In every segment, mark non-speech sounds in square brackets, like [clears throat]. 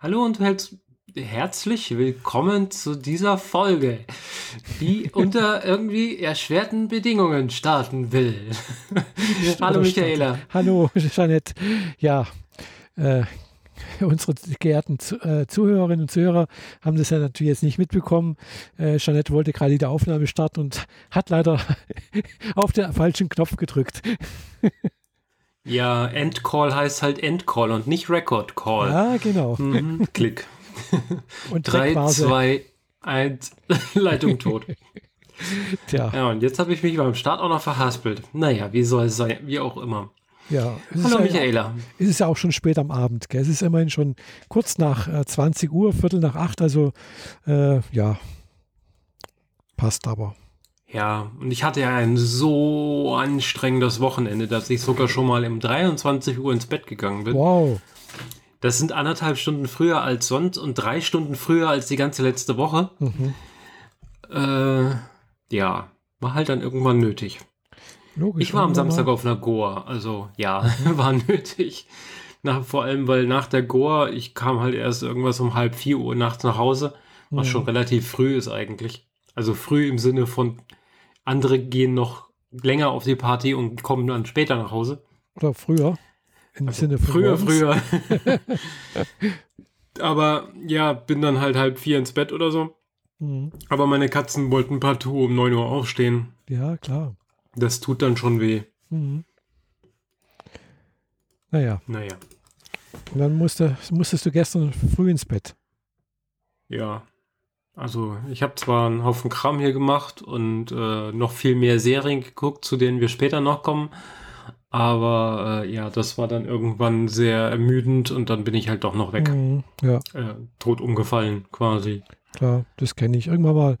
Hallo und herzlich willkommen zu dieser Folge, die [laughs] unter irgendwie erschwerten Bedingungen starten will. [laughs] Hallo Michaela. Hallo Jeanette. Ja, äh, unsere geehrten äh, Zuhörerinnen und Zuhörer haben das ja natürlich jetzt nicht mitbekommen. Äh, Jeanette wollte gerade die Aufnahme starten und hat leider [laughs] auf den falschen Knopf gedrückt. Ja, Endcall heißt halt Endcall und nicht Record Call. Ja, genau. Mhm, [laughs] Klick. Und 3, 2, 1, Leitung tot. [laughs] Tja. Ja, und jetzt habe ich mich beim Start auch noch verhaspelt. Naja, wie soll es sein, wie auch immer. Ja, es Hallo ist ja, Michaela. Es ist ja auch schon spät am Abend. Gell? Es ist immerhin schon kurz nach äh, 20 Uhr, Viertel nach acht. Also äh, ja, passt aber. Ja, und ich hatte ja ein so anstrengendes Wochenende, dass ich sogar schon mal um 23 Uhr ins Bett gegangen bin. Wow. Das sind anderthalb Stunden früher als sonst und drei Stunden früher als die ganze letzte Woche. Mhm. Äh, ja, war halt dann irgendwann nötig. Logisch. Ich war am Samstag auf einer Goa, also ja, [laughs] war nötig. Nach, vor allem, weil nach der Goa, ich kam halt erst irgendwas um halb vier Uhr nachts nach Hause, was Mhm. schon relativ früh ist eigentlich. Also früh im Sinne von, andere gehen noch länger auf die Party und kommen dann später nach Hause. Oder früher. Im Sinne von Früher, morgens. früher. [laughs] [laughs] Aber ja, bin dann halt halb vier ins Bett oder so. Mhm. Aber meine Katzen wollten partout um 9 Uhr aufstehen. Ja, klar. Das tut dann schon weh. Mhm. Naja, Naja, und dann musste, musstest du gestern früh ins Bett. ja. Also ich habe zwar einen Haufen Kram hier gemacht und äh, noch viel mehr Serien geguckt, zu denen wir später noch kommen. Aber äh, ja, das war dann irgendwann sehr ermüdend und dann bin ich halt doch noch weg. Mhm. Ja, Äh, tot umgefallen quasi. klar, das kenne ich. Irgendwann mal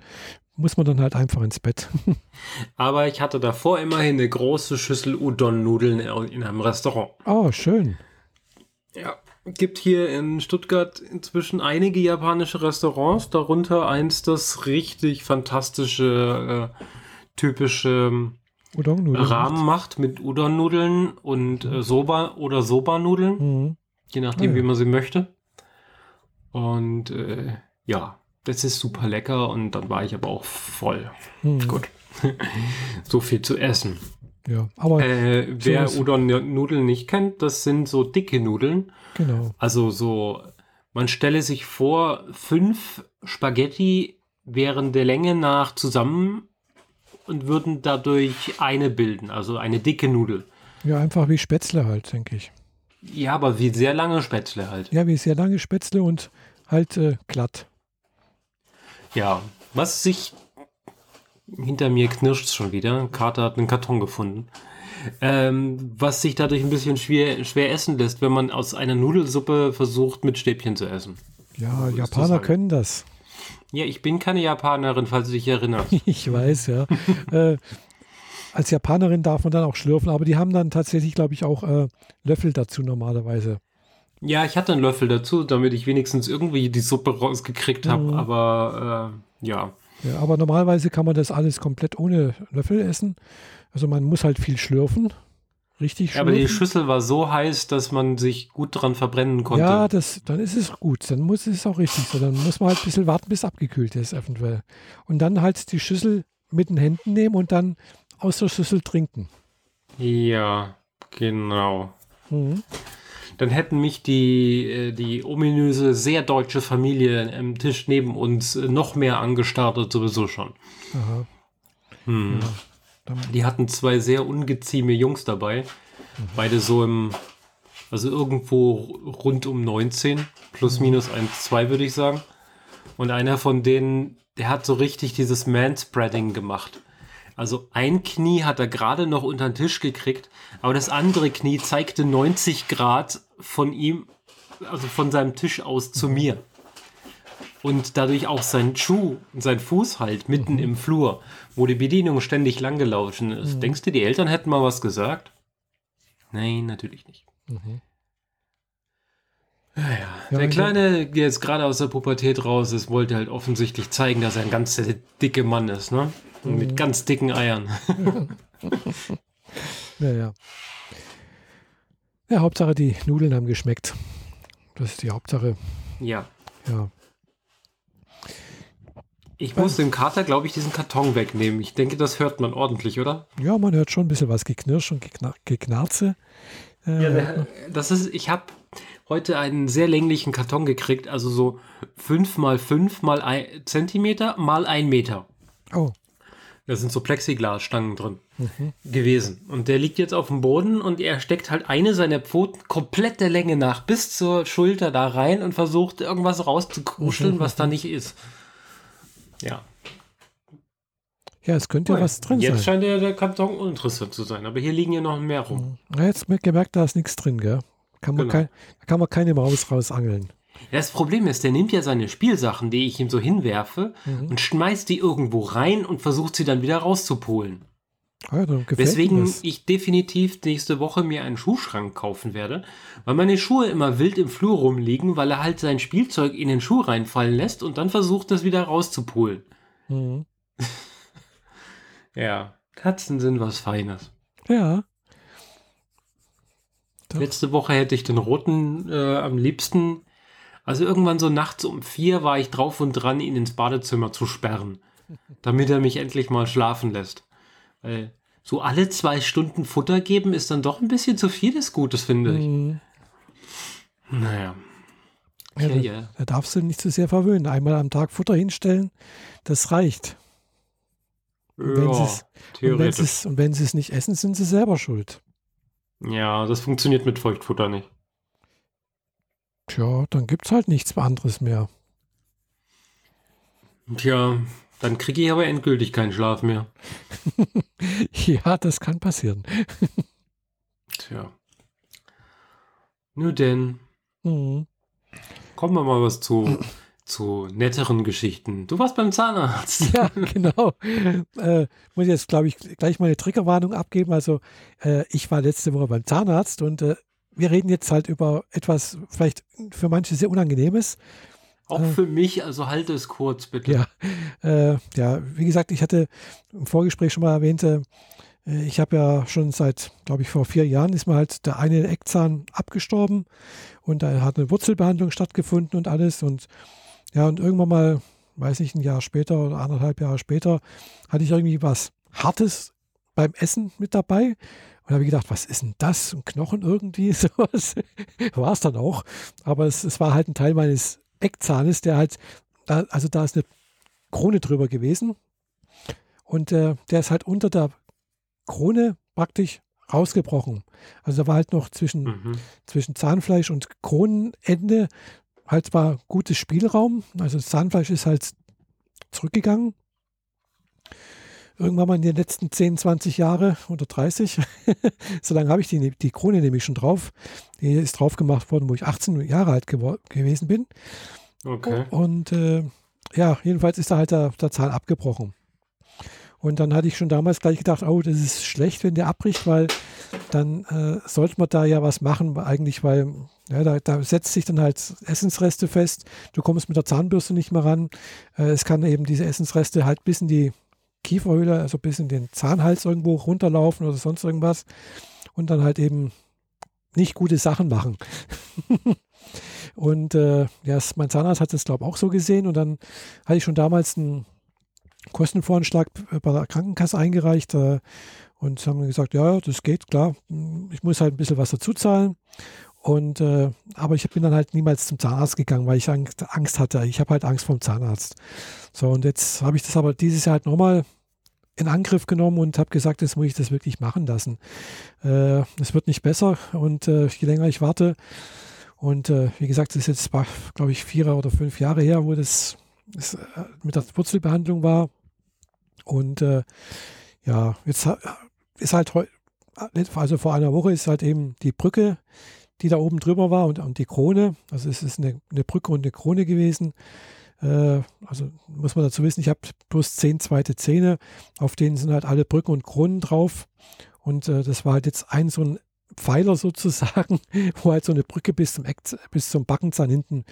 muss man dann halt einfach ins Bett. [laughs] Aber ich hatte davor immerhin eine große Schüssel Udon-Nudeln in einem Restaurant. Oh, schön. Ja, gibt hier in Stuttgart inzwischen einige japanische Restaurants, darunter eins, das richtig fantastische, äh, typische Udon-Nudeln. Rahmen macht mit Udon-Nudeln und äh, Soba oder Soba-Nudeln, Mhm. je nachdem, Ah, ja. wie man sie möchte. Und äh, ja, das ist super lecker und dann war ich aber auch voll. Mhm. Gut. [laughs] so viel zu essen. Ja, aber Äh, wer Udon-Nudeln nicht kennt, das sind so dicke Nudeln. Genau. Also so, man stelle sich vor, fünf Spaghetti wären der Länge nach zusammen und würden dadurch eine bilden, also eine dicke Nudel. Ja, einfach wie Spätzle halt, denke ich. Ja, aber wie sehr lange Spätzle halt. Ja, wie sehr lange Spätzle und halt äh, glatt. Ja, was sich hinter mir knirscht schon wieder. Kater hat einen Karton gefunden. Ähm, was sich dadurch ein bisschen schwer, schwer essen lässt, wenn man aus einer Nudelsuppe versucht, mit Stäbchen zu essen. Ja, So das Japaner halt. können das. Ja, ich bin keine Japanerin, falls du dich erinnerst. [laughs] Ich weiß, ja. [laughs] äh, als Japanerin darf man dann auch schlürfen, aber die haben dann tatsächlich, glaube ich, auch äh, Löffel dazu normalerweise. Ja, ich hatte einen Löffel dazu, damit ich wenigstens irgendwie die Suppe rausgekriegt habe, Mhm. aber äh, ja. Ja, aber normalerweise kann man das alles komplett ohne Löffel essen. Also man muss halt viel schlürfen. Richtig ja. Aber die. Schüssel war so heiß, dass man sich gut dran verbrennen konnte. Ja, das, dann ist es gut. Dann muss es auch richtig so. Dann muss man halt ein bisschen warten, bis es abgekühlt ist, eventuell. Und dann halt die Schüssel mit den Händen nehmen und dann aus der Schüssel trinken. Ja, genau. Mhm. Dann hätten mich die, äh, die ominöse, sehr deutsche Familie am Tisch neben uns äh, noch mehr angestarrt sowieso schon. Aha. Hm. Ja. Die hatten zwei sehr ungezieme Jungs dabei. Beide so im, also irgendwo rund um 19, plus minus 1, 2 würde ich sagen. Und einer von denen, der hat so richtig dieses Manspreading gemacht. Also ein Knie hat er gerade noch unter den Tisch gekriegt, aber das andere Knie zeigte 90 Grad von ihm, also von seinem Tisch aus zu mir. Und dadurch auch sein Schuh, sein Fuß halt mitten im Flur, wo die Bedienung ständig langgelaufen ist. Denkst du, die Eltern hätten mal was gesagt? Nein, natürlich nicht. mhm. Ja, ja. Ja, der wenn Kleine, der jetzt gerade aus der Pubertät raus ist, wollte halt offensichtlich zeigen, dass er ein ganz der dicke Mann ist, ne? Und mit ganz dicken Eiern. [laughs] Ja, ja. Ja, Hauptsache die Nudeln haben geschmeckt. Das ist die Hauptsache. Ja. Ja. Ich muss dem Kater, glaube ich, diesen Karton wegnehmen. Ich denke, das hört man ordentlich, oder? Ja, man hört schon ein bisschen was Geknirsch und Gekna Geknarze. Äh, Ja, das ist, ich habe heute einen sehr länglichen Karton gekriegt, also so 5 mal 5 mal ein Zentimeter mal 1 Meter. oh, Da sind so Plexiglasstangen drin gewesen. Und der liegt jetzt auf dem Boden und er steckt halt eine seiner Pfoten komplett der Länge nach bis zur Schulter da rein und versucht irgendwas rauszukruscheln, was da nicht ist. Ja. ja, es könnte ja was drin Jetzt sein. scheint der, der Karton uninteressant zu sein, aber hier liegen ja noch mehr rum. Ja, jetzt wird gemerkt, da ist nichts drin, gell? Kann man, Genau. kein, da kann man keine Maus rausangeln. Ja, Das Problem ist, der nimmt ja seine Spielsachen, die ich ihm so hinwerfe, und schmeißt die irgendwo rein und versucht sie dann wieder rauszupolen. Ah, das. ich definitiv nächste Woche mir einen Schuhschrank kaufen werde, weil meine Schuhe immer wild im Flur rumliegen, weil er halt sein Spielzeug in den Schuh reinfallen lässt und dann versucht, das wieder rauszupolen. Mhm. [laughs] Ja, Katzen sind was Feines. Ja, Doch. Letzte Woche hätte ich den roten äh, am liebsten. Also irgendwann so nachts um vier war ich drauf und dran, ihn ins Badezimmer zu sperren, [laughs] damit er mich endlich mal schlafen lässt. Weil so alle zwei Stunden Futter geben ist dann doch ein bisschen zu viel des Gutes, finde ich. Mhm. Naja. Ja, Ja, da, ja. da darfst du nicht zu sehr verwöhnen. Einmal am Tag Futter hinstellen, das reicht. Ja, wenn, theoretisch. und wenn sie es nicht essen, sind sie selber schuld. Ja, das funktioniert mit Feuchtfutter nicht. Tja, dann gibt es halt nichts anderes mehr. Tja, dann kriege ich aber endgültig keinen Schlaf mehr. [laughs] Ja, das kann passieren. Tja. Nur denn, Mhm. kommen wir mal was zu, zu netteren Geschichten. Du warst beim Zahnarzt. Ja, [laughs] genau. Äh, muss ich jetzt, glaube ich, gleich mal eine Triggerwarnung abgeben. Also, äh, ich war letzte Woche beim Zahnarzt und äh, wir reden jetzt halt über etwas vielleicht für manche sehr Unangenehmes. Auch für mich, also halte es kurz, bitte. Ja, äh, ja, wie gesagt, ich hatte im Vorgespräch schon mal erwähnt, äh, ich habe ja schon seit, glaube ich, vor vier Jahren ist mir halt der eine Eckzahn abgestorben und da hat eine Wurzelbehandlung stattgefunden und alles und ja, und irgendwann mal, weiß nicht, ein Jahr später oder anderthalb Jahre später, hatte ich irgendwie was Hartes beim Essen mit dabei und habe ich gedacht, was ist denn das? Ein Knochen irgendwie, [laughs] sowas. War es dann auch, aber es, es war halt ein Teil meines Eckzahnes, der halt, also da ist eine Krone drüber gewesen und äh, der ist halt unter der Krone praktisch rausgebrochen. Also da war halt noch zwischen, Mhm. zwischen Zahnfleisch und Kronenende halt zwar gutes Spielraum. Also das Zahnfleisch ist halt zurückgegangen. Irgendwann mal in den letzten 10, 20 Jahre oder 30. [laughs] so lange habe ich die, die Krone nämlich schon drauf. Die ist drauf gemacht worden, wo ich 18 Jahre alt gewesen bin. Okay. Und äh, ja, jedenfalls ist da halt der, der Zahn abgebrochen. Und dann hatte ich schon damals gleich gedacht, oh, das ist schlecht, wenn der abbricht, weil dann äh, sollte man da ja was machen, eigentlich, weil ja, da, da setzt sich dann halt Essensreste fest. Du kommst mit der Zahnbürste nicht mehr ran. Äh, es kann eben diese Essensreste halt bis in die Kieferhöhle, also bis in den Zahnhals irgendwo runterlaufen oder sonst irgendwas. Und dann halt eben nicht gute Sachen machen. [laughs] Und äh, ja, mein Zahnarzt hat das, glaube ich, auch so gesehen. Und dann hatte ich schon damals einen Kostenvoranschlag bei der Krankenkasse eingereicht äh, und haben gesagt, ja, das geht, klar. Ich muss halt ein bisschen was dazu zahlen. Und äh, aber ich bin dann halt niemals zum Zahnarzt gegangen, weil ich Angst, hatte. Ich habe halt Angst vom Zahnarzt. So, und jetzt habe ich das aber dieses Jahr halt nochmal in Angriff genommen und habe gesagt, jetzt muss ich das wirklich machen lassen. Äh, Es wird nicht besser und äh, je länger ich warte, und äh, wie gesagt, das ist jetzt, glaube ich, vier oder fünf Jahre her, wo das, das äh, mit der Wurzelbehandlung war. Und äh, ja, jetzt ist halt heute, also vor einer Woche ist halt eben die Brücke, die da oben drüber war und, und die Krone. Also es ist eine, eine Brücke und eine Krone gewesen. Äh, also muss man dazu wissen, ich habe bloß zehn zweite Zähne, auf denen sind halt alle Brücken und Kronen drauf. Und äh, das war halt jetzt ein so ein Pfeiler [laughs] sozusagen, wo halt so eine Brücke bis zum, Eck, bis zum Backenzahn hinten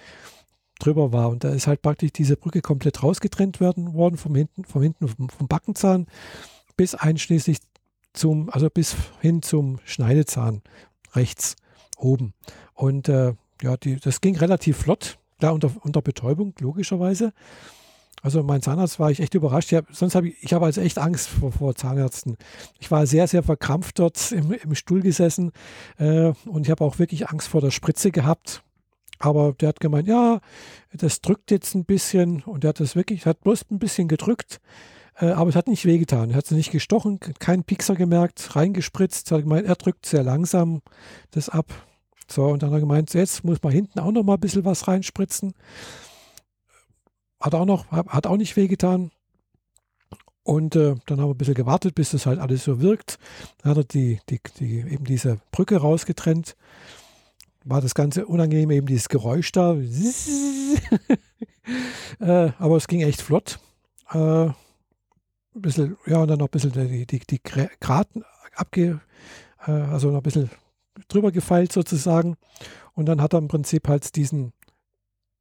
drüber war. Und da ist halt praktisch diese Brücke komplett rausgetrennt werden, worden vom hinten, vom hinten vom, vom Backenzahn bis einschließlich zum, also bis hin zum Schneidezahn rechts oben. Und äh, ja, die, das ging relativ flott, klar unter, unter Betäubung, logischerweise. Also mein Zahnarzt war ich echt überrascht. Ich hab, sonst habe ich, ich habe also echt Angst vor, vor, Zahnärzten. Ich war sehr, sehr verkrampft dort im, im Stuhl gesessen äh, und ich habe auch wirklich Angst vor der Spritze gehabt. Aber der hat gemeint, ja, das drückt jetzt ein bisschen und der hat das wirklich, hat bloß ein bisschen gedrückt, äh, aber es hat nicht wehgetan. Er hat es nicht gestochen, keinen Pixer gemerkt, reingespritzt, hat gemeint, er drückt sehr langsam das ab. So, und dann hat er gemeint, jetzt muss man hinten auch noch mal ein bisschen was reinspritzen. Hat auch noch, hat auch nicht wehgetan. Und äh, dann haben wir ein bisschen gewartet, bis das halt alles so wirkt. Dann hat er die, die, die, eben diese Brücke rausgetrennt war das Ganze unangenehm, eben dieses Geräusch da. [laughs] äh, aber es ging echt flott. Äh, bisschen, ja, und dann noch ein bisschen die, die, die Graten abge, äh, also noch ein bisschen drüber gefeilt sozusagen. Und dann hat er im Prinzip halt diesen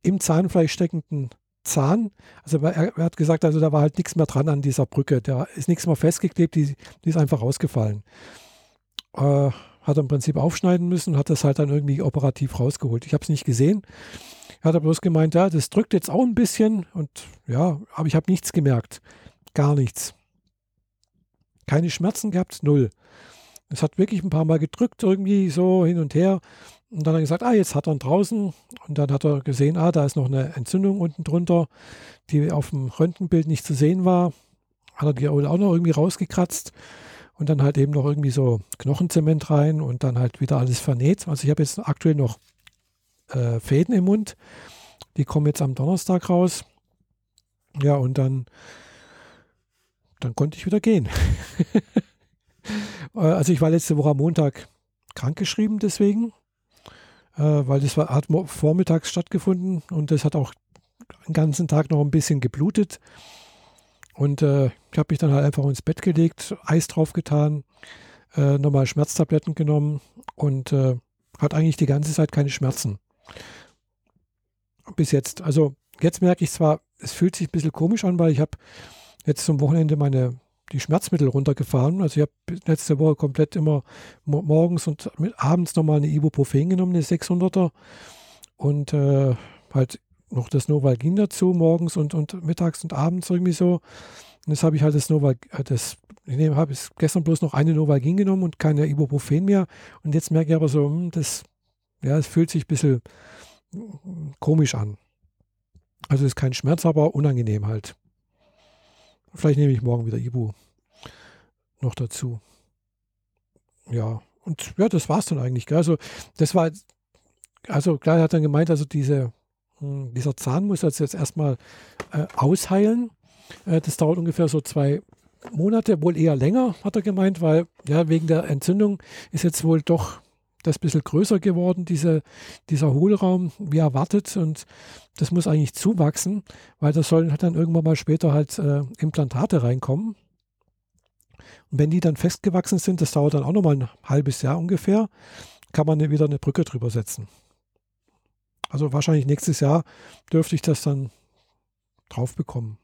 im Zahnfleisch steckenden Zahn, also er, er, hat gesagt, also da war halt nichts mehr dran an dieser Brücke, da ist nichts mehr festgeklebt, die, die ist einfach rausgefallen. Äh, hat er im Prinzip aufschneiden müssen und hat das halt dann irgendwie operativ rausgeholt. Ich habe es nicht gesehen. Er hat bloß gemeint, ja, das drückt jetzt auch ein bisschen und ja, aber ich habe nichts gemerkt. Gar nichts. Keine Schmerzen gehabt, null. Es hat wirklich ein paar Mal gedrückt, irgendwie so hin und her. Und dann hat er gesagt, ah, jetzt hat er ihn draußen. Und dann hat er gesehen, ah, da ist noch eine Entzündung unten drunter, die auf dem Röntgenbild nicht zu sehen war. Hat er die auch noch irgendwie rausgekratzt und dann halt eben noch irgendwie so Knochenzement rein und dann halt wieder alles vernäht. Also ich habe jetzt aktuell noch äh, Fäden im Mund. Die kommen jetzt am Donnerstag raus. Ja, und dann, dann konnte ich wieder gehen. [laughs] Äh, also ich war letzte Woche am Montag krankgeschrieben deswegen, äh, weil das war, hat vormittags stattgefunden und das hat auch den ganzen Tag noch ein bisschen geblutet. Und äh, ich habe mich dann halt einfach ins Bett gelegt, Eis draufgetan, äh, nochmal Schmerztabletten genommen und äh, hat eigentlich die ganze Zeit keine Schmerzen. Bis jetzt. Also jetzt merke ich zwar, es fühlt sich ein bisschen komisch an, weil ich habe jetzt zum Wochenende meine die Schmerzmittel runtergefahren. Also ich habe letzte Woche komplett immer morgens und abends nochmal eine Ibuprofen genommen, eine 600er und äh, halt noch das Novalgin dazu, morgens und, und mittags und abends irgendwie so. Und jetzt habe ich halt das Novalgin, äh, das, ich habe gestern bloß noch eine Novalgin genommen und keine Ibuprofen mehr. Und jetzt merke ich aber so, hm, das, ja, es fühlt sich ein bisschen hm, komisch an. Also ist kein Schmerz, aber unangenehm halt. Vielleicht nehme ich morgen wieder Ibu noch dazu. Ja, und ja, das war es dann eigentlich. Gell? Also, das war, also klar, er hat dann gemeint, also diese hm, dieser Zahn muss jetzt erstmal äh, ausheilen. Äh, das dauert ungefähr so zwei Monate, wohl eher länger, hat er gemeint, weil ja, wegen der Entzündung ist jetzt wohl doch das bisschen größer geworden, diese, dieser Hohlraum, wie erwartet. Und das muss eigentlich zuwachsen, weil da sollen dann irgendwann mal später halt äh, Implantate reinkommen. Und wenn die dann festgewachsen sind, das dauert dann auch nochmal ein halbes Jahr ungefähr, kann man wieder eine Brücke drüber setzen. Also wahrscheinlich nächstes Jahr dürfte ich das dann drauf bekommen.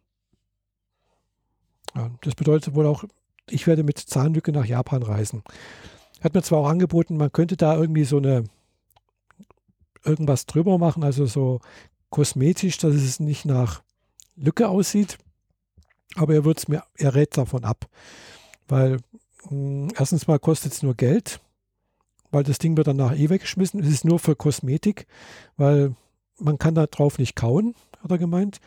Ja, das bedeutet wohl auch, ich werde mit Zahnlücke nach Japan reisen. Hat mir zwar auch angeboten, man könnte da irgendwie so eine irgendwas drüber machen, also so kosmetisch, dass es nicht nach Lücke aussieht. Aber er wird es mir, er rät davon ab. Weil mh, hm, erstens mal kostet es nur Geld weil das Ding wird danach eh weggeschmissen. Es ist nur für Kosmetik, weil man kann da drauf nicht kauen, hat er gemeint.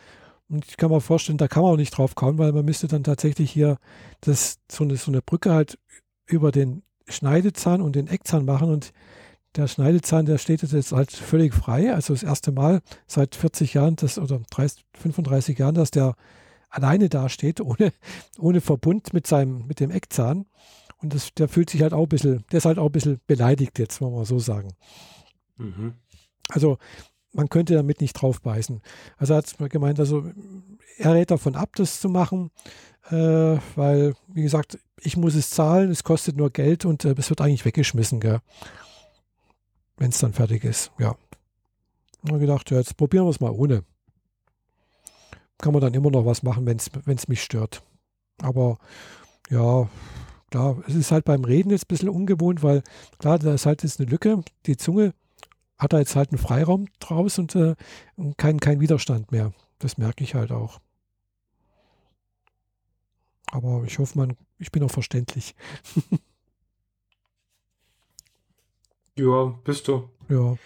Und ich kann mir vorstellen, da kann man auch nicht drauf kauen, weil man müsste dann tatsächlich hier das, so, eine, so eine Brücke halt über den Schneidezahn und den Eckzahn machen. Und der Schneidezahn, der steht jetzt halt völlig frei. Also das erste Mal seit 40 Jahren, das, oder 30, 35 Jahren, dass der alleine dasteht, ohne, [laughs] ohne Verbund mit, seinem, mit dem Eckzahn. Und das, der fühlt sich halt auch ein bisschen, der ist halt auch ein bisschen beleidigt jetzt, wollen wir mal so sagen. Mhm. Also man könnte damit nicht drauf beißen. Also er hat gemeint, also er rät davon ab, das zu machen, äh, weil, wie gesagt, ich muss es zahlen, es kostet nur Geld und äh, es wird eigentlich weggeschmissen, wenn es dann fertig ist. Ja. Und gedacht, ja, jetzt probieren wir es mal ohne. Kann man dann immer noch was machen, wenn es mich stört. Aber ja, klar, es ist halt beim Reden jetzt ein bisschen ungewohnt, weil klar, da ist halt jetzt eine Lücke. Die Zunge hat er jetzt halt einen Freiraum draus und, äh, und kein, kein Widerstand mehr. Das merke ich halt auch. Aber ich hoffe, man, ich bin auch verständlich. [laughs] ja, bist du. Ja.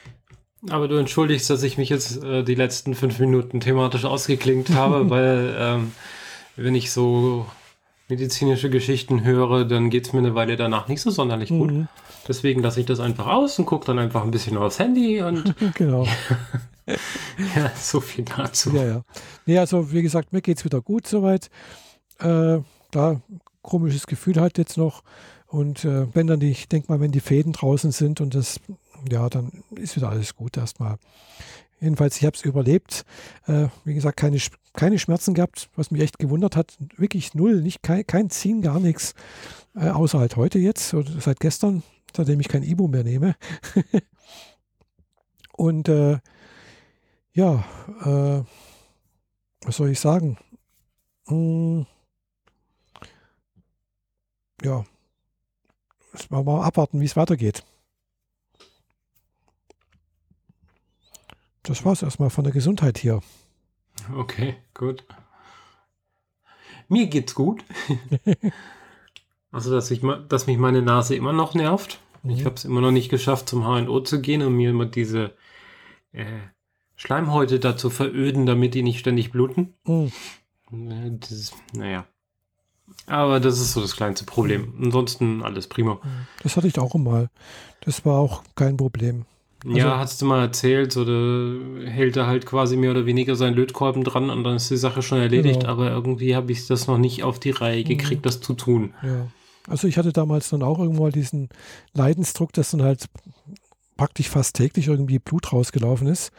Aber du entschuldigst, dass ich mich jetzt äh, die letzten fünf Minuten thematisch ausgeklinkt [laughs] habe, weil ähm, wenn ich so medizinische Geschichten höre, dann geht es mir eine Weile danach nicht so sonderlich gut. Mhm. Deswegen lasse ich das einfach aus und gucke dann einfach ein bisschen aufs Handy und. [laughs] genau. ja, so viel dazu. Ja, ja. Nee, also wie gesagt, mir geht es wieder gut soweit. Äh, da komisches Gefühl halt jetzt noch. Und äh, wenn dann die, ich denke mal, wenn die Fäden draußen sind und das, ja, dann ist wieder alles gut erstmal. Jedenfalls, ich habe es überlebt. Äh, wie gesagt, keine, keine Schmerzen gehabt, was mich echt gewundert hat. Wirklich null, nicht kein, kein Ziehen, gar nichts. Äh, außer halt heute jetzt, oder seit gestern, seitdem ich kein Ibo mehr nehme. [laughs] Und äh, ja, äh, was soll ich sagen? Hm, ja, mal abwarten, wie es weitergeht. Das war es erstmal von der Gesundheit hier. Okay, gut. Mir geht's gut. [laughs] also, dass, ich, dass mich meine Nase immer noch nervt. Mhm. Ich habe es immer noch nicht geschafft, zum HNO zu gehen und mir immer diese äh, Schleimhäute dazu veröden, damit die nicht ständig bluten. Mhm. Äh, das, naja. Aber das ist so das kleinste Problem. Ansonsten alles prima. Das hatte ich auch mal. Das war auch kein Problem. Also, ja, hast du mal erzählt, so der hält er halt quasi mehr oder weniger seinen Lötkolben dran und dann ist die Sache schon erledigt, genau. aber irgendwie habe ich das noch nicht auf die Reihe gekriegt, mhm. das zu tun. Ja. Also ich hatte damals dann auch irgendwo mal diesen Leidensdruck, dass dann halt praktisch fast täglich irgendwie Blut rausgelaufen ist.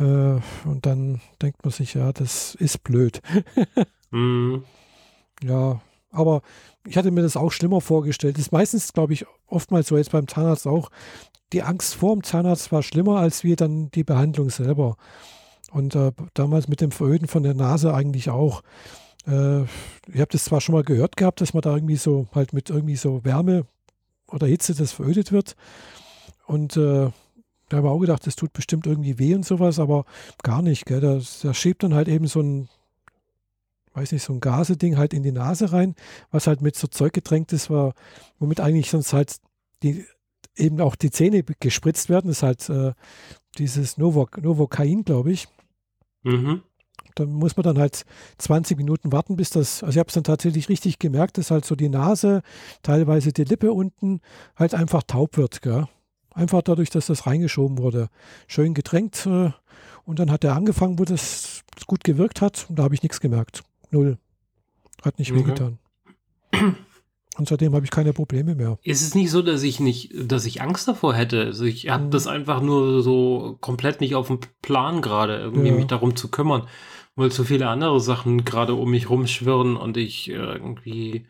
Äh, und dann denkt man sich, ja, das ist blöd. mhm. Ja, aber ich hatte mir das auch schlimmer vorgestellt. Das ist meistens, glaube ich, oftmals so jetzt beim Zahnarzt auch, die Angst vor dem Zahnarzt war schlimmer als wie dann die Behandlung selber. Und äh, damals mit dem Veröden von der Nase eigentlich auch. Äh, ich habe das zwar schon mal gehört gehabt, dass man da irgendwie so halt mit irgendwie so Wärme oder Hitze das verödet wird. Und äh, da habe ich auch gedacht, das tut bestimmt irgendwie weh und sowas, aber gar nicht. Gell? Da, da schiebt dann halt eben so ein, weiß nicht, so ein Gaseding halt in die Nase rein, was halt mit so Zeug getränkt ist, war, womit eigentlich sonst halt die eben auch die Zähne gespritzt werden. Das ist halt äh, dieses Novo, Novocain, glaube ich. Mhm. Dann muss man dann halt 20 Minuten warten, bis das, also ich habe es dann tatsächlich richtig gemerkt, dass halt so die Nase, teilweise die Lippe unten halt einfach taub wird. Gell? Einfach dadurch, dass das reingeschoben wurde. Schön getränkt äh, und dann hat er angefangen, wo das gut gewirkt hat und da habe ich nichts gemerkt. Null. Hat nicht okay. wehgetan. Und seitdem habe ich keine Probleme mehr. Ist es nicht so, dass ich nicht, dass ich Angst davor hätte? Also ich habe mhm. das einfach nur so komplett nicht auf dem Plan gerade, irgendwie ja. mich darum zu kümmern, weil zu viele andere Sachen gerade um mich rumschwirren und ich irgendwie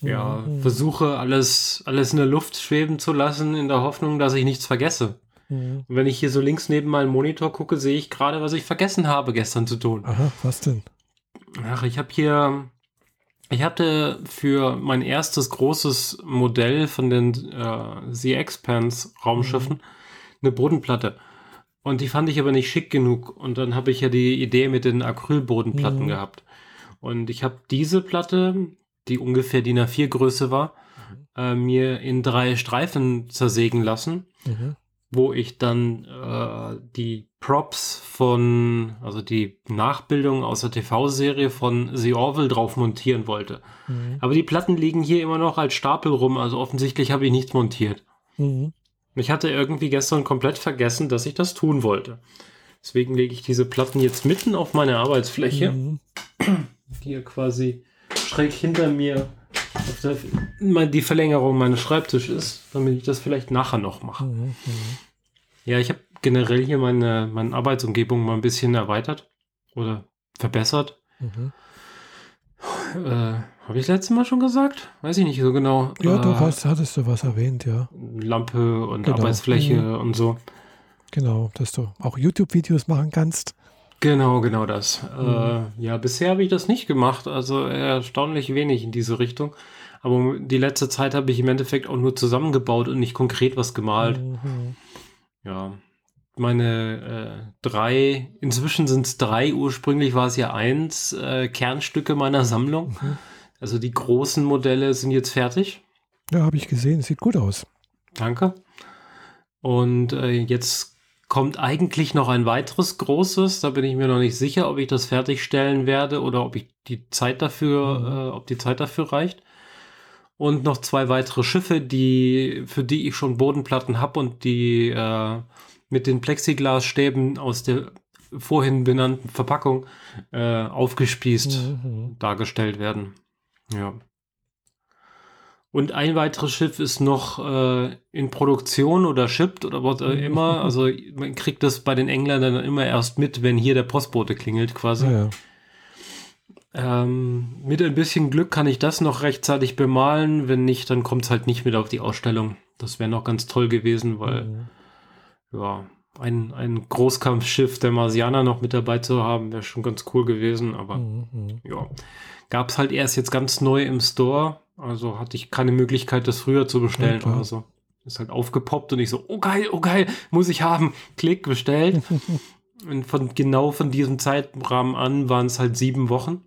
ja mhm. versuche alles alles in der Luft schweben zu lassen in der Hoffnung, dass ich nichts vergesse. Mhm. Und wenn ich hier so links neben meinem Monitor gucke, sehe ich gerade, was ich vergessen habe gestern zu tun. Aha, was denn? Ach, ich habe hier ich hatte für mein erstes großes Modell von den äh, The-Expanse Raumschiffen mhm. eine Bodenplatte. Und die fand ich aber nicht schick genug. Und dann habe ich ja die Idee mit den Acrylbodenplatten mhm. gehabt. Und ich habe diese Platte, die ungefähr DIN A4 Größe war, mhm. äh, mir in drei Streifen zersägen lassen. Mhm wo ich dann äh, die Props von, also die Nachbildung aus der TV-Serie von The Orville drauf montieren wollte. Mhm. Aber die Platten liegen hier immer noch als Stapel rum, also offensichtlich habe ich nichts montiert. Mhm. Ich hatte irgendwie gestern komplett vergessen, dass ich das tun wollte. Deswegen lege ich diese Platten jetzt mitten auf meine Arbeitsfläche, mhm. hier quasi schräg hinter mir auf der, die Verlängerung meines Schreibtisches ist, damit ich das vielleicht nachher noch mache. Mhm, mhm. Ja, ich habe generell hier meine, meine Arbeitsumgebung mal ein bisschen erweitert oder verbessert. Mhm. Äh, habe ich letztes Mal schon gesagt? Weiß ich nicht so genau. Ja, äh, du hast, hattest du was erwähnt, ja. Lampe und genau. Arbeitsfläche mhm. und so. Genau, dass du auch YouTube-Videos machen kannst. Genau, genau das. Mhm. Äh, ja, bisher habe ich das nicht gemacht, also erstaunlich wenig in diese Richtung. Aber die letzte Zeit habe ich im Endeffekt auch nur zusammengebaut und nicht konkret was gemalt. Mhm. Ja, meine äh, drei, inzwischen sind es drei, ursprünglich war es ja eins, äh, Kernstücke meiner Sammlung. Mhm. Also die großen Modelle sind jetzt fertig. Ja, habe ich gesehen. Sieht gut aus. Danke. Und äh, jetzt kommt eigentlich noch ein weiteres großes. Da bin ich mir noch nicht sicher, ob ich das fertigstellen werde oder ob ich die Zeit dafür, Mhm. äh, ob die Zeit dafür reicht. Und noch zwei weitere Schiffe, die, für die ich schon Bodenplatten habe und die äh, mit den Plexiglasstäben aus der vorhin benannten Verpackung äh, aufgespießt Mhm. dargestellt werden. Ja. Und ein weiteres Schiff ist noch äh, in Produktion oder shipped oder was auch immer. [laughs] Also man kriegt das bei den Engländern dann immer erst mit, wenn hier der Postbote klingelt quasi. Ja, ja. Ähm, mit ein bisschen Glück kann ich das noch rechtzeitig bemalen. Wenn nicht, dann kommt es halt nicht mit auf die Ausstellung. Das wäre noch ganz toll gewesen, weil Mhm. Ja, ein, ein Großkampfschiff der Marsianer noch mit dabei zu haben, wäre schon ganz cool gewesen. Aber Mhm. ja, gab es halt erst jetzt ganz neu im Store. Also hatte ich keine Möglichkeit, das früher zu bestellen Ja, klar. oder so. Ist halt aufgepoppt und ich so, oh geil, oh geil, muss ich haben. Klick, bestellt. [laughs] und von genau von diesem Zeitrahmen an waren es halt sieben Wochen.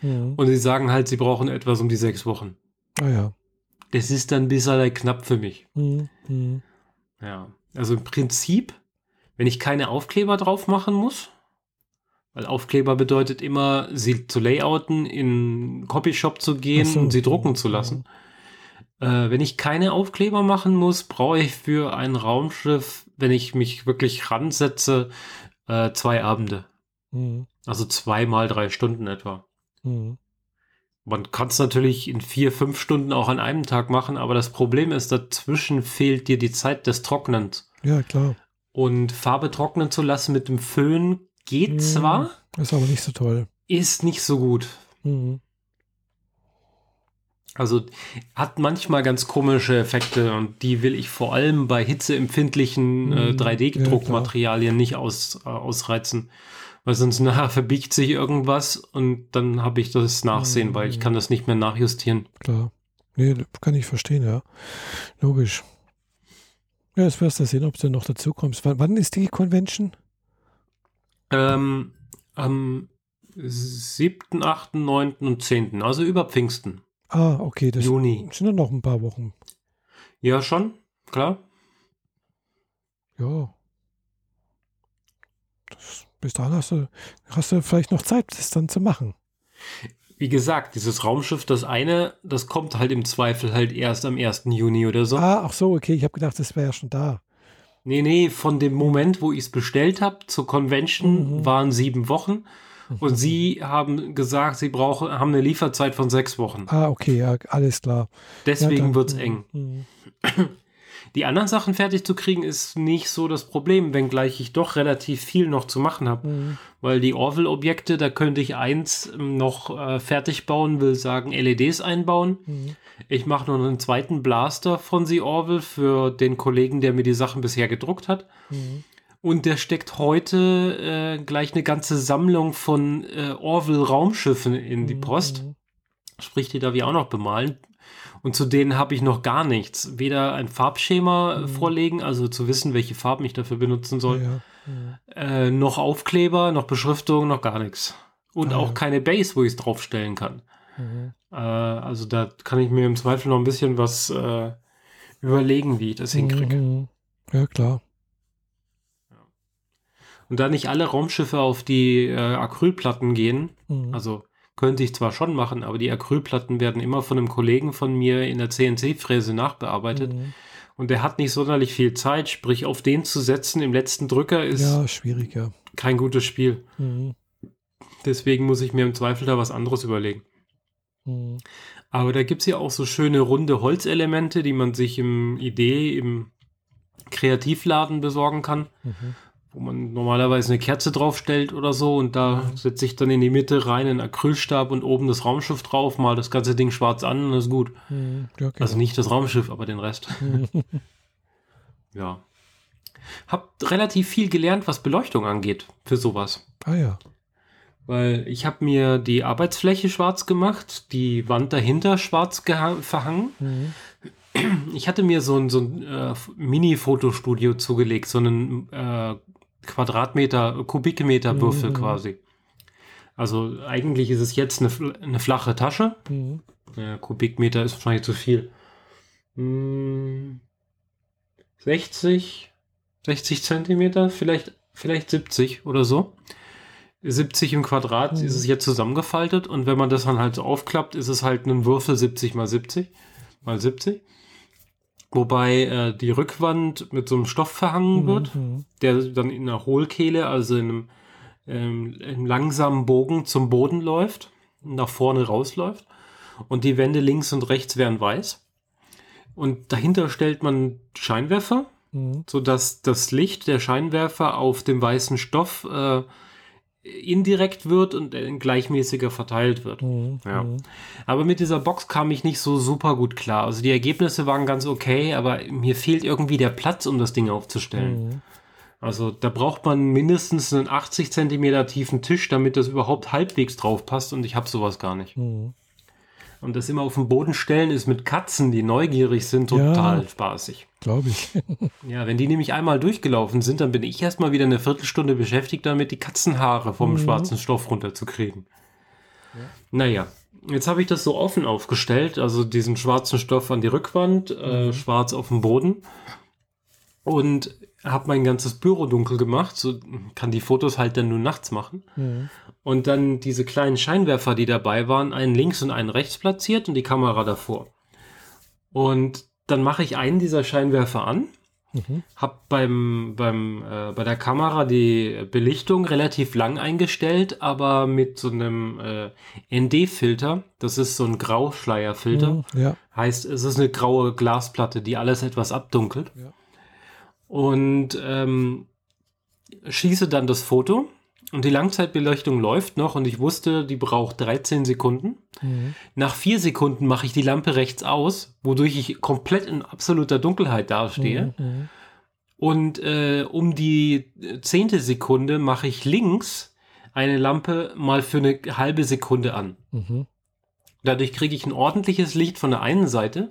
Mhm. Und sie sagen halt, sie brauchen etwas um die sechs Wochen. Ah ja. Das ist dann ein bisschen knapp für mich. Mhm. Mhm. Ja. Also im Prinzip, wenn ich keine Aufkleber drauf machen muss, weil Aufkleber bedeutet immer, sie zu layouten, in Copyshop zu gehen so. und sie drucken zu lassen. Äh, wenn ich keine Aufkleber machen muss, brauche ich für ein Raumschiff, wenn ich mich wirklich ransetze, äh, zwei Abende. Mhm. Also zweimal drei Stunden etwa. Mhm. Man kann es natürlich in vier, fünf Stunden auch an einem Tag machen, aber das Problem ist, dazwischen fehlt dir die Zeit des Trocknens. Ja, klar. Und Farbe trocknen zu lassen mit dem Föhn geht Mhm. zwar, Ist aber nicht so toll. ist nicht so gut. Mhm. Also hat manchmal ganz komische Effekte und die will ich vor allem bei hitzeempfindlichen äh, Mhm. 3D-Druckmaterialien nicht aus, äh, ausreizen. Weil sonst nachher verbiegt sich irgendwas und dann habe ich das Nachsehen, Mhm. weil ich kann das nicht mehr nachjustieren. Klar. Nee, kann ich verstehen, ja. Logisch. Ja, jetzt wirst du sehen, ob du noch dazu kommst. Wann, wann ist die Convention? Ähm, am 7., 8., 9. und 10., also über Pfingsten, Ah, okay, das Juni. sind ja noch ein paar Wochen. Ja, schon, klar. Ja. Bis dahin hast du, hast du vielleicht noch Zeit, das dann zu machen. Wie gesagt, dieses Raumschiff, das eine, das kommt halt im Zweifel halt erst am 1. Juni oder so. Ah, ach so, okay, ich habe gedacht, das wäre ja schon da. Nee, nee, von dem Moment, wo ich es bestellt habe zur Convention, Mhm. waren sieben Wochen. Und sie haben gesagt, sie brauchen, haben eine Lieferzeit von sechs Wochen. Ah, okay, ja, alles klar. Deswegen ja, dann- wird's eng. Mhm. [clears throat] Die anderen Sachen fertig zu kriegen, ist nicht so das Problem, wenngleich ich doch relativ viel noch zu machen habe. Mhm. Weil die Orville-Objekte, da könnte ich eins ähm, noch äh, fertig bauen, will sagen LEDs einbauen. Mhm. Ich mache noch einen zweiten Blaster von The Orville für den Kollegen, der mir die Sachen bisher gedruckt hat. Mhm. Und der steckt heute äh, gleich eine ganze Sammlung von äh, Orville-Raumschiffen in die Post. Mhm. Sprich, die darf ich auch noch bemalen. Und zu denen habe ich noch gar nichts. Weder ein Farbschema äh, vorlegen, also zu wissen, welche Farben ich dafür benutzen soll, Ja, ja. Mhm. äh, noch Aufkleber, noch Beschriftung, noch gar nichts. Und Ah, auch ja. keine Base, wo ich es draufstellen kann. Mhm. Äh, also da kann ich mir im Zweifel noch ein bisschen was äh, überlegen, wie ich das hinkriege. Mhm. Ja, klar. Und da nicht alle Raumschiffe auf die äh, Acrylplatten gehen, Mhm. also könnte ich zwar schon machen, aber die Acrylplatten werden immer von einem Kollegen von mir in der CNC-Fräse nachbearbeitet. Mhm. Und der hat nicht sonderlich viel Zeit, sprich auf den zu setzen im letzten Drücker ist Ja, schwierig, ja. kein gutes Spiel. Mhm. Deswegen muss ich mir im Zweifel da was anderes überlegen. Mhm. Aber da gibt es ja auch so schöne runde Holzelemente, die man sich im Idee, im Kreativladen besorgen kann, Mhm. Wo man normalerweise eine Kerze draufstellt oder so und da setze ich dann in die Mitte rein einen Acrylstab und oben das Raumschiff drauf, mal das ganze Ding schwarz an und ist gut. Mhm. Ja, genau. Also nicht das Raumschiff, aber den Rest. Mhm. [laughs] Ja. Hab relativ viel gelernt, was Beleuchtung angeht für sowas. Ah ja. Weil ich habe mir die Arbeitsfläche schwarz gemacht, die Wand dahinter schwarz verhangen. Mhm. ich hatte mir so ein, so ein äh, Mini-Fotostudio zugelegt, so einen äh, Quadratmeter, Kubikmeter Würfel Mhm. quasi. Also eigentlich ist es jetzt eine, eine flache Tasche. Mhm. Ja, Kubikmeter ist wahrscheinlich zu viel. Hm, 60, 60 Zentimeter, vielleicht, vielleicht 70 oder so. 70 im Quadrat Mhm. ist es jetzt zusammengefaltet und wenn man das dann halt so aufklappt, ist es halt ein Würfel 70 mal 70 mal 70. Wobei äh, die Rückwand mit so einem Stoff verhangen wird Mhm. der dann in einer Hohlkehle, also in einem, ähm, einem langsamen Bogen zum Boden läuft, nach vorne rausläuft. Und die Wände links und rechts werden weiß. Und dahinter stellt man Scheinwerfer, Mhm. sodass das Licht der Scheinwerfer auf dem weißen Stoff äh, indirekt wird und gleichmäßiger verteilt wird. Mhm. Ja. Mhm. Aber mit dieser Box kam ich nicht so super gut klar. Also die Ergebnisse waren ganz okay, aber mir fehlt irgendwie der Platz, um das Ding aufzustellen. Mhm. Also da braucht man mindestens einen 80 Zentimeter tiefen Tisch, damit das überhaupt halbwegs drauf passt und ich habe sowas gar nicht. Mhm. Und das immer auf den Boden stellen ist mit Katzen, die neugierig sind, Ja. total spaßig. Glaube ich. [laughs] Ja, wenn die nämlich einmal durchgelaufen sind, dann bin ich erstmal wieder eine Viertelstunde beschäftigt damit, die Katzenhaare vom Mhm. schwarzen Stoff runterzukriegen. Naja, jetzt habe ich das so offen aufgestellt, also diesen schwarzen Stoff an die Rückwand, äh, schwarz auf dem Boden und habe mein ganzes Büro dunkel gemacht, so kann die Fotos halt dann nur nachts machen. Mhm. Und dann diese kleinen Scheinwerfer, die dabei waren, einen links und einen rechts platziert und die Kamera davor. Und dann mache ich einen dieser Scheinwerfer an, Mhm. hab beim, beim, äh, bei der Kamera die Belichtung relativ lang eingestellt, aber mit so einem äh, ND-Filter. Das ist so ein Grauschleierfilter. Mhm. Ja. Heißt, es ist eine graue Glasplatte, die alles etwas abdunkelt. Ja. Und ähm, schieße dann das Foto und die Langzeitbeleuchtung läuft noch und ich wusste, die braucht 13 Sekunden. Mhm. Nach vier Sekunden mache ich die Lampe rechts aus, wodurch ich komplett in absoluter Dunkelheit dastehe. Mhm. Und äh, um die zehnte Sekunde mache ich links eine Lampe mal für eine halbe Sekunde an. Mhm. Dadurch kriege ich ein ordentliches Licht von der einen Seite.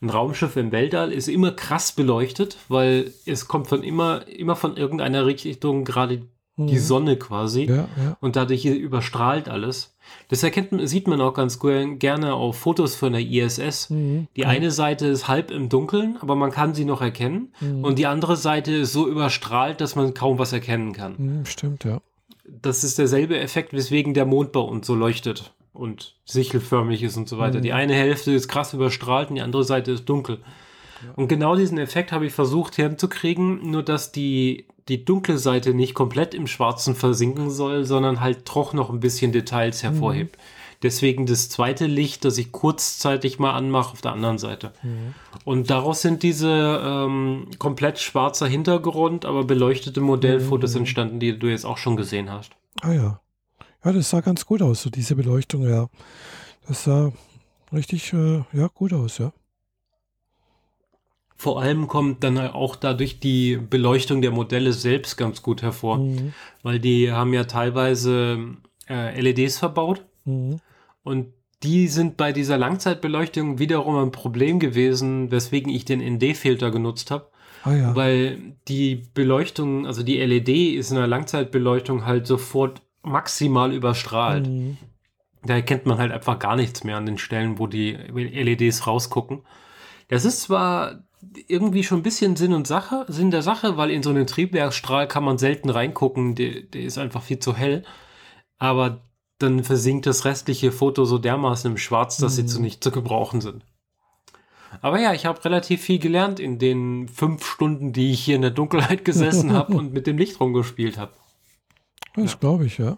Ein Raumschiff im Weltall ist immer krass beleuchtet, weil es kommt von immer, immer von irgendeiner Richtung gerade die Mhm. Sonne quasi. Ja, ja. Und dadurch überstrahlt alles. Das erkennt, man- sieht man auch ganz gerne auf Fotos von der ISS. Mhm. Die eine Seite ist halb im Dunkeln, aber man kann sie noch erkennen. Mhm. Und die andere Seite ist so überstrahlt, dass man kaum was erkennen kann. Mhm. Stimmt, ja. Das ist derselbe Effekt, weswegen der Mond bei uns so leuchtet und sichelförmig ist und so weiter. Mhm. Die eine Hälfte ist krass überstrahlt und die andere Seite ist dunkel. Und genau diesen Effekt habe ich versucht hinzukriegen, nur dass die, die dunkle Seite nicht komplett im Schwarzen versinken soll, sondern halt doch noch ein bisschen Details hervorhebt. Deswegen das zweite Licht, das ich kurzzeitig mal anmache auf der anderen Seite. Und daraus sind diese ähm, komplett schwarzer Hintergrund, aber beleuchtete Modellfotos entstanden, die du jetzt auch schon gesehen hast. Ah ja. Ja, das sah ganz gut aus, so diese Beleuchtung, ja. Das sah richtig, äh, ja, gut aus, ja. Vor allem kommt dann auch dadurch die Beleuchtung der Modelle selbst ganz gut hervor, Mhm. weil die haben ja teilweise äh, LEDs verbaut Mhm. und die sind bei dieser Langzeitbeleuchtung wiederum ein Problem gewesen, weswegen ich den ND-Filter genutzt habe, Ah ja. weil die Beleuchtung, also die LED ist in der Langzeitbeleuchtung halt sofort maximal überstrahlt. Mhm. Da erkennt man halt einfach gar nichts mehr an den Stellen, wo die LEDs rausgucken. Das ist zwar irgendwie schon ein bisschen Sinn und Sache, Sinn der Sache, weil in so einen Triebwerksstrahl kann man selten reingucken, der, der ist einfach viel zu hell. Aber dann versinkt das restliche Foto so dermaßen im Schwarz, dass sie Mhm. zu nicht zu gebrauchen sind. Aber ja, ich habe relativ viel gelernt in den fünf Stunden, die ich hier in der Dunkelheit gesessen [laughs] habe und mit dem Licht rumgespielt habe. Das Ja. glaube ich, ja.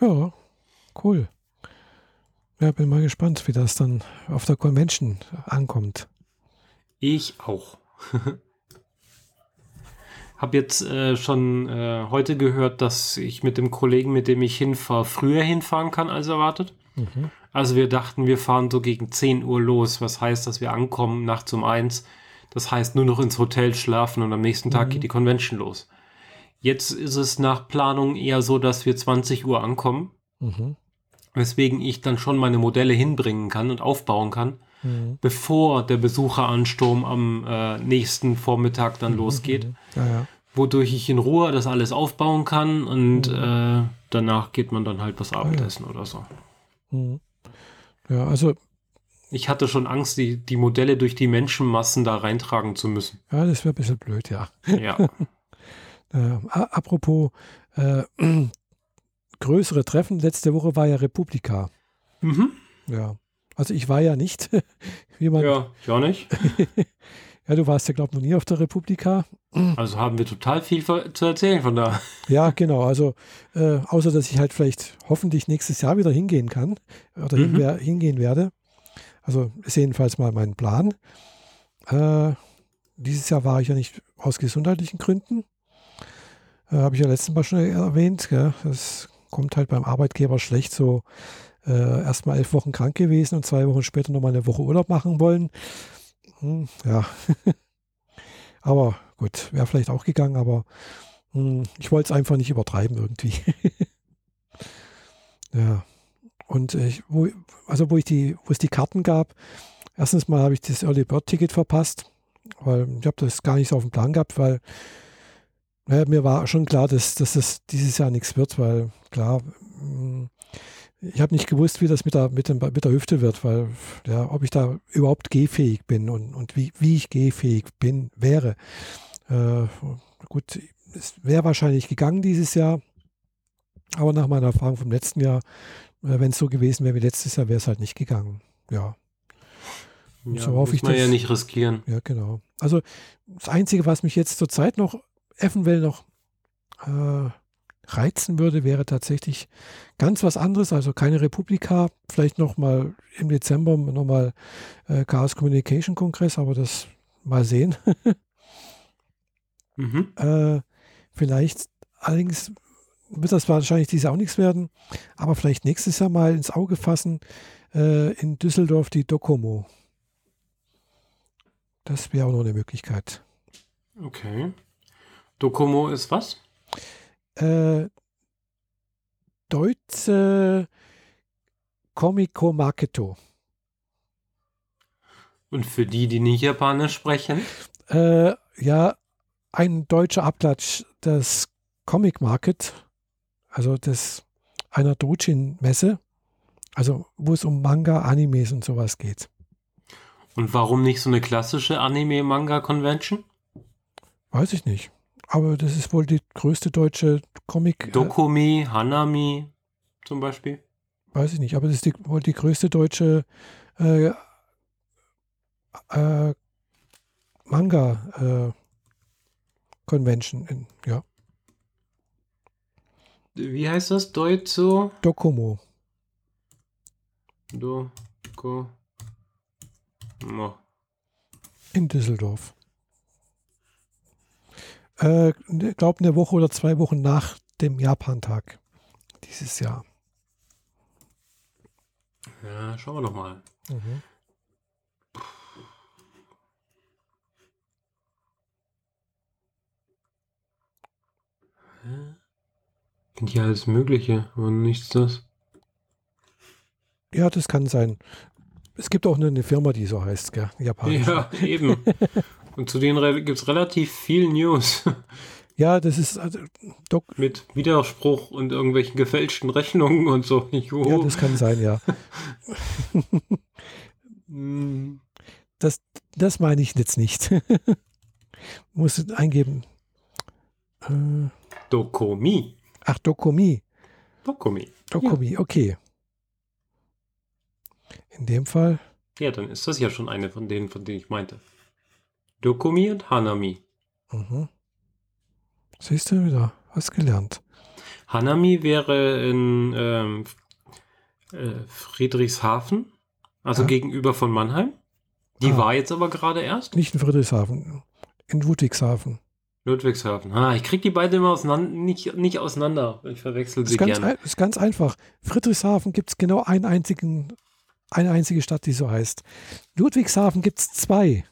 Ja, cool. Ja, bin mal gespannt, wie das dann auf der Convention ankommt. Ich auch. [laughs] Hab jetzt äh, schon äh, heute gehört, dass ich mit dem Kollegen, mit dem ich hinfahre, früher hinfahren kann als erwartet. Mhm. Also wir dachten, wir fahren so gegen 10 Uhr los, was heißt, dass wir ankommen nachts um eins. Das heißt, nur noch ins Hotel schlafen und am nächsten Tag Mhm. geht die Convention los. Jetzt ist es nach Planung eher so, dass wir 20 Uhr ankommen, Mhm. weswegen ich dann schon meine Modelle hinbringen kann und aufbauen kann. Mhm. bevor der Besucheransturm am äh, nächsten Vormittag Mhm. dann losgeht. Ja, ja. Wodurch ich in Ruhe das alles aufbauen kann und Mhm. äh, danach geht man dann halt was Abendessen oder so. Mhm. Ja, also, Ich hatte schon Angst, die, die Modelle durch die Menschenmassen da reintragen zu müssen. ja, das wäre ein bisschen blöd, ja. Ja. [laughs] Äh, apropos äh, [clears throat] größere Treffen, letzte Woche war ja Republika. mhm. Ja. Also ich war ja nicht, [laughs] wie man, ja, Ja, ich auch nicht. [laughs] du warst ja, glaube ich, noch nie auf der Republika. Also haben wir total viel zu erzählen von da. [laughs] Ja, genau. Also äh, außer, dass ich halt vielleicht hoffentlich nächstes Jahr wieder hingehen kann oder Mhm. hin, hingehen werde. Also ist jedenfalls mal mein Plan. Äh, dieses Jahr war ich ja nicht aus gesundheitlichen Gründen. Äh, Habe ich ja letztes Mal schon erwähnt. Gell? Das kommt halt beim Arbeitgeber schlecht so. Äh, Erstmal elf Wochen krank gewesen und zwei Wochen später nochmal eine Woche Urlaub machen wollen. Hm, ja. [laughs] aber gut, wäre vielleicht auch gegangen, aber hm, ich wollte es einfach nicht übertreiben irgendwie. [laughs] ja. Und ich, wo, also wo ich die, wo es die Karten gab, erstens mal habe ich das Early Bird Ticket verpasst, weil ich habe das gar nicht so auf dem Plan gehabt, weil naja, mir war schon klar, dass, dass das dieses Jahr nichts wird, weil klar, mh, ich habe nicht gewusst, wie das mit der, mit, dem, mit der Hüfte wird, weil ja, ob ich da überhaupt gehfähig bin und, und wie, wie ich gehfähig bin, wäre. Äh, gut, es wäre wahrscheinlich gegangen dieses Jahr, aber nach meiner Erfahrung vom letzten Jahr, äh, wenn es so gewesen wäre wie letztes Jahr, wäre es halt nicht gegangen. Ja, Ja, So hoffe muss ich, man ja dass- nicht riskieren. ja, genau. Also das Einzige, was mich jetzt zurzeit noch eventuell noch äh, reizen würde, wäre tatsächlich ganz was anderes, also keine Republika, vielleicht noch mal im Dezember nochmal äh, Chaos Communication Kongress, aber das mal sehen. [laughs] Mhm. Äh, vielleicht, allerdings wird das wahrscheinlich dieses Jahr auch nichts werden, aber vielleicht nächstes Jahr mal ins Auge fassen, äh, in Düsseldorf die Docomo. Das wäre auch noch eine Möglichkeit. Okay. Docomo ist was? Äh, Deutsche Comico Marketo. Und für die, die nicht Japanisch sprechen? Äh, ja, ein deutscher Abklatsch des Comic Market, also des einer Dojin-Messe, also wo es um Manga, Animes und sowas geht. Und warum nicht so eine klassische Anime-Manga-Convention? Weiß ich nicht. Aber das ist wohl die größte deutsche Comic. Dokumi, Hanami zum Beispiel? Äh, weiß ich nicht, aber das ist die, wohl die größte deutsche äh, äh, Manga äh, Convention. In, ja, Wie heißt das? Deutzo? Docomo. Doko. Mo. in Düsseldorf. Äh, ich glaube, eine Woche oder zwei Wochen nach dem Japantag dieses Jahr. Ja, schauen wir doch mal. Mhm. Hier alles Mögliche, aber nichts das. Ja, das kann sein. Es gibt auch eine, eine Firma, die so heißt, gell? Japanisch. Ja, eben. [laughs] Und zu denen gibt es relativ viel News [laughs] Ja, das ist also, Doc, mit Widerspruch und irgendwelchen gefälschten Rechnungen und so. [laughs] Juhu. ja, das kann sein, ja. [laughs] Das, das meine ich jetzt nicht. Muss eingeben. Äh, Dokomi. ach, Dokomi. Dokomi. Dokomi, okay. In dem Fall, Ja, dann ist das ja schon eine von denen, von denen ich meinte. Dokomi und Hanami. mhm. siehst du wieder, was gelernt. Hanami wäre in ähm, äh, Friedrichshafen, also Ja. gegenüber von Mannheim. Die Ah. war jetzt aber gerade erst. Nicht in Friedrichshafen, in Ludwigshafen. Ludwigshafen. Ah, ich krieg die beiden immer auseinander, nicht, nicht auseinander. Ich verwechsel sie ist ganz, gerne. ein, ist ganz einfach. Friedrichshafen gibt es genau einen einzigen, eine einzige Stadt, die so heißt. Ludwigshafen gibt es zwei.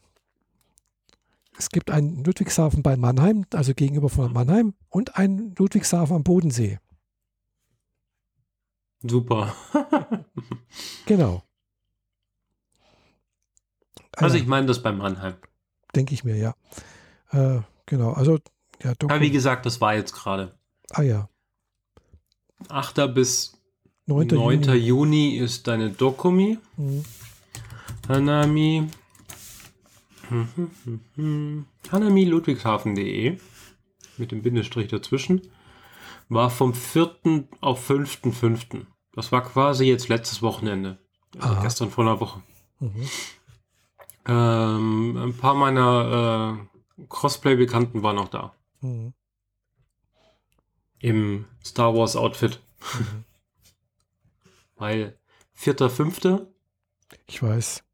Es gibt einen Ludwigshafen bei Mannheim, also gegenüber von Mannheim, und einen Ludwigshafen am Bodensee. Super. [laughs] Genau. Also ich meine das bei Mannheim. Denke ich mir, ja. Äh, genau, also ja, Doku. Ja, wie gesagt, das war jetzt gerade. Ah ja. 8. bis 9. 9. Juni. Juni ist deine Dokumi. Mhm. Hanami. Hanami Ludwigshafen.de mit dem Bindestrich dazwischen war vom 4. auf 5.5. Das war quasi jetzt letztes Wochenende. Also gestern vor einer Woche. Mhm. Ähm, ein paar meiner äh, Cosplay-Bekannten waren auch da. Mhm. Im Star Wars Outfit. Mhm. [laughs] Weil 4.5. Ich weiß.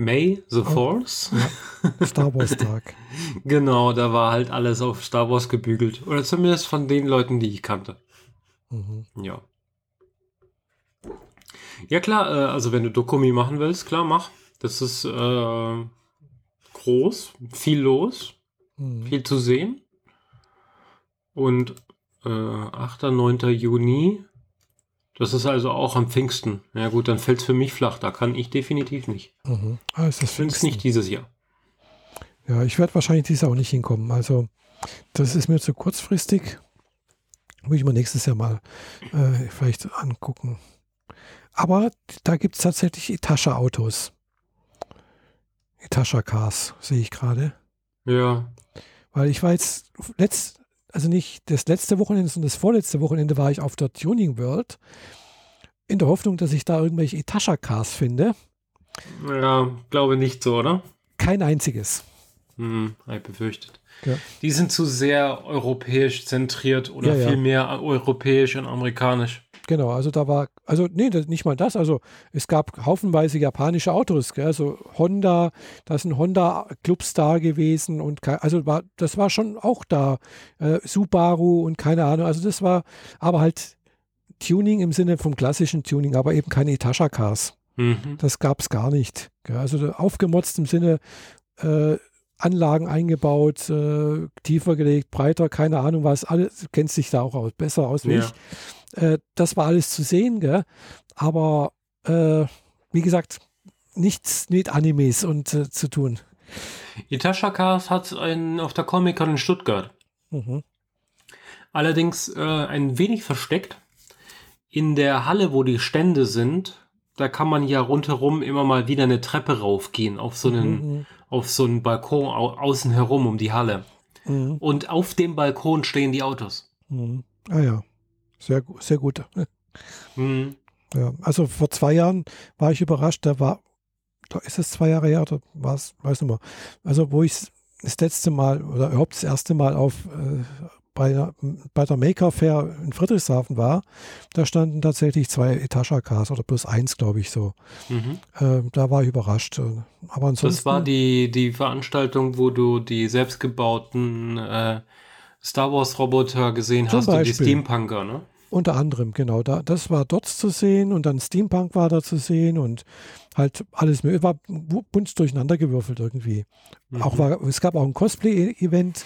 May the Force. Ja. Star Wars Tag. [laughs] genau, da war halt alles auf Star Wars gebügelt. Oder zumindest von den Leuten, die ich kannte. Mhm. Ja. Ja klar, äh, also wenn du Dokumi machen willst, klar, mach. Das ist äh, groß, viel los, mhm. viel zu sehen. Und äh, 8. 9. Juni, das ist also auch am Pfingsten. Ja gut, dann fällt es für mich flach. Da kann ich definitiv nicht. Mhm. Ah, ist das Pfingsten? nicht dieses Jahr. Ja, ich werde wahrscheinlich dieses Jahr auch nicht hinkommen. Also das ist mir zu kurzfristig. Muss ich mal nächstes Jahr mal äh, vielleicht angucken. Aber da gibt es tatsächlich Etascha-Autos. Etascha-Cars, sehe ich gerade. Ja. Weil ich war jetzt letzt, also nicht das letzte Wochenende, sondern das vorletzte Wochenende war ich auf der Tuning World in der Hoffnung, dass ich da irgendwelche Etascha-Cars finde. Ja, glaube nicht so, oder? Kein einziges. Hm, habe ich befürchtet. Ja. Die sind zu sehr europäisch zentriert oder ja, ja. viel mehr europäisch und amerikanisch. Genau, also da war, also nee, nicht mal das, also es gab haufenweise japanische Autos, gell? also Honda, da sind Honda Clubs da gewesen und also war, das war schon auch da, äh, Subaru und keine Ahnung, also das war aber halt Tuning im Sinne vom klassischen Tuning, aber eben keine Etasha-Cars. Mhm. Das gab es gar nicht. Gell? Also aufgemotzt im Sinne äh, Anlagen eingebaut, äh, tiefer gelegt, breiter, keine Ahnung was, alles kennt sich da auch aus, besser aus wie ja. ich. Äh, das war alles zu sehen, gell? aber äh, wie gesagt, nichts mit Animes und äh, zu tun. Itasha Cars hat einen auf der Comic-Con in Stuttgart. Mhm. Allerdings äh, ein wenig versteckt. In der Halle, wo die Stände sind, da kann man ja rundherum immer mal wieder eine Treppe raufgehen auf so einen, mhm. Auf so einen Balkon au außen herum um die Halle. Mhm. Und auf dem Balkon stehen die Autos. Mhm. Ah ja. Sehr, sehr gut. Mhm. Ja, also vor zwei Jahren war ich überrascht, da war, da ist es zwei Jahre her, oder war es, weiß nicht mehr. Also, wo ich das letzte Mal oder überhaupt das erste Mal auf äh, bei, bei der Maker Fair in Friedrichshafen war, da standen tatsächlich zwei Etasha-Cars oder plus eins, glaube ich so. Mhm. Äh, da war ich überrascht. Aber ansonsten, das war die, die Veranstaltung, wo du die selbstgebauten äh, Star Wars-Roboter gesehen hast Beispiel. und die Steampunker, ne? Unter anderem, genau. Da, das war dort zu sehen und dann Steampunk war da zu sehen und halt alles mehr. War bunt durcheinander gewürfelt irgendwie. Mhm. Auch war, es gab auch ein Cosplay-Event,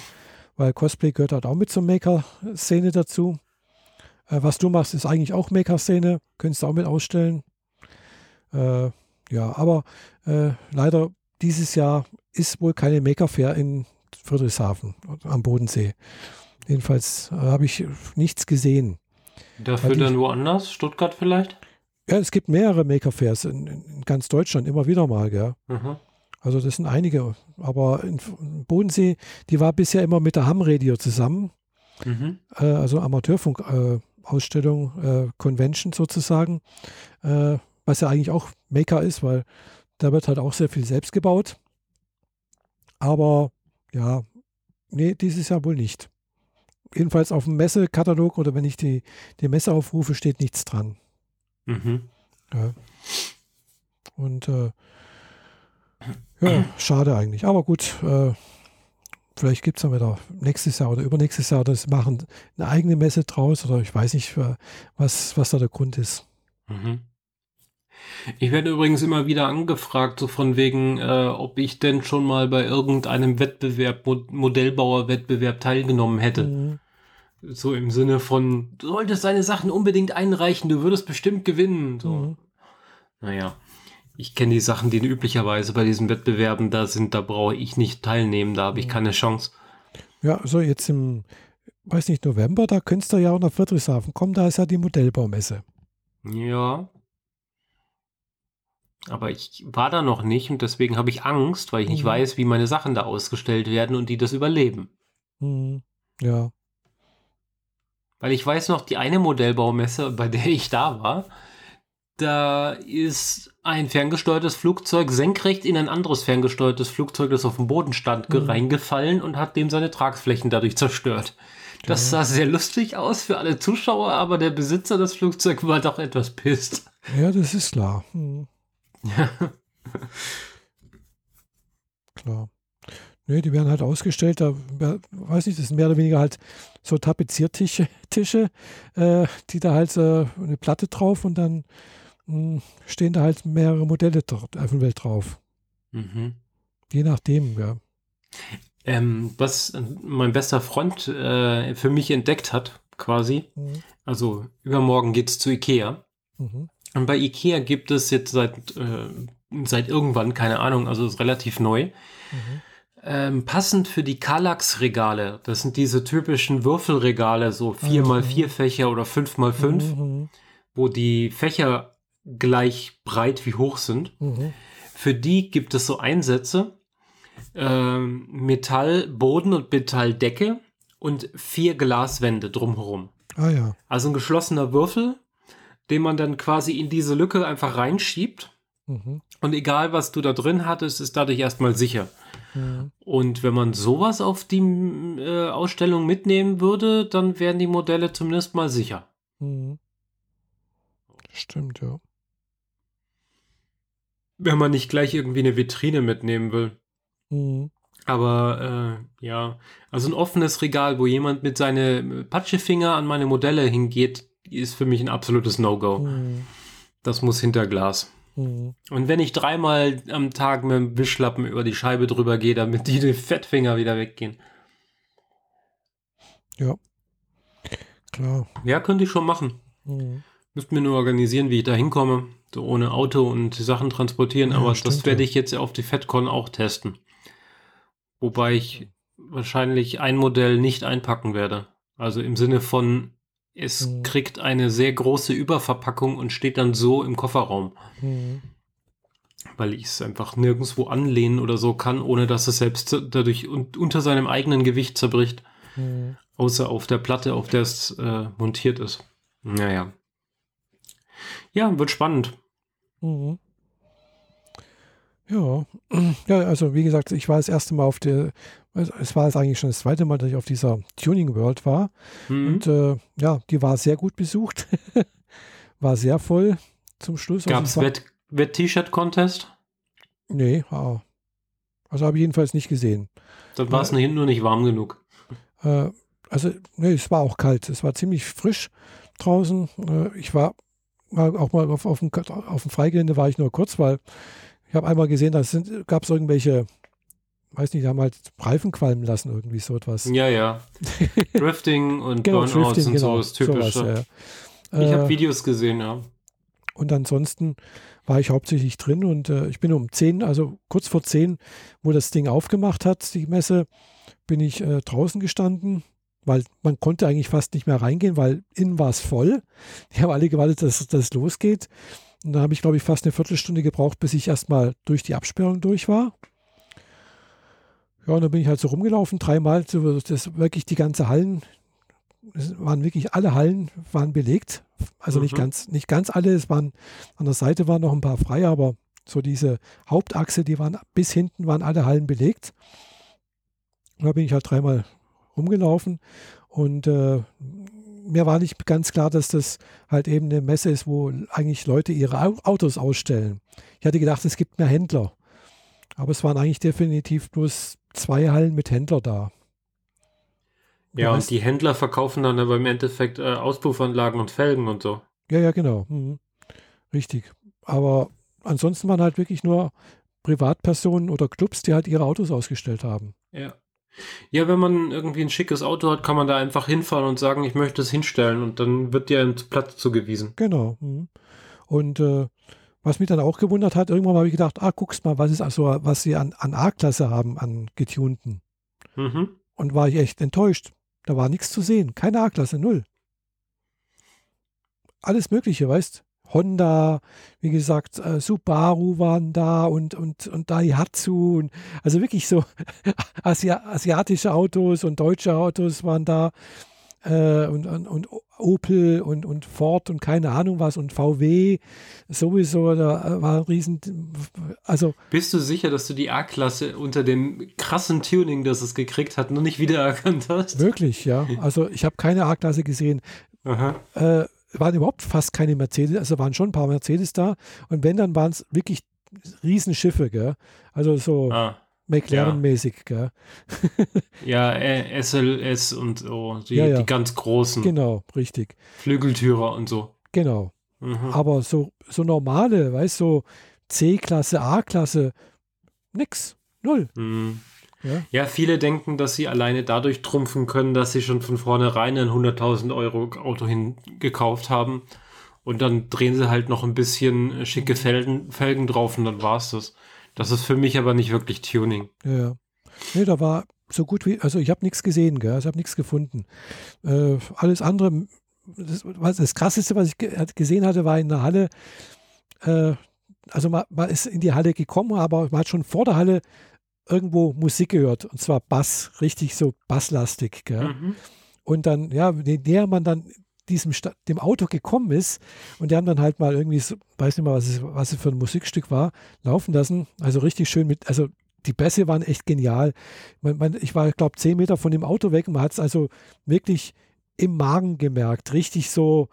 weil Cosplay gehört halt auch mit zur Maker-Szene dazu. Äh, was du machst, ist eigentlich auch Maker-Szene. Könntest du auch mit ausstellen. Äh, ja, aber äh, leider dieses Jahr ist wohl keine Maker-Fair in Friedrichshafen am Bodensee. Jedenfalls äh, habe ich nichts gesehen. Dafür dann woanders? Stuttgart vielleicht? Ja, es gibt mehrere Maker Fairs in, in ganz Deutschland, immer wieder mal, gell? Mhm. Also das sind einige. Aber in Bodensee, die war bisher immer mit der Ham Radio zusammen. Mhm. Äh, also Amateurfunk-Ausstellung, äh, äh, Convention sozusagen. Äh, was ja eigentlich auch Maker ist, weil da wird halt auch sehr viel selbst gebaut. Aber ja, nee, dieses Jahr wohl nicht jedenfalls auf dem Messekatalog oder wenn ich die, die Messe aufrufe, steht nichts dran. Mhm. Ja. Und äh, ja, [clears throat] schade eigentlich. Aber gut, äh, vielleicht gibt es dann wieder nächstes Jahr oder übernächstes Jahr das machen eine eigene Messe draus oder ich weiß nicht, was, was da der Grund ist. Mhm. Ich werde übrigens immer wieder angefragt, so von wegen, äh, ob ich denn schon mal bei irgendeinem Wettbewerb, Mod Modellbauerwettbewerb teilgenommen hätte. Mhm. So im Sinne von, du solltest deine Sachen unbedingt einreichen, du würdest bestimmt gewinnen. So. Mhm. Naja. Ich kenne die Sachen, die üblicherweise bei diesen Wettbewerben da sind, da brauche ich nicht teilnehmen, da habe ich keine Chance. Ja, also jetzt im, weiß nicht, November, da könntest du ja auch nach Friedrichshafen kommen, da ist ja die Modellbaumesse. Ja. Aber ich war da noch nicht und deswegen habe ich Angst, weil ich nicht Mhm. weiß, wie meine Sachen da ausgestellt werden und die das überleben. Hm, ja. Weil ich weiß noch, die eine Modellbaumesse, bei der ich da war, da ist ein ferngesteuertes Flugzeug senkrecht in ein anderes ferngesteuertes Flugzeug, das auf dem Boden stand, Mhm. reingefallen und hat dem seine Tragflächen dadurch zerstört. Das sah sehr lustig aus für alle Zuschauer, aber der Besitzer des Flugzeugs war doch etwas pisst. Ja, das ist klar. Hm, Ja. [laughs] klar. Nee, die werden halt ausgestellt, da weiß nicht, das sind mehr oder weniger halt so Tapeziertische, Tische, äh, die da halt äh, eine Platte drauf und dann stehen da halt mehrere Modelle auf dem Welt drauf. Mhm. Je nachdem, ja. Ähm, was mein bester Freund äh, für mich entdeckt hat, quasi, Mhm. also übermorgen geht's zu Ikea. Mhm. Und bei Ikea gibt es jetzt seit, äh, seit irgendwann, keine Ahnung, also ist relativ neu, Mhm. ähm, passend für die Kallax-Regale. Das sind diese typischen Würfelregale, so 4x4 Fächer oder 5x5, Mhm. wo die Fächer gleich breit wie hoch sind. Mhm. Für die gibt es so Einsätze, ähm, Metall, Boden und Metalldecke und vier Glaswände drumherum. Ah ja. Also ein geschlossener Würfel, den man dann quasi in diese Lücke einfach reinschiebt. Mhm. Und egal, was du da drin hattest, ist dadurch erstmal sicher. Mhm. Und wenn man sowas auf die äh, Ausstellung mitnehmen würde, dann wären die Modelle zumindest mal sicher. Mhm. Stimmt, ja. Wenn man nicht gleich irgendwie eine Vitrine mitnehmen will. Mhm. Aber äh, ja, also ein offenes Regal, wo jemand mit seine Patschefinger an meine Modelle hingeht, ist für mich ein absolutes No-Go. Mhm. Das muss hinter Glas. Mhm. Und wenn ich dreimal am Tag mit dem Wischlappen über die Scheibe drüber gehe, damit die, die Fettfinger wieder weggehen. Klar. Ja, könnte ich schon machen. Mhm. Müsste mir nur organisieren, wie ich da hinkomme. Ohne Auto und die Sachen transportieren. Ja, Aber das stimmt, werde ich jetzt auf die FedCon auch testen. Wobei ich wahrscheinlich ein Modell nicht einpacken werde. Also im Sinne von, es Mhm. kriegt eine sehr große Überverpackung und steht dann so im Kofferraum. Mhm. Weil ich es einfach nirgendwo anlehnen oder so kann, ohne dass es selbst dadurch un unter seinem eigenen Gewicht zerbricht. Mhm. Außer auf der Platte, auf der es äh, montiert ist. Naja. Ja, wird spannend. Mhm. Ja. ja, also wie gesagt, ich war das erste Mal auf der, es war jetzt eigentlich schon das zweite Mal, dass ich auf dieser Tuning World war. Mhm. Und äh, ja, die war sehr gut besucht. [laughs] war sehr voll zum Schluss. Gab Also es Wett-T-Shirt-Contest? Nee, ah. also habe ich jedenfalls nicht gesehen. Dann war es hinten nur nicht warm genug. Äh, also, nee, es war auch kalt. Es war ziemlich frisch draußen. Äh, ich war auch mal auf, auf, dem, auf dem Freigelände war ich nur kurz, weil ich habe einmal gesehen, da gab es irgendwelche, weiß nicht, die haben halt Reifen qualmen lassen, irgendwie so etwas. Ja, ja. [laughs] Drifting und Genau, Burnouts Drifting, und so genau. ist typisch. ja. Ich Äh, habe Videos gesehen, ja. Und ansonsten war ich hauptsächlich drin und äh, ich bin um 10, also kurz vor 10, wo das Ding aufgemacht hat, die Messe, bin ich äh, draußen gestanden, weil man konnte eigentlich fast nicht mehr reingehen, weil innen war es voll. Die haben alle gewartet, dass das losgeht. Und da habe ich, glaube ich, fast eine Viertelstunde gebraucht, bis ich erstmal durch die Absperrung durch war. Ja, und dann bin ich halt so rumgelaufen, dreimal, so, das wirklich die ganze Hallen, es waren wirklich alle Hallen waren belegt. Also nicht Mhm. ganz, nicht ganz alle, es waren an der Seite waren noch ein paar frei, aber so diese Hauptachse, die waren bis hinten waren alle Hallen belegt. Und da bin ich halt dreimal rumgelaufen und äh, mir war nicht ganz klar, dass das halt eben eine Messe ist, wo eigentlich Leute ihre Au- Autos ausstellen. Ich hatte gedacht, es gibt mehr Händler. Aber es waren eigentlich definitiv bloß zwei Hallen mit Händler da. Ja, Der und die Händler verkaufen dann aber im Endeffekt äh, Auspuffanlagen und Felgen und so. Ja, ja, genau. Mhm. Richtig. Aber ansonsten waren halt wirklich nur Privatpersonen oder Clubs, die halt ihre Autos ausgestellt haben. Ja. Ja, wenn man irgendwie ein schickes Auto hat, kann man da einfach hinfahren und sagen, ich möchte es hinstellen und dann wird dir ein Platz zugewiesen. Genau. Mhm. Und äh, was mich dann auch gewundert hat, irgendwann habe ich gedacht, ah, guckst mal, was ist also, was sie an, an A-Klasse haben, an getunten. Mhm. Und war ich echt enttäuscht. Da war nichts zu sehen. Keine A-Klasse, null. Alles Mögliche, weißt Honda, wie gesagt, äh, Subaru waren da und, und, und Daihatsu. Und, also wirklich so [laughs] Asi asiatische Autos und deutsche Autos waren da. Äh, und, und, und, Opel und, und Ford und keine Ahnung was und VW sowieso, da war ein riesen, also. Bist du sicher, dass du die A-Klasse unter dem krassen Tuning, das es gekriegt hat, noch nicht wiedererkannt hast? Wirklich, ja. Also ich habe keine A-Klasse gesehen. Aha. Äh, waren überhaupt fast keine Mercedes, also waren schon ein paar Mercedes da. Und wenn, dann waren es wirklich Riesenschiffe, gell? Also so ah, McLaren-mäßig, [laughs] ja. ja, äh, SLS und oh, die, ja, ja. die ganz großen. Genau, richtig. Flügeltürer und so. Genau. Mhm. Aber so, so normale, weißt du, so C-Klasse, A-Klasse, nix. Null. Mhm. Ja? ja, viele denken, dass sie alleine dadurch trumpfen können, dass sie schon von vornherein ein 100.000 Euro Auto hingekauft haben. Und dann drehen sie halt noch ein bisschen schicke Felgen, Felgen drauf und dann war es das. Das ist für mich aber nicht wirklich Tuning. Ja. Nee, da war so gut wie, also ich habe nichts gesehen, gell? Also ich habe nichts gefunden. Äh, alles andere, das, was, das krasseste, was ich gesehen hatte, war in der Halle, äh, also man, man, ist in die Halle gekommen, aber man hat schon vor der Halle irgendwo Musik gehört und zwar Bass, richtig so basslastig. Mhm. Und dann, ja, je näher man dann diesem dem Auto gekommen ist und die haben dann halt mal irgendwie, so, weiß nicht mal, was es, was es für ein Musikstück war, laufen lassen. Also richtig schön mit, also die Bässe waren echt genial. Man, man, ich war, glaube zehn Meter von dem Auto weg und man hat es also wirklich im Magen gemerkt, richtig so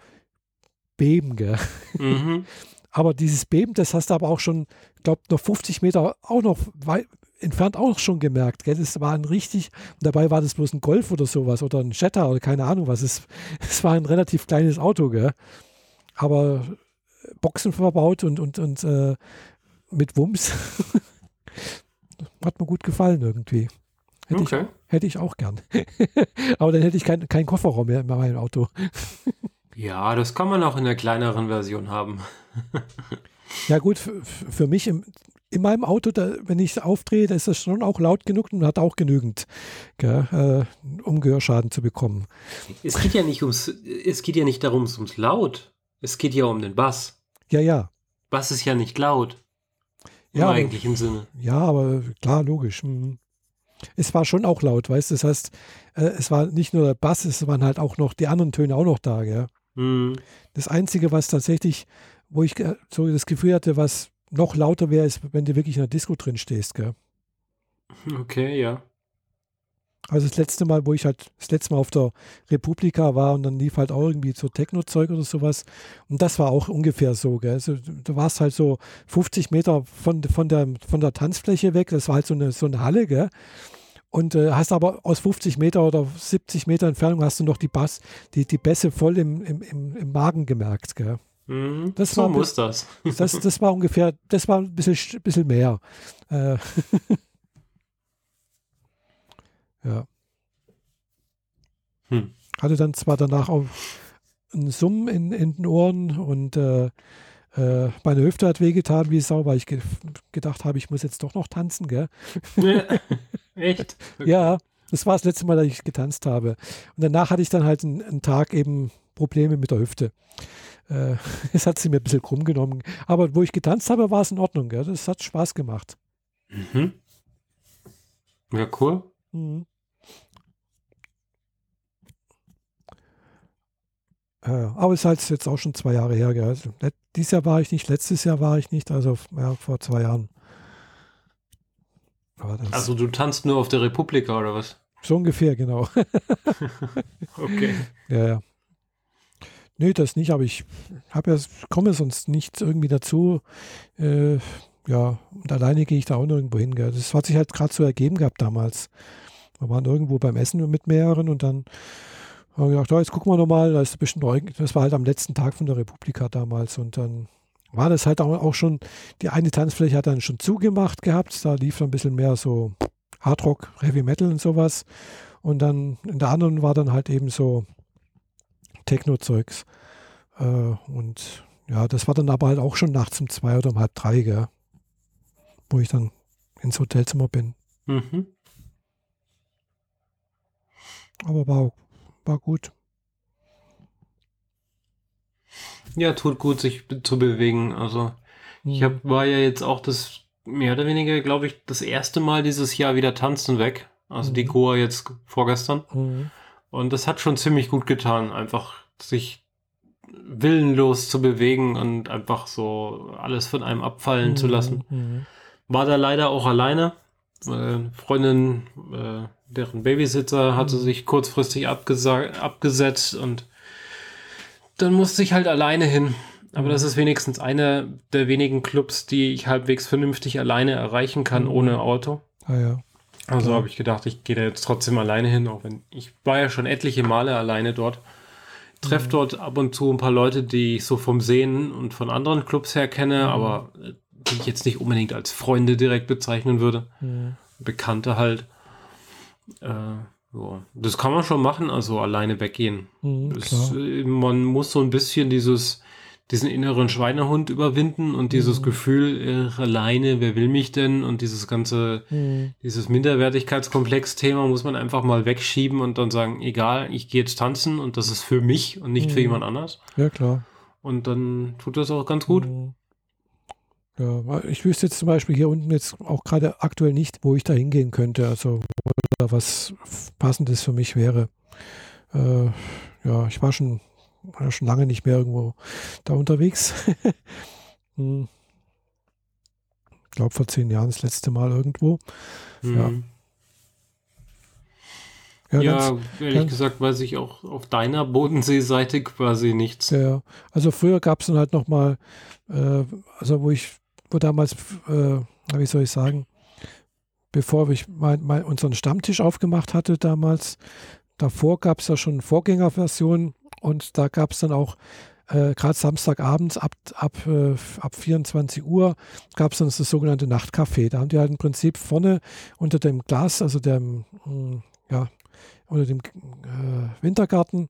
beben, gell? Mhm. [laughs] aber dieses Beben, das hast du aber auch schon, glaube noch 50 Meter auch noch weit, entfernt auch schon gemerkt. Gell? Das war ein richtig, dabei war das bloß ein Golf oder sowas oder ein Jetta oder keine Ahnung was. Es, [laughs] es war ein relativ kleines Auto, gell? aber Boxen verbaut und, und, und äh, mit Wumms. [laughs] Hat mir gut gefallen irgendwie. Hätte, okay. ich, hätte ich auch gern. [laughs] aber dann hätte ich keinen kein Kofferraum mehr in meinem Auto. ja, das kann man auch in der kleineren Version haben. ja gut, für mich im, in meinem Auto, da, wenn ich es aufdrehe, da ist das schon auch laut genug und hat auch genügend, gell, äh, um Gehörschaden zu bekommen. Es geht ja nicht ums, es geht ja nicht darum, ums laut. Es geht ja um den Bass. Ja, ja. Bass ist ja nicht laut. Im ja, eigentlichen Sinne. Ja, aber klar, logisch. Mhm. Es war schon auch laut, weißt du? Das heißt, äh, es war nicht nur der Bass, es waren halt auch noch die anderen Töne auch noch da, gell? Mhm. Das Einzige, was tatsächlich, wo ich äh, so das Gefühl hatte, was noch lauter wäre, ist, wenn du wirklich in der Disco drin stehst, gell? Okay, ja. Also das letzte Mal, wo ich halt das letzte Mal auf der Republika war und dann lief halt auch irgendwie so Techno-Zeug oder sowas. Und das war auch ungefähr so, gell? Also du warst halt so 50 Meter von, von, der, von der Tanzfläche weg. Das war halt so eine, so eine Halle, gell? Und äh, hast aber aus 50 Meter oder 70 Meter Entfernung hast du noch die Bass, die, die Bässe voll im, im, im, im Magen gemerkt, gell? Mhm, das so war, muss das. [laughs] das. Das war ungefähr, das war ein bisschen, bisschen mehr. Äh, [laughs] ja. Hm. Hatte dann zwar danach auch einen Summ in, in den Ohren und äh, äh, meine Hüfte hat wehgetan wie Sau, weil ich ge gedacht habe, ich muss jetzt doch noch tanzen, gell? [laughs] Echt? Okay. Ja, das war das letzte Mal, dass ich getanzt habe. Und danach hatte ich dann halt einen, einen Tag eben Probleme mit der Hüfte. Äh, [laughs] es hat sie mir ein bisschen krumm genommen. Aber wo ich getanzt habe, war es in Ordnung. Gell? Das hat Spaß gemacht. Mhm. Ja, cool. Mhm. Äh, aber es ist halt jetzt auch schon zwei Jahre her. Gell? Also, dieses Jahr war ich nicht, letztes Jahr war ich nicht, also ja, vor zwei Jahren. also du tanzt nur auf der Republika oder was? So ungefähr, genau. [laughs] [laughs] okay. Ja, ja. Nee, das nicht, aber ich habe ja, komme sonst nicht irgendwie dazu. Äh, ja, und alleine gehe ich da auch nirgendwo hin. Gell. Das hat sich halt gerade so ergeben gehabt damals. Wir waren irgendwo beim Essen mit mehreren und dann haben wir gedacht, oh, jetzt gucken wir nochmal, da ist bestimmt das war halt am letzten Tag von der Republika damals und dann war das halt auch schon, die eine Tanzfläche hat dann schon zugemacht gehabt, da lief dann ein bisschen mehr so Hardrock, Heavy Metal und sowas und dann in der anderen war dann halt eben so Techno-Zeugs. Äh, und ja, das war dann aber halt auch schon nachts um zwei oder um halb drei, gell? wo ich dann ins Hotelzimmer bin. Mhm. Aber war, war gut. Ja, tut gut, sich zu bewegen. Also, ich hab, war ja jetzt auch das mehr oder weniger, glaube ich, das erste Mal dieses Jahr wieder tanzen weg. Also die Mhm. Goa jetzt vorgestern. Mhm. Und das hat schon ziemlich gut getan, einfach sich willenlos zu bewegen und einfach so alles von einem abfallen zu lassen. Mhm. War da leider auch alleine. Äh, Freundin, äh, deren Babysitzer hatte Mhm. sich kurzfristig abgesetzt und dann musste ich halt alleine hin. Aber Mhm. das ist wenigstens einer der wenigen Clubs, die ich halbwegs vernünftig alleine erreichen kann, Mhm. ohne Auto. Ah ja. Also Klar. habe ich gedacht, ich gehe da jetzt trotzdem alleine hin, auch wenn ich war ja schon etliche Male alleine dort. Treff Mhm. dort ab und zu ein paar Leute, die ich so vom Sehen und von anderen Clubs her kenne, Mhm. aber äh, die ich jetzt nicht unbedingt als Freunde direkt bezeichnen würde. Mhm. Bekannte halt. Äh, ja. Das kann man schon machen, also alleine weggehen. Mhm, Das, äh, man muss so ein bisschen dieses, diesen inneren Schweinehund überwinden und dieses Mhm. Gefühl, äh, alleine, wer will mich denn? Und dieses ganze Mhm. dieses Minderwertigkeitskomplex-Thema muss man einfach mal wegschieben und dann sagen, egal, ich gehe jetzt tanzen und das ist für mich und nicht für Mhm. jemand anders. Ja, klar. Und dann tut das auch ganz gut. Mhm. Ja, ich wüsste jetzt zum Beispiel hier unten jetzt auch gerade aktuell nicht, wo ich da hingehen könnte, also wo da was Passendes für mich wäre. Äh, ja, ich war schon, war schon lange nicht mehr irgendwo da unterwegs. [laughs] Hm. Ich glaube vor zehn Jahren das letzte Mal irgendwo. Mhm. Ja, Ja, ganz- ehrlich ganz- gesagt weiß ich auch auf deiner Bodenseeseite quasi nichts. Ja, also früher gab es dann halt nochmal, äh, also wo ich, wo damals, äh, wie soll ich sagen, bevor ich mein, mein, unseren Stammtisch aufgemacht hatte damals, davor gab es ja schon Vorgängerversionen und da gab es dann auch äh, gerade Samstagabends ab, ab, äh, ab 24 Uhr gab es dann das sogenannte Nachtcafé. Da haben die halt im Prinzip vorne unter dem Glas, also dem, mh, ja, unter dem äh, Wintergarten,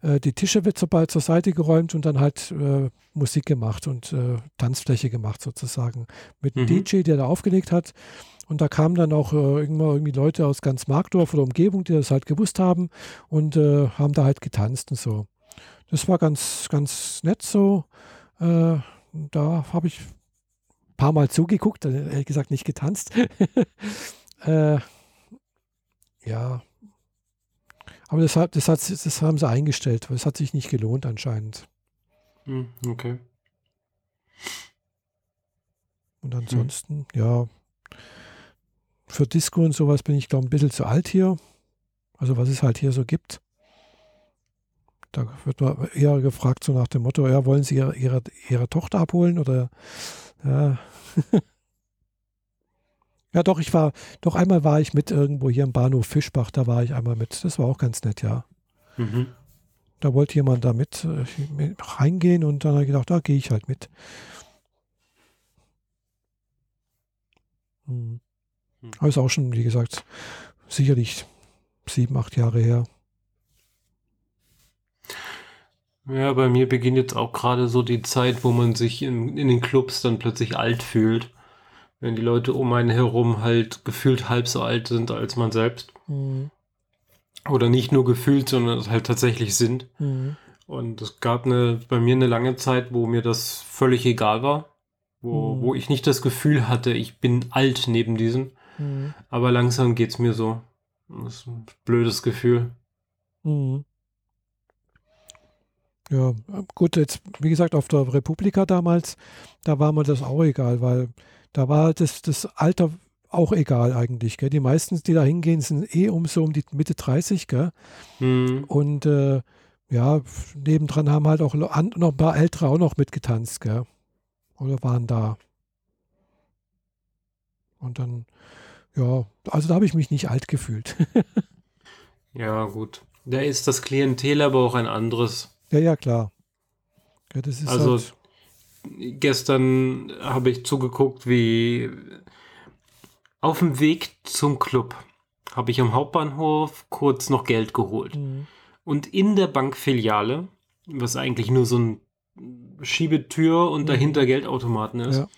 äh, die Tische wird sobald zur Seite geräumt und dann halt äh, Musik gemacht und äh, Tanzfläche gemacht sozusagen. Mit einem Mhm. DJ, der da aufgelegt hat. Und da kamen dann auch äh, irgendwann irgendwie Leute aus ganz Markdorf oder Umgebung, die das halt gewusst haben und äh, haben da halt getanzt und so. Das war ganz, ganz nett so. Äh, da habe ich ein paar Mal zugeguckt, äh, ehrlich gesagt nicht getanzt. [laughs] äh, ja. Aber das, hat, das, hat, das haben sie eingestellt, weil es hat sich nicht gelohnt anscheinend. Hm, Okay. Und ansonsten, ja, für Disco und sowas bin ich, glaube ich, ein bisschen zu alt hier. Also was es halt hier so gibt. Da wird man eher gefragt, so nach dem Motto, ja, wollen Sie Ihre, ihre, ihre Tochter abholen oder ja. [laughs] ja, doch, ich war, doch einmal war ich mit irgendwo hier im Bahnhof Fischbach, da war ich einmal mit. Das war auch ganz nett, ja. Mhm. Da wollte jemand da mit, äh, mit reingehen und dann habe ich gedacht, da gehe ich halt mit. Hm. Hm. Aber ist auch schon, wie gesagt, sicherlich sieben, acht Jahre her. Ja, bei mir beginnt jetzt auch gerade so die Zeit, wo man sich in, in den Clubs dann plötzlich alt fühlt. Wenn die Leute um einen herum halt gefühlt halb so alt sind als man selbst. Hm. Oder nicht nur gefühlt, sondern es halt tatsächlich sind. Hm. Und es gab eine, bei mir eine lange Zeit, wo mir das völlig egal war. Wo, Mhm. wo ich nicht das Gefühl hatte, ich bin alt neben diesem. Hm. Aber langsam geht's mir so. Das ist ein blödes Gefühl. Hm. Ja, gut, jetzt, wie gesagt, auf der Republika damals, da war mir das auch egal, weil da war das, das Alter auch egal eigentlich. Gell? Die meisten, die da hingehen, sind eh um so um die Mitte 30, gell? Hm. Und äh, ja, nebendran haben halt auch noch ein paar Ältere auch noch mitgetanzt, gell? Oder waren da. Und dann, ja, also da habe ich mich nicht alt gefühlt. [laughs] Ja, gut. Da ist das Klientel aber auch ein anderes. Ja, ja, klar. Ja, Also halt, gestern habe ich zugeguckt, wie auf dem Weg zum Club habe ich am Hauptbahnhof kurz noch Geld geholt. Mhm. Und in der Bankfiliale, was eigentlich nur so ein Schiebetür und dahinter Geldautomaten ist. Ja.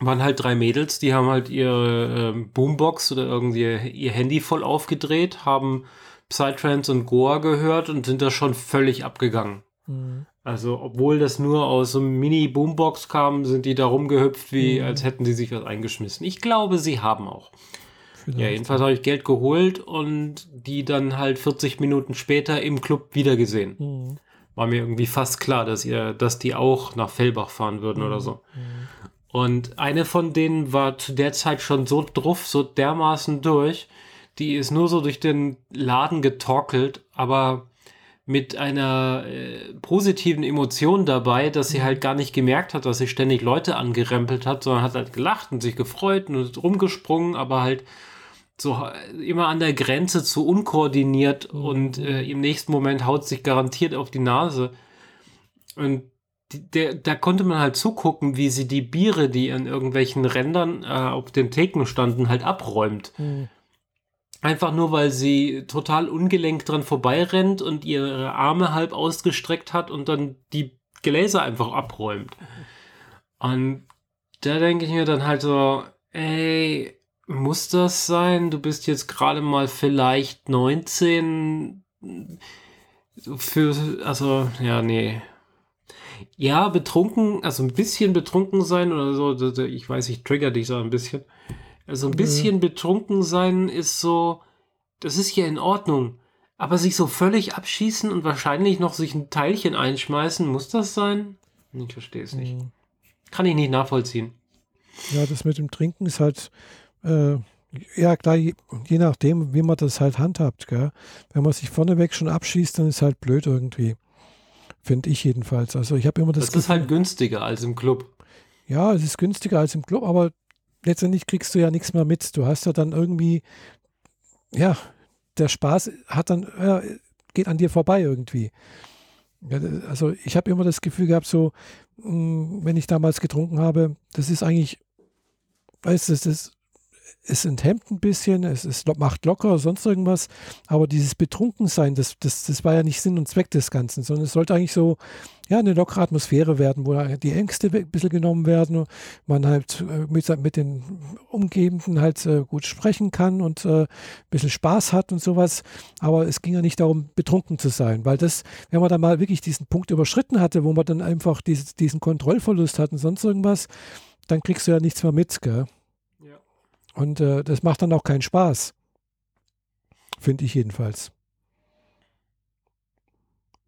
Waren halt drei Mädels, die haben halt ihre ähm, Boombox oder irgendwie ihr Handy voll aufgedreht, haben Psytrance und Goa gehört und sind da schon völlig abgegangen. Mhm. Also, obwohl das nur aus so einem Mini-Boombox kam, sind die da rumgehüpft, wie Mhm. als hätten sie sich was eingeschmissen. Ich glaube, sie haben auch. Vielleicht. Ja, jedenfalls habe ich Geld geholt und die dann halt 40 Minuten später im Club wieder gesehen. Mhm. War mir irgendwie fast klar, dass ihr, dass die auch nach Fellbach fahren würden oder so. Und eine von denen war zu der Zeit schon so druff, so dermaßen durch. Die ist nur so durch den Laden getorkelt, aber mit einer äh, positiven Emotion dabei, dass sie halt gar nicht gemerkt hat, dass sie ständig Leute angerempelt hat, sondern hat halt gelacht und sich gefreut und rumgesprungen, aber halt so äh, immer an der Grenze zu unkoordiniert und äh, im nächsten Moment haut sich garantiert auf die Nase. Und der, da konnte man halt zugucken, wie sie die Biere, die an irgendwelchen Rändern äh, auf den Theken standen, halt abräumt. Mhm. Einfach nur, weil sie total ungelenkt dran vorbeirennt und ihre Arme halb ausgestreckt hat und dann die Gläser einfach abräumt. Und da denke ich mir dann halt so, ey, muss das sein? Du bist jetzt gerade mal vielleicht 19. Für, also, ja, nee. Ja, betrunken, also ein bisschen betrunken sein oder so, ich weiß, ich trigger dich so ein bisschen. Also ein bisschen betrunken sein ist so, das ist ja in Ordnung. Aber sich so völlig abschießen und wahrscheinlich noch sich ein Teilchen einschmeißen, muss das sein? Ich verstehe es nicht. Mhm. Kann ich nicht nachvollziehen. Ja, das mit dem Trinken ist halt, äh, ja klar, je, je nachdem, wie man das halt handhabt, gell? Wenn man sich vorneweg schon abschießt, dann ist halt blöd irgendwie. Finde ich jedenfalls. Also ich habe immer das, Das ist halt günstiger als im Club. ja, es ist günstiger als im Club, aber letztendlich kriegst du ja nichts mehr mit. Du hast ja dann irgendwie, ja, der Spaß hat dann, ja, geht an dir vorbei irgendwie. Ja, also ich habe immer das Gefühl gehabt, so, mh, wenn ich damals getrunken habe, das ist eigentlich, weißt du, das ist, es enthemmt ein bisschen, es, es macht locker, sonst irgendwas, aber dieses Betrunkensein, das, das, das war ja nicht Sinn und Zweck des Ganzen, sondern es sollte eigentlich so, ja, eine lockere Atmosphäre werden, wo die Ängste ein bisschen genommen werden, man halt äh, mit, mit den Umgebenden halt äh, gut sprechen kann und äh, ein bisschen Spaß hat und sowas. Aber es ging ja nicht darum, betrunken zu sein, weil das, wenn man dann mal wirklich diesen Punkt überschritten hatte, wo man dann einfach dieses, diesen Kontrollverlust hat und sonst irgendwas, dann kriegst du ja nichts mehr mit, gell? Und äh, das macht dann auch keinen Spaß. Finde ich jedenfalls.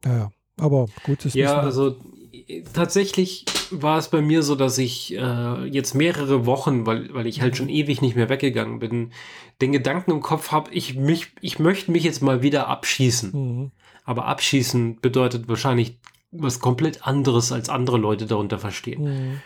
Naja, aber gut, das Ja, also äh, tatsächlich war es bei mir so, dass ich äh, jetzt mehrere Wochen, weil, weil ich halt schon ewig nicht mehr weggegangen bin, den Gedanken im Kopf habe, ich, mich, ich möchte mich jetzt mal wieder abschießen. Mhm. Aber abschießen bedeutet wahrscheinlich was komplett anderes, als andere Leute darunter verstehen. Mhm.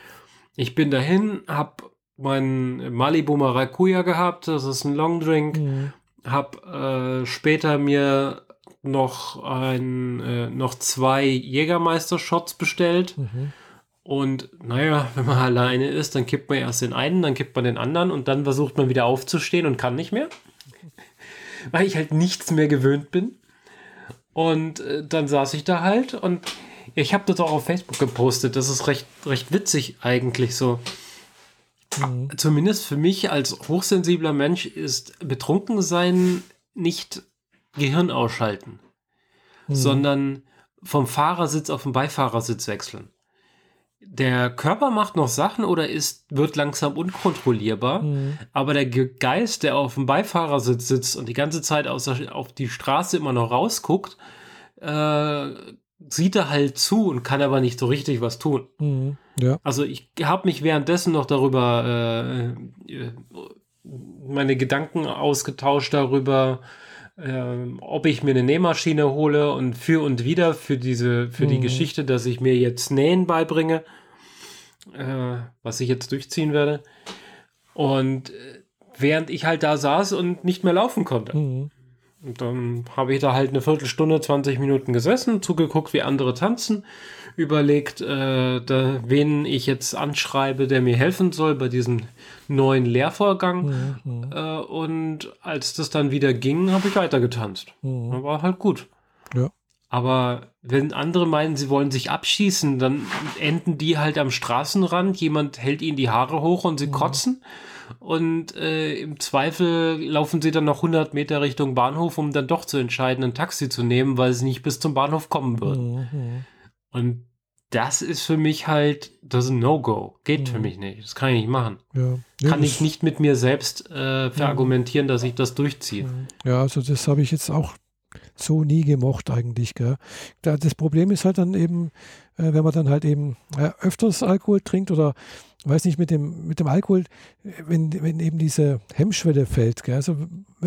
Ich bin dahin, hab meinen Malibu Maracuja gehabt, das ist ein Longdrink, Mhm. hab äh, später mir noch ein, äh, noch zwei Jägermeister-Shots bestellt. Mhm. Und naja, wenn man [laughs] alleine ist, dann kippt man erst den einen, dann kippt man den anderen und dann versucht man wieder aufzustehen und kann nicht mehr. [laughs] Weil ich halt nichts mehr gewöhnt bin. Und äh, dann saß ich da halt und ich habe das auch auf Facebook gepostet. Das ist recht, recht witzig eigentlich so. Mhm. Zumindest für mich als hochsensibler Mensch ist betrunken sein nicht Gehirn ausschalten, Mhm. sondern vom Fahrersitz auf den Beifahrersitz wechseln. Der Körper macht noch Sachen oder ist, wird langsam unkontrollierbar, Mhm. aber der Ge- Geist, der auf dem Beifahrersitz sitzt und die ganze Zeit aus der, auf die Straße immer noch rausguckt, äh, sieht er halt zu und kann aber nicht so richtig was tun. Mhm. Ja. Also ich habe mich währenddessen noch darüber äh, äh, meine Gedanken ausgetauscht darüber, äh, ob ich mir eine Nähmaschine hole und für und wieder für diese für die Mhm. Geschichte, dass ich mir jetzt Nähen beibringe, äh, was ich jetzt durchziehen werde. Und äh, während ich halt da saß und nicht mehr laufen konnte. Mhm. Und dann habe ich da halt eine Viertelstunde, 20 Minuten gesessen, zugeguckt, wie andere tanzen, überlegt, äh, da, wen ich jetzt anschreibe, der mir helfen soll bei diesem neuen Lehrvorgang. Mhm. Äh, und als das dann wieder ging, habe ich weiter getanzt. Mhm. War halt gut. Ja. Aber wenn andere meinen, sie wollen sich abschießen, dann enden die halt am Straßenrand. Jemand hält ihnen die Haare hoch und sie mhm. kotzen. Und äh, im Zweifel laufen sie dann noch 100 Meter Richtung Bahnhof, um dann doch zu entscheiden, ein Taxi zu nehmen, weil sie nicht bis zum Bahnhof kommen würden. Mhm. Und das ist für mich halt, das ist ein No-Go. Geht mhm. für mich nicht. Das kann ich nicht machen. Ja. Ja, kann ich nicht mit mir selbst äh, verargumentieren, dass ich das durchziehe. Ja, also das habe ich jetzt auch so nie gemocht eigentlich. Gell. Das Problem ist halt dann eben, äh, wenn man dann halt eben äh, öfters Alkohol trinkt oder weiß nicht, mit dem, mit dem Alkohol, wenn, wenn eben diese Hemmschwelle fällt. Gell? Also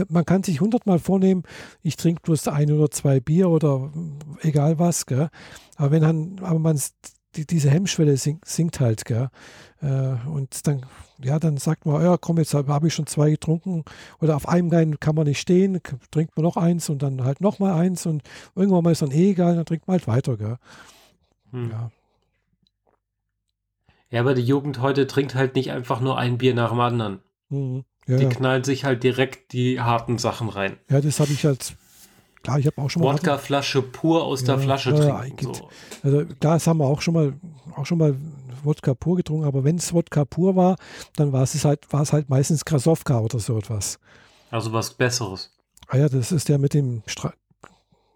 man kann sich hundertmal vornehmen, ich trinke bloß ein oder zwei Bier oder egal was, gell? aber wenn dann, aber man die, diese Hemmschwelle sinkt, sinkt halt, gell? Äh, und dann, ja, dann sagt man, ja, komm, jetzt habe ich schon zwei getrunken oder auf einem Bein kann man nicht stehen, trinkt man noch eins und dann halt noch mal eins und irgendwann mal ist dann eh egal, dann trinkt man halt weiter, gell? Hm. Ja. Ja, aber die Jugend heute trinkt halt nicht einfach nur ein Bier nach dem anderen. Mhm. Ja, die ja. knallen sich halt direkt die harten Sachen rein. Ja, das habe ich halt. Klar, ich habe auch schon mal. Wodka-Flasche pur aus ja, der Flasche trinken. So. Also klar, das haben wir auch schon mal, auch schon mal Wodka pur getrunken, aber wenn es Wodka pur war, dann war es halt, war es halt meistens Krasowka oder so etwas. Also was Besseres. Ah ja, das ist der mit dem, Stra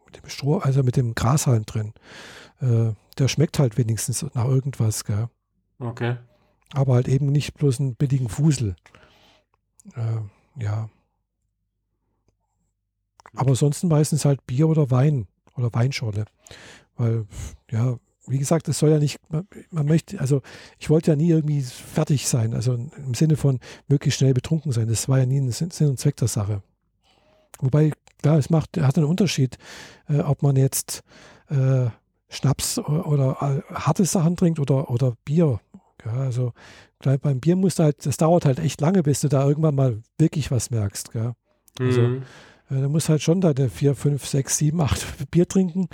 mit dem Stroh, also mit dem Grashalm drin. Äh, der schmeckt halt wenigstens nach irgendwas, gell? Okay. Aber halt eben nicht bloß einen billigen Fusel. Äh, ja. Aber sonst meistens halt Bier oder Wein oder Weinschorle. Weil, ja, wie gesagt, es soll ja nicht, man, man, möchte, also ich wollte ja nie irgendwie fertig sein, also im Sinne von möglichst schnell betrunken sein. Das war ja nie ein Sinn und Zweck der Sache. Wobei, klar, es macht, hat einen Unterschied, äh, ob man jetzt äh, Schnaps oder, oder äh, harte Sachen trinkt oder, oder Bier. Ja, also beim Bier musst du halt, das dauert halt echt lange, bis du da irgendwann mal wirklich was merkst. Gell? Also, mhm. Äh, du musst halt schon da vier, fünf, sechs, sieben, acht [laughs] Bier trinken.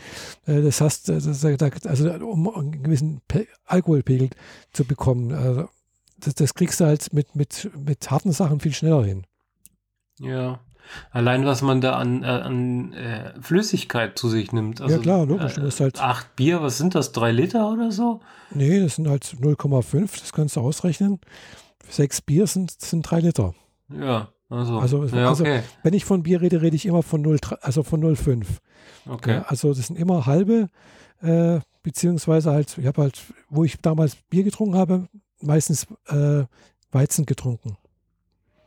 Äh, das heißt, das, also um einen gewissen Pe Alkoholpegel zu bekommen. Also, das, das, kriegst du halt mit, mit, mit harten Sachen viel schneller hin. Ja. Allein was man da an, äh, an äh, Flüssigkeit zu sich nimmt. Also, ja klar, logisch. Musst halt acht Bier, was sind das, drei Liter oder so? Nee, das sind halt 0,5, das kannst du ausrechnen. Sechs Bier sind, sind drei Liter. Ja, also. Also, ja, also wenn ich von Bier rede, rede ich immer von 0, also von 0,5. Okay. Ja, also das sind immer halbe, äh, beziehungsweise halt, ich habe halt, wo ich damals Bier getrunken habe, meistens äh, Weizen getrunken.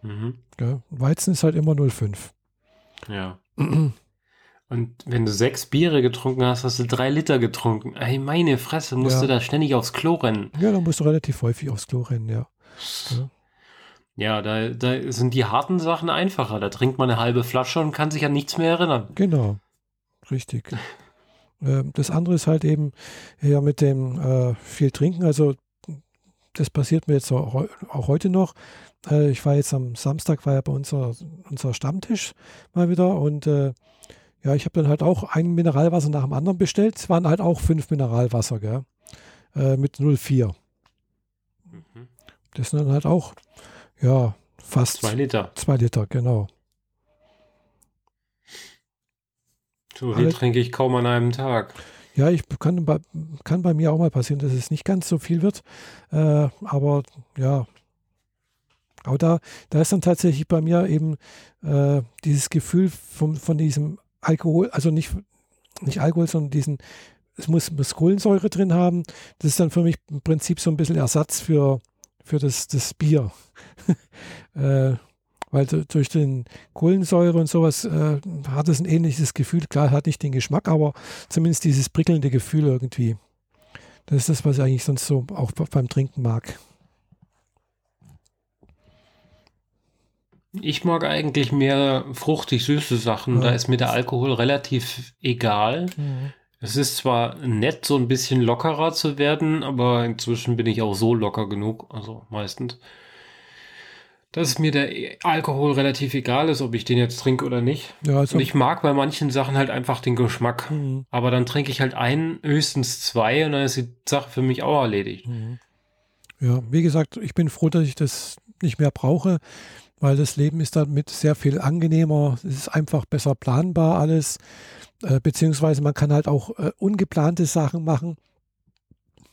Mhm. Ja, Weizen ist halt immer 0,5. Ja. Und wenn du sechs Biere getrunken hast, hast du drei Liter getrunken. Ey, meine Fresse, musst ja. du da ständig aufs Klo rennen. Ja, dann musst du relativ häufig aufs Klo rennen, ja. Ja, ja da, da sind die harten Sachen einfacher. Da trinkt man eine halbe Flasche und kann sich an nichts mehr erinnern. Genau, richtig. [laughs] Ähm, das andere ist halt eben ja mit dem äh, viel Trinken. Also das passiert mir jetzt auch, auch heute noch. Äh, ich war jetzt am Samstag, war ja bei unser, unser Stammtisch mal wieder und äh, ja, ich habe dann halt auch ein Mineralwasser nach dem anderen bestellt. Es waren halt auch fünf Mineralwasser, gell? Äh, mit 0,4. Mhm. Das sind dann halt auch, ja, fast. Zwei Liter. Zwei Liter, genau. So viel trinke ich kaum an einem Tag. Ja, ich kann bei, kann bei mir auch mal passieren, dass es nicht ganz so viel wird. Äh, aber ja, aber da, da ist dann tatsächlich bei mir eben äh, dieses Gefühl von, von diesem Alkohol, also nicht, nicht Alkohol, sondern diesen, es muss, muss Kohlensäure drin haben. Das ist dann für mich im Prinzip so ein bisschen Ersatz für, für das, das Bier. [laughs] äh, weil durch den Kohlensäure und sowas äh, hat es ein ähnliches Gefühl. Klar, hat nicht den Geschmack, aber zumindest dieses prickelnde Gefühl irgendwie. Das ist das, was ich eigentlich sonst so auch beim Trinken mag. Ich mag eigentlich mehr fruchtig süße Sachen. Ja. Da ist mir der Alkohol relativ egal. Mhm. Es ist zwar nett, so ein bisschen lockerer zu werden, aber inzwischen bin ich auch so locker genug, also meistens, dass mir der Alkohol relativ egal ist, ob ich den jetzt trinke oder nicht. Ja, also Und ich mag bei manchen Sachen halt einfach den Geschmack. Mhm. Aber dann trinke ich halt einen, höchstens zwei und dann ist die Sache für mich auch erledigt. Mhm. Ja, wie gesagt, ich bin froh, dass ich das nicht mehr brauche. weil das Leben ist damit sehr viel angenehmer. Es ist einfach besser planbar alles, äh, beziehungsweise man kann halt auch äh, ungeplante Sachen machen.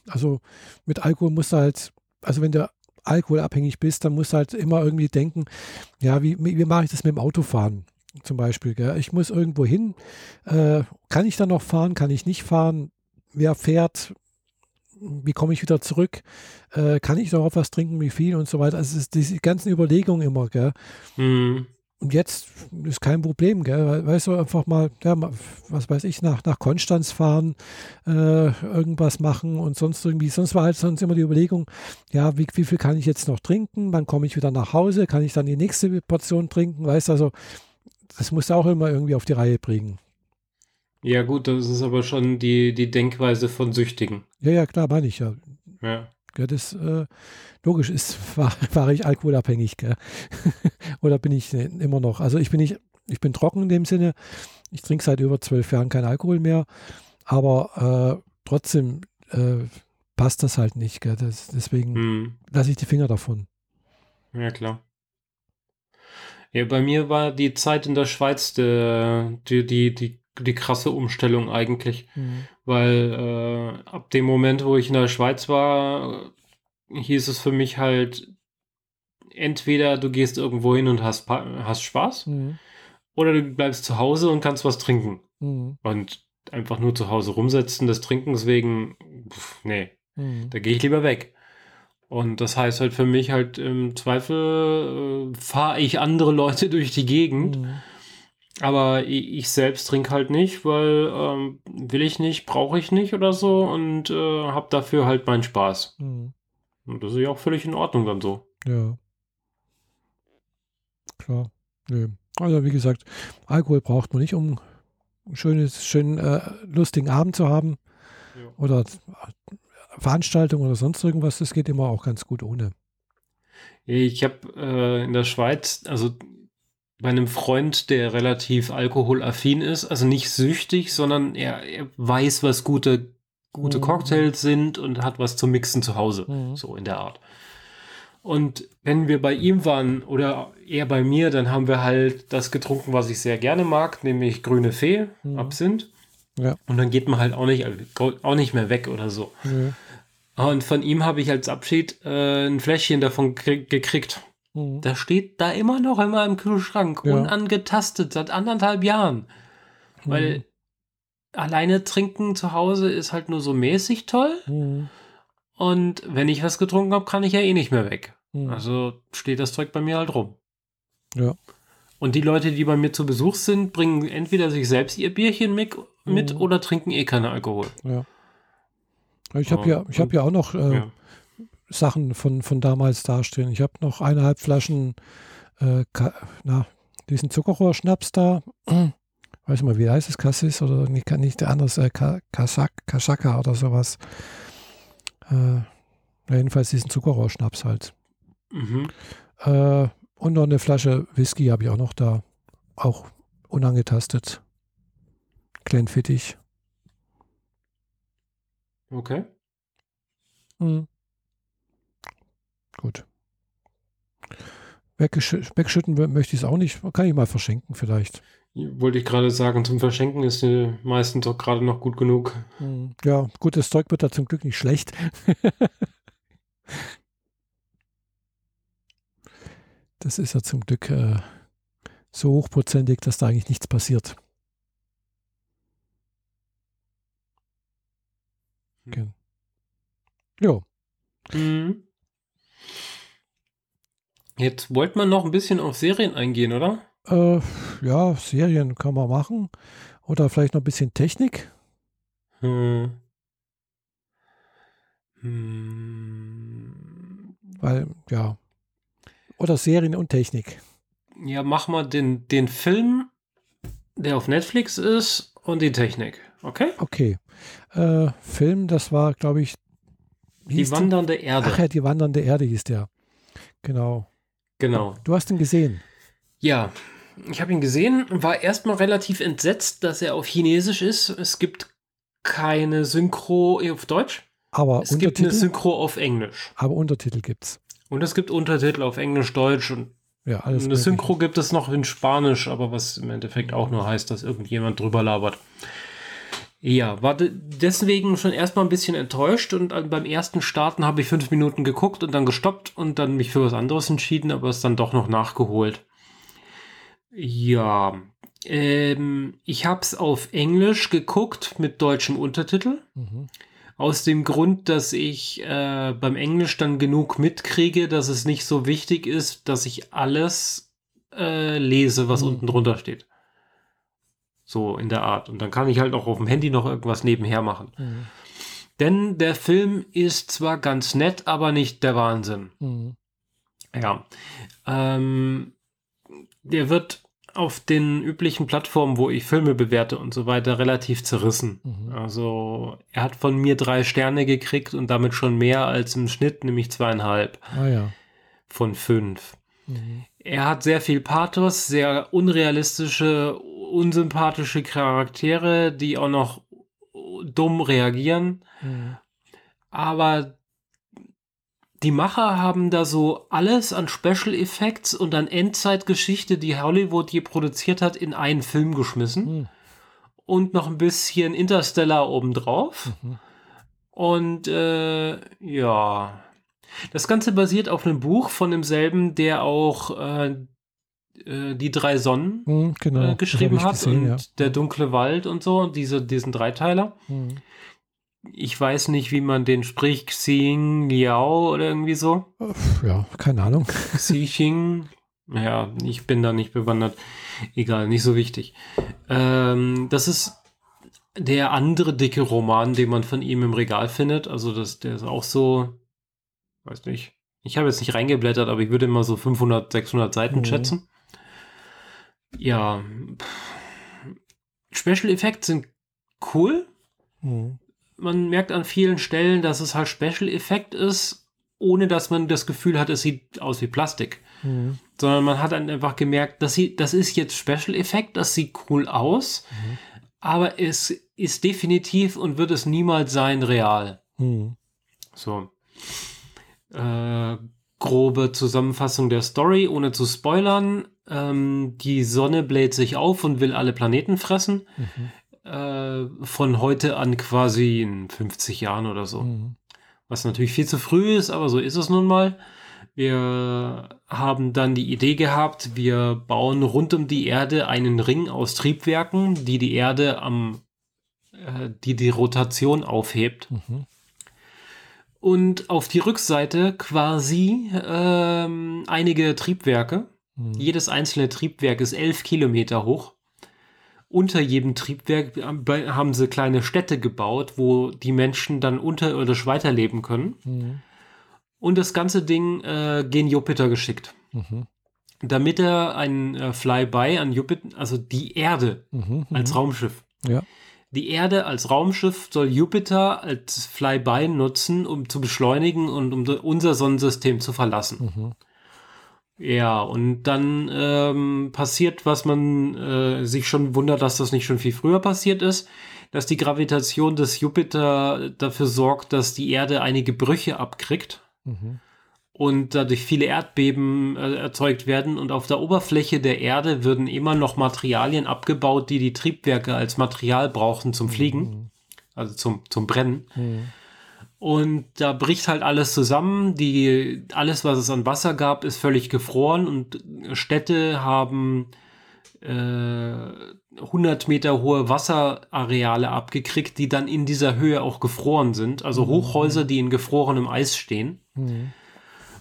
Also mit Alkohol musst du halt, also wenn du alkoholabhängig bist, dann musst du halt immer irgendwie denken, ja, wie, wie mache ich das mit dem Autofahren? Zum Beispiel, gell? ich muss irgendwo hin, äh, kann ich da noch fahren, kann ich nicht fahren, wer fährt, wie komme ich wieder zurück, äh, kann ich noch was trinken, wie viel und so weiter. Also es ist diese ganzen Überlegungen immer, gell. Mhm. Und jetzt ist kein Problem, gell? Weißt du, einfach mal, ja, was weiß ich, nach, nach Konstanz fahren, äh, irgendwas machen und sonst irgendwie. Sonst war halt sonst immer die Überlegung, ja, wie, wie viel kann ich jetzt noch trinken? Wann komme ich wieder nach Hause? Kann ich dann die nächste Portion trinken? Weißt du, also, das muss auch immer irgendwie auf die Reihe bringen. Ja, gut, das ist aber schon die, die Denkweise von Süchtigen. Ja, ja, klar, meine ich ja. Ja. Ja, das äh, logisch ist, [laughs] war, war ich alkoholabhängig, gell? [laughs] Oder bin ich immer noch? Also ich bin nicht, ich bin trocken in dem Sinne. Ich trinke seit über zwölf Jahren keinen Alkohol mehr, aber äh, trotzdem äh, passt das halt nicht, gell? Das, deswegen Hm. lasse ich die Finger davon. Ja, klar. Ja, bei mir war die Zeit in der Schweiz der, die, die, die, die krasse Umstellung eigentlich. Weil äh, ab dem Moment, wo ich in der Schweiz war, hieß es für mich halt, entweder du gehst irgendwo hin und hast, hast Spaß, Mhm. oder du bleibst zu Hause und kannst was trinken. Mhm. Und einfach nur zu Hause rumsetzen, des Trinkens wegen, pf, nee, Mhm. da gehe ich lieber weg. Und das heißt halt für mich halt im Zweifel äh, fahre ich andere Leute [laughs] durch die Gegend, Mhm. Aber ich, selbst trinke halt nicht, weil ähm, will ich nicht, brauche ich nicht oder so und äh, habe dafür halt meinen Spaß. Mhm. Und das ist ja auch völlig in Ordnung dann so. Ja. Klar. Nö. Also wie gesagt, Alkohol braucht man nicht, um einen schönes, schönen, äh, lustigen Abend zu haben. Ja. Oder äh, Veranstaltung oder sonst irgendwas. Das geht immer auch ganz gut ohne. Ich habe äh, in der Schweiz, also bei einem Freund, der relativ alkoholaffin ist, also nicht süchtig, sondern er, er weiß, was gute, gute Mhm. Cocktails sind und hat was zum Mixen zu Hause. Mhm. So in der Art. Und wenn wir bei ihm waren oder er bei mir, dann haben wir halt das getrunken, was ich sehr gerne mag, nämlich grüne Fee, Mhm. Absinth. Ja. Und dann geht man halt auch nicht, auch nicht mehr weg oder so. Und von ihm habe ich als Abschied äh, ein Fläschchen davon krie- gekriegt. Mhm. Das steht da immer noch immer im Kühlschrank, Ja. unangetastet, seit anderthalb Jahren. Weil Mhm. alleine trinken zu Hause ist halt nur so mäßig toll. Mhm. Und wenn ich was getrunken habe, kann ich ja eh nicht mehr weg. Mhm. Also steht das Zeug bei mir halt rum. Ja. Und die Leute, die bei mir zu Besuch sind, bringen entweder sich selbst ihr Bierchen mit, mit Mhm. oder trinken eh keinen Alkohol. Ja. Ich habe Ja, ja, ich habe ja auch noch äh, Ja. Sachen von, von damals dastehen. Ich habe noch eineinhalb Flaschen, äh, na, diesen Zuckerrohrschnaps da. [clears throat] Weiß mal, wie heißt es? Cassis oder nicht, nicht der andere, äh, Ka- Kasak, Kasaka oder sowas. Äh, jedenfalls diesen Zuckerrohrschnaps halt. Mhm. Äh, und noch eine Flasche Whisky habe ich auch noch da. Auch unangetastet. Glenfiddich. Okay. Mhm. Gut. Wegschütten möchte ich es auch nicht. Kann ich mal verschenken vielleicht. Wollte ich gerade sagen, zum Verschenken ist äh, meistens doch gerade noch gut genug. Mhm. Ja, gut, das Zeug wird da zum Glück nicht schlecht. [laughs] das ist ja zum Glück äh, so hochprozentig, dass da eigentlich nichts passiert. Okay. Jo. Mhm. Jetzt wollte man noch ein bisschen auf Serien eingehen, oder? Äh, ja, Serien kann man machen. Oder vielleicht noch ein bisschen Technik. Hm. Hm. Weil, ja. Oder Serien und Technik. Ja, mach mal den, den Film, der auf Netflix ist, und die Technik. Okay? Okay. Äh, Film, das war, glaube ich. Die der? wandernde Erde. Ach ja, die wandernde Erde hieß der. Genau. Genau. Du hast ihn gesehen. Ja, ich habe ihn gesehen und war erstmal relativ entsetzt, dass er auf Chinesisch ist. Es gibt keine Synchro auf Deutsch. Aber Es gibt eine Untertitel, Synchro auf Englisch. aber Untertitel gibt's. Und es gibt Untertitel auf Englisch, Deutsch und ja, alles. Eine Synchro gibt es noch in Spanisch, aber was im Endeffekt auch nur heißt, dass irgendjemand drüber labert. Ja, war deswegen schon erstmal ein bisschen enttäuscht und beim ersten Starten habe ich fünf Minuten geguckt und dann gestoppt und dann mich für was anderes entschieden, aber es dann doch noch nachgeholt. Ja, ähm, ich habe es auf Englisch geguckt mit deutschem Untertitel. Mhm. Aus dem Grund, dass ich äh, beim Englisch dann genug mitkriege, dass es nicht so wichtig ist, dass ich alles äh, lese, was mhm. unten drunter steht. So in der Art. Und dann kann ich halt auch auf dem Handy noch irgendwas nebenher machen. Mhm. Denn der Film ist zwar ganz nett, aber nicht der Wahnsinn. Mhm. Ja. Ähm, der wird auf den üblichen Plattformen, wo ich Filme bewerte und so weiter, relativ zerrissen. Mhm. Also er hat von mir drei Sterne gekriegt und damit schon mehr als im Schnitt, nämlich zweieinhalb ah, ja. von fünf. Mhm. Er hat sehr viel Pathos, sehr unrealistische, unsympathische Charaktere, die auch noch dumm reagieren. Mhm. Aber die Macher haben da so alles an Special Effects und an Endzeitgeschichte, die Hollywood je produziert hat, in einen Film geschmissen. Mhm. Und noch ein bisschen Interstellar obendrauf. Mhm. Und äh, ja. Das Ganze basiert auf einem Buch von demselben, der auch äh, äh die drei Sonnen mhm, genau. äh, geschrieben hat gesehen, und ja. der dunkle Wald und so, diese, diesen Dreiteiler. Mhm ich weiß nicht, wie man den spricht, Xing Liao oder irgendwie so. Ja, keine Ahnung. [laughs] Xing. Ja, ich bin da nicht bewandert. Egal, nicht so wichtig. Ähm, das ist der andere dicke Roman, den man von ihm im Regal findet. Also das, der ist auch so, weiß nicht. Ich habe jetzt nicht reingeblättert, aber ich würde immer so 500, 600 Seiten mhm. schätzen. Ja. Special Effects sind cool. Mhm man merkt an vielen Stellen, dass es halt Special Effekt ist, ohne dass man das Gefühl hat, es sieht aus wie Plastik. Mhm. Sondern man hat dann einfach gemerkt, dass sie, das ist jetzt Special Effekt, das sieht cool aus, mhm. aber es ist definitiv und wird es niemals sein real. Mhm. So. Äh, grobe Zusammenfassung der Story, ohne zu spoilern. Ähm, die Sonne bläht sich auf und will alle Planeten fressen. Mhm äh, von heute an quasi in 50 Jahren oder so. Mhm. Was natürlich viel zu früh ist, aber so ist es nun mal. Wir haben dann die Idee gehabt, wir bauen rund um die Erde einen Ring aus Triebwerken, die die Erde am, äh, die die Rotation aufhebt. Mhm. Und auf die Rückseite quasi ähm, einige Triebwerke. Mhm. Jedes einzelne Triebwerk ist elf Kilometer hoch unter jedem Triebwerk haben sie kleine Städte gebaut, wo die Menschen dann unterirdisch weiterleben können. Mhm. Und das ganze Ding äh, gen Jupiter geschickt. Mhm. Damit er ein äh, Flyby an Jupiter, also die Erde mhm, mhm, als Raumschiff. Ja. Die Erde als Raumschiff soll Jupiter als Flyby nutzen, um zu beschleunigen und um unser Sonnensystem zu verlassen. Mhm. Ja, und dann ähm, passiert, was man äh, sich schon wundert, dass das nicht schon viel früher passiert ist, dass die Gravitation des Jupiter dafür sorgt, dass die Erde einige Brüche abkriegt mhm. und dadurch viele Erdbeben äh, erzeugt werden und auf der Oberfläche der Erde würden immer noch Materialien abgebaut, die die Triebwerke als Material brauchen zum Fliegen, mhm. also zum, zum Brennen. Mhm. Und da bricht halt alles zusammen. Die, alles, was es an Wasser gab, ist völlig gefroren und Städte haben äh, 100 Meter hohe Wasserareale abgekriegt, die dann in dieser Höhe auch gefroren sind. Also mhm. Hochhäuser, die in gefrorenem Eis stehen. Mhm.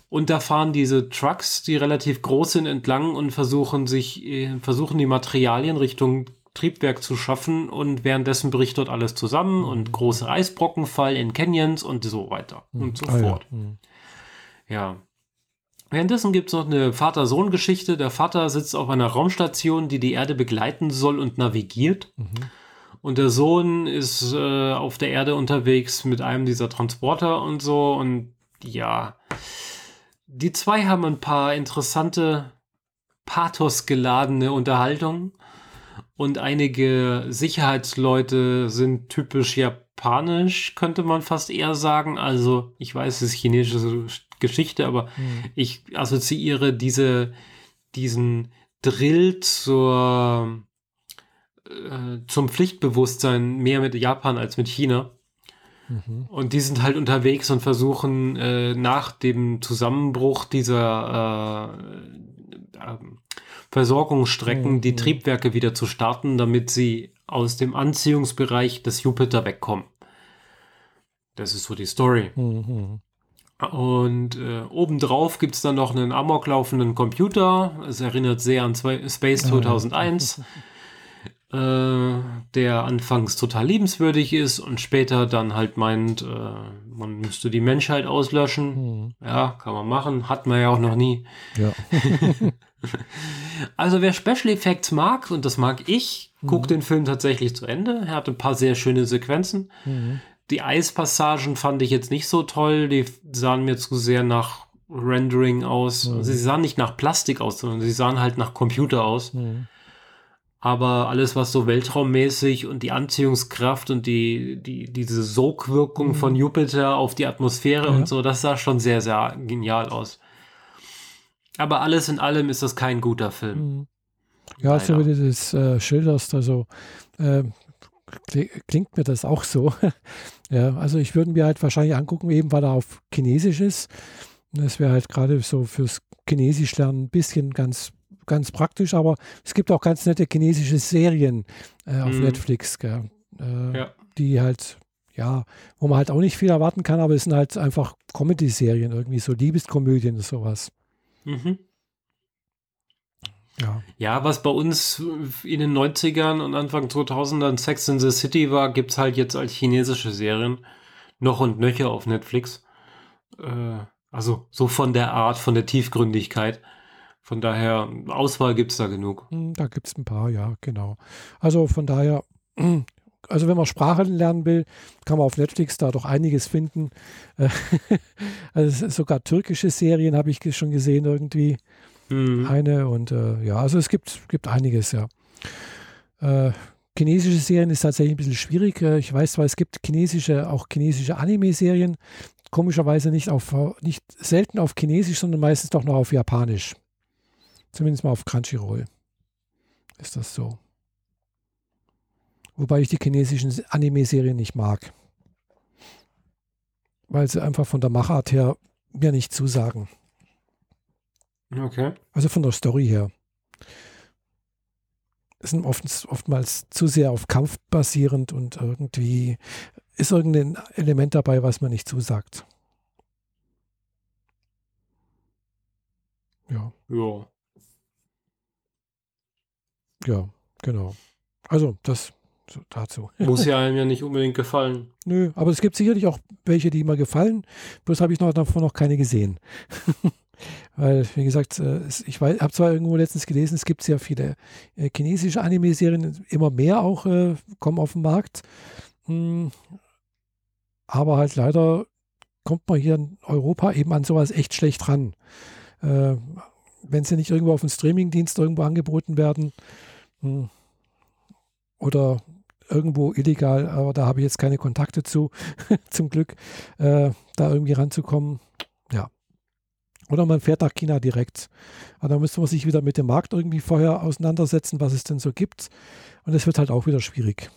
Und da fahren diese Trucks, die relativ groß sind, entlang und versuchen sich, äh, versuchen die Materialien Richtung Triebwerk zu schaffen und währenddessen bricht dort alles zusammen und große Eisbrocken fallen in Canyons und so weiter mhm. und so ah, fort. Ja. Mhm. ja. Währenddessen gibt es noch eine Vater-Sohn-Geschichte. Der Vater sitzt auf einer Raumstation, die die Erde begleiten soll und navigiert. Mhm. Und der Sohn ist äh, auf der Erde unterwegs mit einem dieser Transporter und so. Und ja, die zwei haben ein paar interessante, pathosgeladene Unterhaltungen. Und einige Sicherheitsleute sind typisch japanisch, könnte man fast eher sagen. Also, ich weiß, es ist chinesische Geschichte, aber mhm. ich assoziiere diese, diesen Drill zur, äh, zum Pflichtbewusstsein mehr mit Japan als mit China. Mhm. Und die sind halt unterwegs und versuchen äh, nach dem Zusammenbruch dieser äh, äh, Versorgungsstrecken mhm. die Triebwerke wieder zu starten, damit sie aus dem Anziehungsbereich des Jupiter wegkommen. Das ist so die Story. Mhm. Und äh, obendrauf gibt es dann noch einen amoklaufenden Computer. Es erinnert sehr an zwei, Space 2001. [laughs] äh, der anfangs total liebenswürdig ist und später dann halt meint, äh, man müsste die Menschheit auslöschen. Mhm. Ja, kann man machen. Hat man ja auch noch nie. Ja. [laughs] also wer Special Effects mag, und das mag ich, mhm. guckt den Film tatsächlich zu Ende. Er hat ein paar sehr schöne Sequenzen. Mhm. Die Eispassagen fand ich jetzt nicht so toll. Die sahen mir zu sehr nach Rendering aus. Mhm. Sie sahen nicht nach Plastik aus, sondern sie sahen halt nach Computer aus. Mhm. Aber alles, was so weltraummäßig und die Anziehungskraft und die, die, diese Sogwirkung mhm. von Jupiter auf die Atmosphäre ja. und so, das sah schon sehr, sehr genial aus. Aber alles in allem ist das kein guter Film. Mhm. Ja, Leider. so wie du das äh, schilderst, also äh, klingt mir das auch so. [laughs] ja, also ich würde mir halt wahrscheinlich angucken, eben weil er auf Chinesisch ist. Das wäre halt gerade so fürs Chinesisch lernen ein bisschen ganz ganz praktisch, aber es gibt auch ganz nette chinesische Serien äh, auf mhm. Netflix, äh, ja. die halt, ja, wo man halt auch nicht viel erwarten kann, aber es sind halt einfach Comedy-Serien, irgendwie so Liebeskomödien und sowas. Mhm. Ja. ja, was bei uns in den 90ern und Anfang 2000ern Sex in the City war, gibt es halt jetzt als chinesische Serien noch und nöcher auf Netflix. Äh, also so von der Art, von der Tiefgründigkeit. Von daher, Auswahl gibt es da genug. Hm, da gibt es ein paar, ja, genau. Also von daher, also wenn man Sprachen lernen will, kann man auf Netflix da doch einiges finden. [laughs] also sogar türkische Serien habe ich schon gesehen irgendwie. Mhm. Eine und äh, ja, also es gibt, gibt einiges, ja. Äh, chinesische Serien ist tatsächlich ein bisschen schwierig. Äh, ich weiß zwar, es gibt chinesische, auch chinesische Anime-Serien, komischerweise nicht auf, nicht selten auf Chinesisch, sondern meistens doch noch auf Japanisch. Zumindest mal auf Crunchyroll ist das so. Wobei ich die chinesischen Anime-Serien nicht mag. Weil sie einfach von der Machart her mir nicht zusagen. Okay. Also von der Story her. Es sind oft, oftmals zu sehr auf Kampf basierend und irgendwie ist irgendein Element dabei, was man nicht zusagt. Ja. Ja. Ja, genau. Also, das dazu. [laughs] Muss ja einem ja nicht unbedingt gefallen. Nö, aber es gibt sicherlich auch welche, die mir gefallen. Bloß habe ich noch, davon noch keine gesehen. [laughs] Weil, wie gesagt, äh, ich habe zwar irgendwo letztens gelesen, es gibt sehr viele äh, chinesische Anime-Serien, immer mehr auch äh, kommen auf den Markt. Hm, aber halt leider kommt man hier in Europa eben an sowas echt schlecht ran. wenn sie nicht irgendwo auf dem Streamingdienst irgendwo angeboten werden, hm. Oder irgendwo illegal, aber da habe ich jetzt keine Kontakte zu, [laughs] zum Glück, äh, da irgendwie ranzukommen. Ja. Oder man fährt nach China direkt. Aber da müsste man sich wieder mit dem Markt irgendwie vorher auseinandersetzen, was es denn so gibt. Und es wird halt auch wieder schwierig,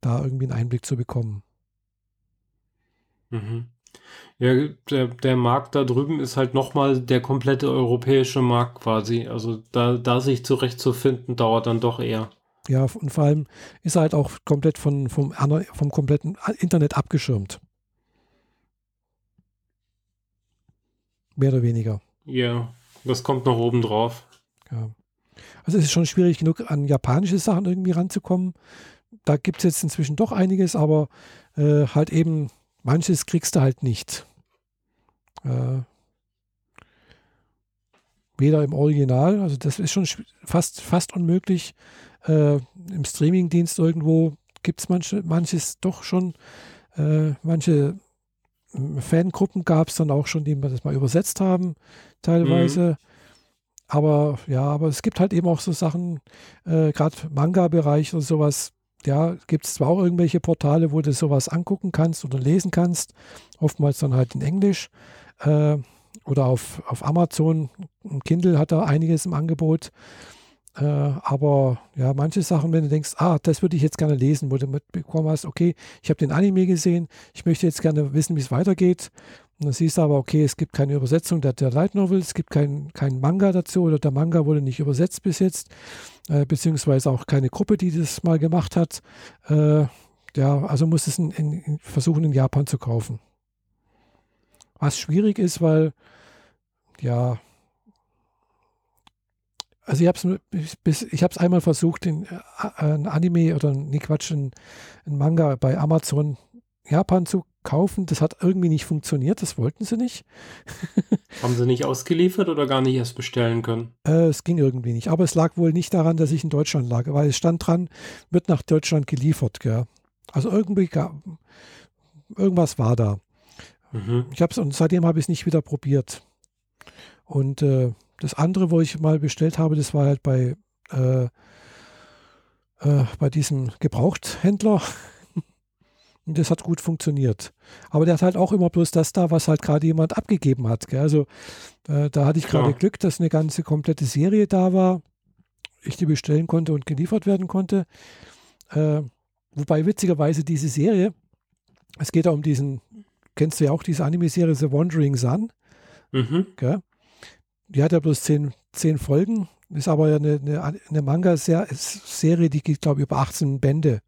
da irgendwie einen Einblick zu bekommen. Mhm. Ja, der, der Markt da drüben ist halt nochmal der komplette europäische Markt quasi. Also da, da sich zurechtzufinden, dauert dann doch eher. Ja, und vor allem ist er halt auch komplett von, vom, vom kompletten Internet abgeschirmt. Mehr oder weniger. Ja, das kommt noch oben drauf. Ja. Also es ist schon schwierig genug, an japanische Sachen irgendwie ranzukommen. Da gibt es jetzt inzwischen doch einiges, aber äh, halt eben manches kriegst du halt nicht. Äh, weder im Original, also das ist schon fast, fast unmöglich. Äh, Im Streamingdienst irgendwo gibt es manche, manches doch schon. Äh, manche hm, Fangruppen gab es dann auch schon, die das mal übersetzt haben, teilweise. Mhm. Aber ja, aber es gibt halt eben auch so Sachen, äh, gerade Manga-Bereich und sowas, ja, gibt es zwar auch irgendwelche Portale, wo du sowas angucken kannst oder lesen kannst, oftmals dann halt in Englisch. Äh, oder auf, auf Amazon. Kindle hat da einiges im Angebot. Äh, aber ja, manche Sachen, wenn du denkst, ah, das würde ich jetzt gerne lesen, wo du mitbekommen hast, okay, ich habe den Anime gesehen, ich möchte jetzt gerne wissen, wie es weitergeht. Und dann siehst du aber, okay, es gibt keine Übersetzung der, der Light Novel, es gibt keinen kein Manga dazu oder der Manga wurde nicht übersetzt bis jetzt, äh, beziehungsweise auch keine Gruppe, die das mal gemacht hat. Äh, ja, also muss es in, in, versuchen, in Japan zu kaufen. Was schwierig ist, weil, ja, also ich habe es ich einmal versucht, in, äh, ein Anime oder nee, Quatsch, ein, ein Manga bei Amazon Japan zu kaufen. Das hat irgendwie nicht funktioniert, das wollten sie nicht. [laughs] Haben sie nicht ausgeliefert oder gar nicht erst bestellen können? Äh, es ging irgendwie nicht. Aber es lag wohl nicht daran, dass ich in Deutschland lag, weil es stand dran, wird nach Deutschland geliefert. Gell? Also irgendwie gab, irgendwas war da. Mhm. Ich hab's, und seitdem habe ich es nicht wieder probiert. Und äh, das andere, wo ich mal bestellt habe, das war halt bei, äh, äh, bei diesem Gebrauchthändler. [laughs] Und das hat gut funktioniert. Aber der hat halt auch immer bloß das da, was halt gerade jemand abgegeben hat. Gell? Also äh, da hatte ich gerade ja. Glück, dass eine ganze komplette Serie da war, ich die bestellen konnte und geliefert werden konnte. Äh, wobei witzigerweise diese Serie, es geht ja um diesen, kennst du ja auch diese Anime-Serie The Wandering Sun. Mhm. Die hat ja bloß zehn, zehn Folgen, ist aber eine, eine, eine Manga-Serie, die geht, glaube ich, über 18 Bände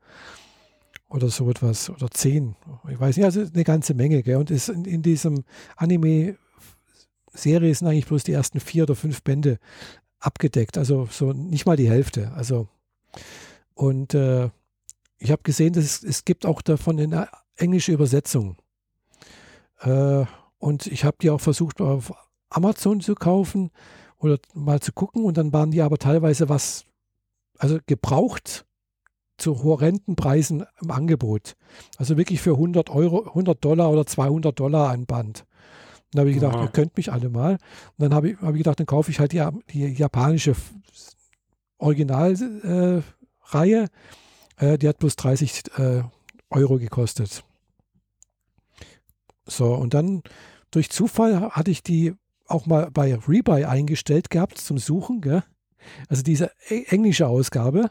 oder so etwas oder zehn. Ich weiß nicht, also eine ganze Menge. Gell? Und ist in, in diesem Anime-Serie sind eigentlich bloß die ersten vier oder fünf Bände abgedeckt. Also so nicht mal die Hälfte. Also und äh, ich habe gesehen, dass es, es, gibt auch davon eine englische Übersetzung. Äh, und ich habe die auch versucht auf Amazon zu kaufen oder mal zu gucken. Und dann waren die aber teilweise was, also gebraucht zu horrenden Preisen im Angebot. Also wirklich für 100 Euro, 100 Dollar oder 200 Dollar ein Band. Und da habe ich gedacht, Aha. ihr könnt mich alle mal. Und dann habe ich, hab ich gedacht, dann kaufe ich halt die, die japanische Originalreihe. Äh, äh, die hat bloß 30 äh, Euro gekostet. So, und dann durch Zufall hatte ich die auch mal bei Rebuy eingestellt gehabt zum Suchen. Gell? Also diese englische Ausgabe.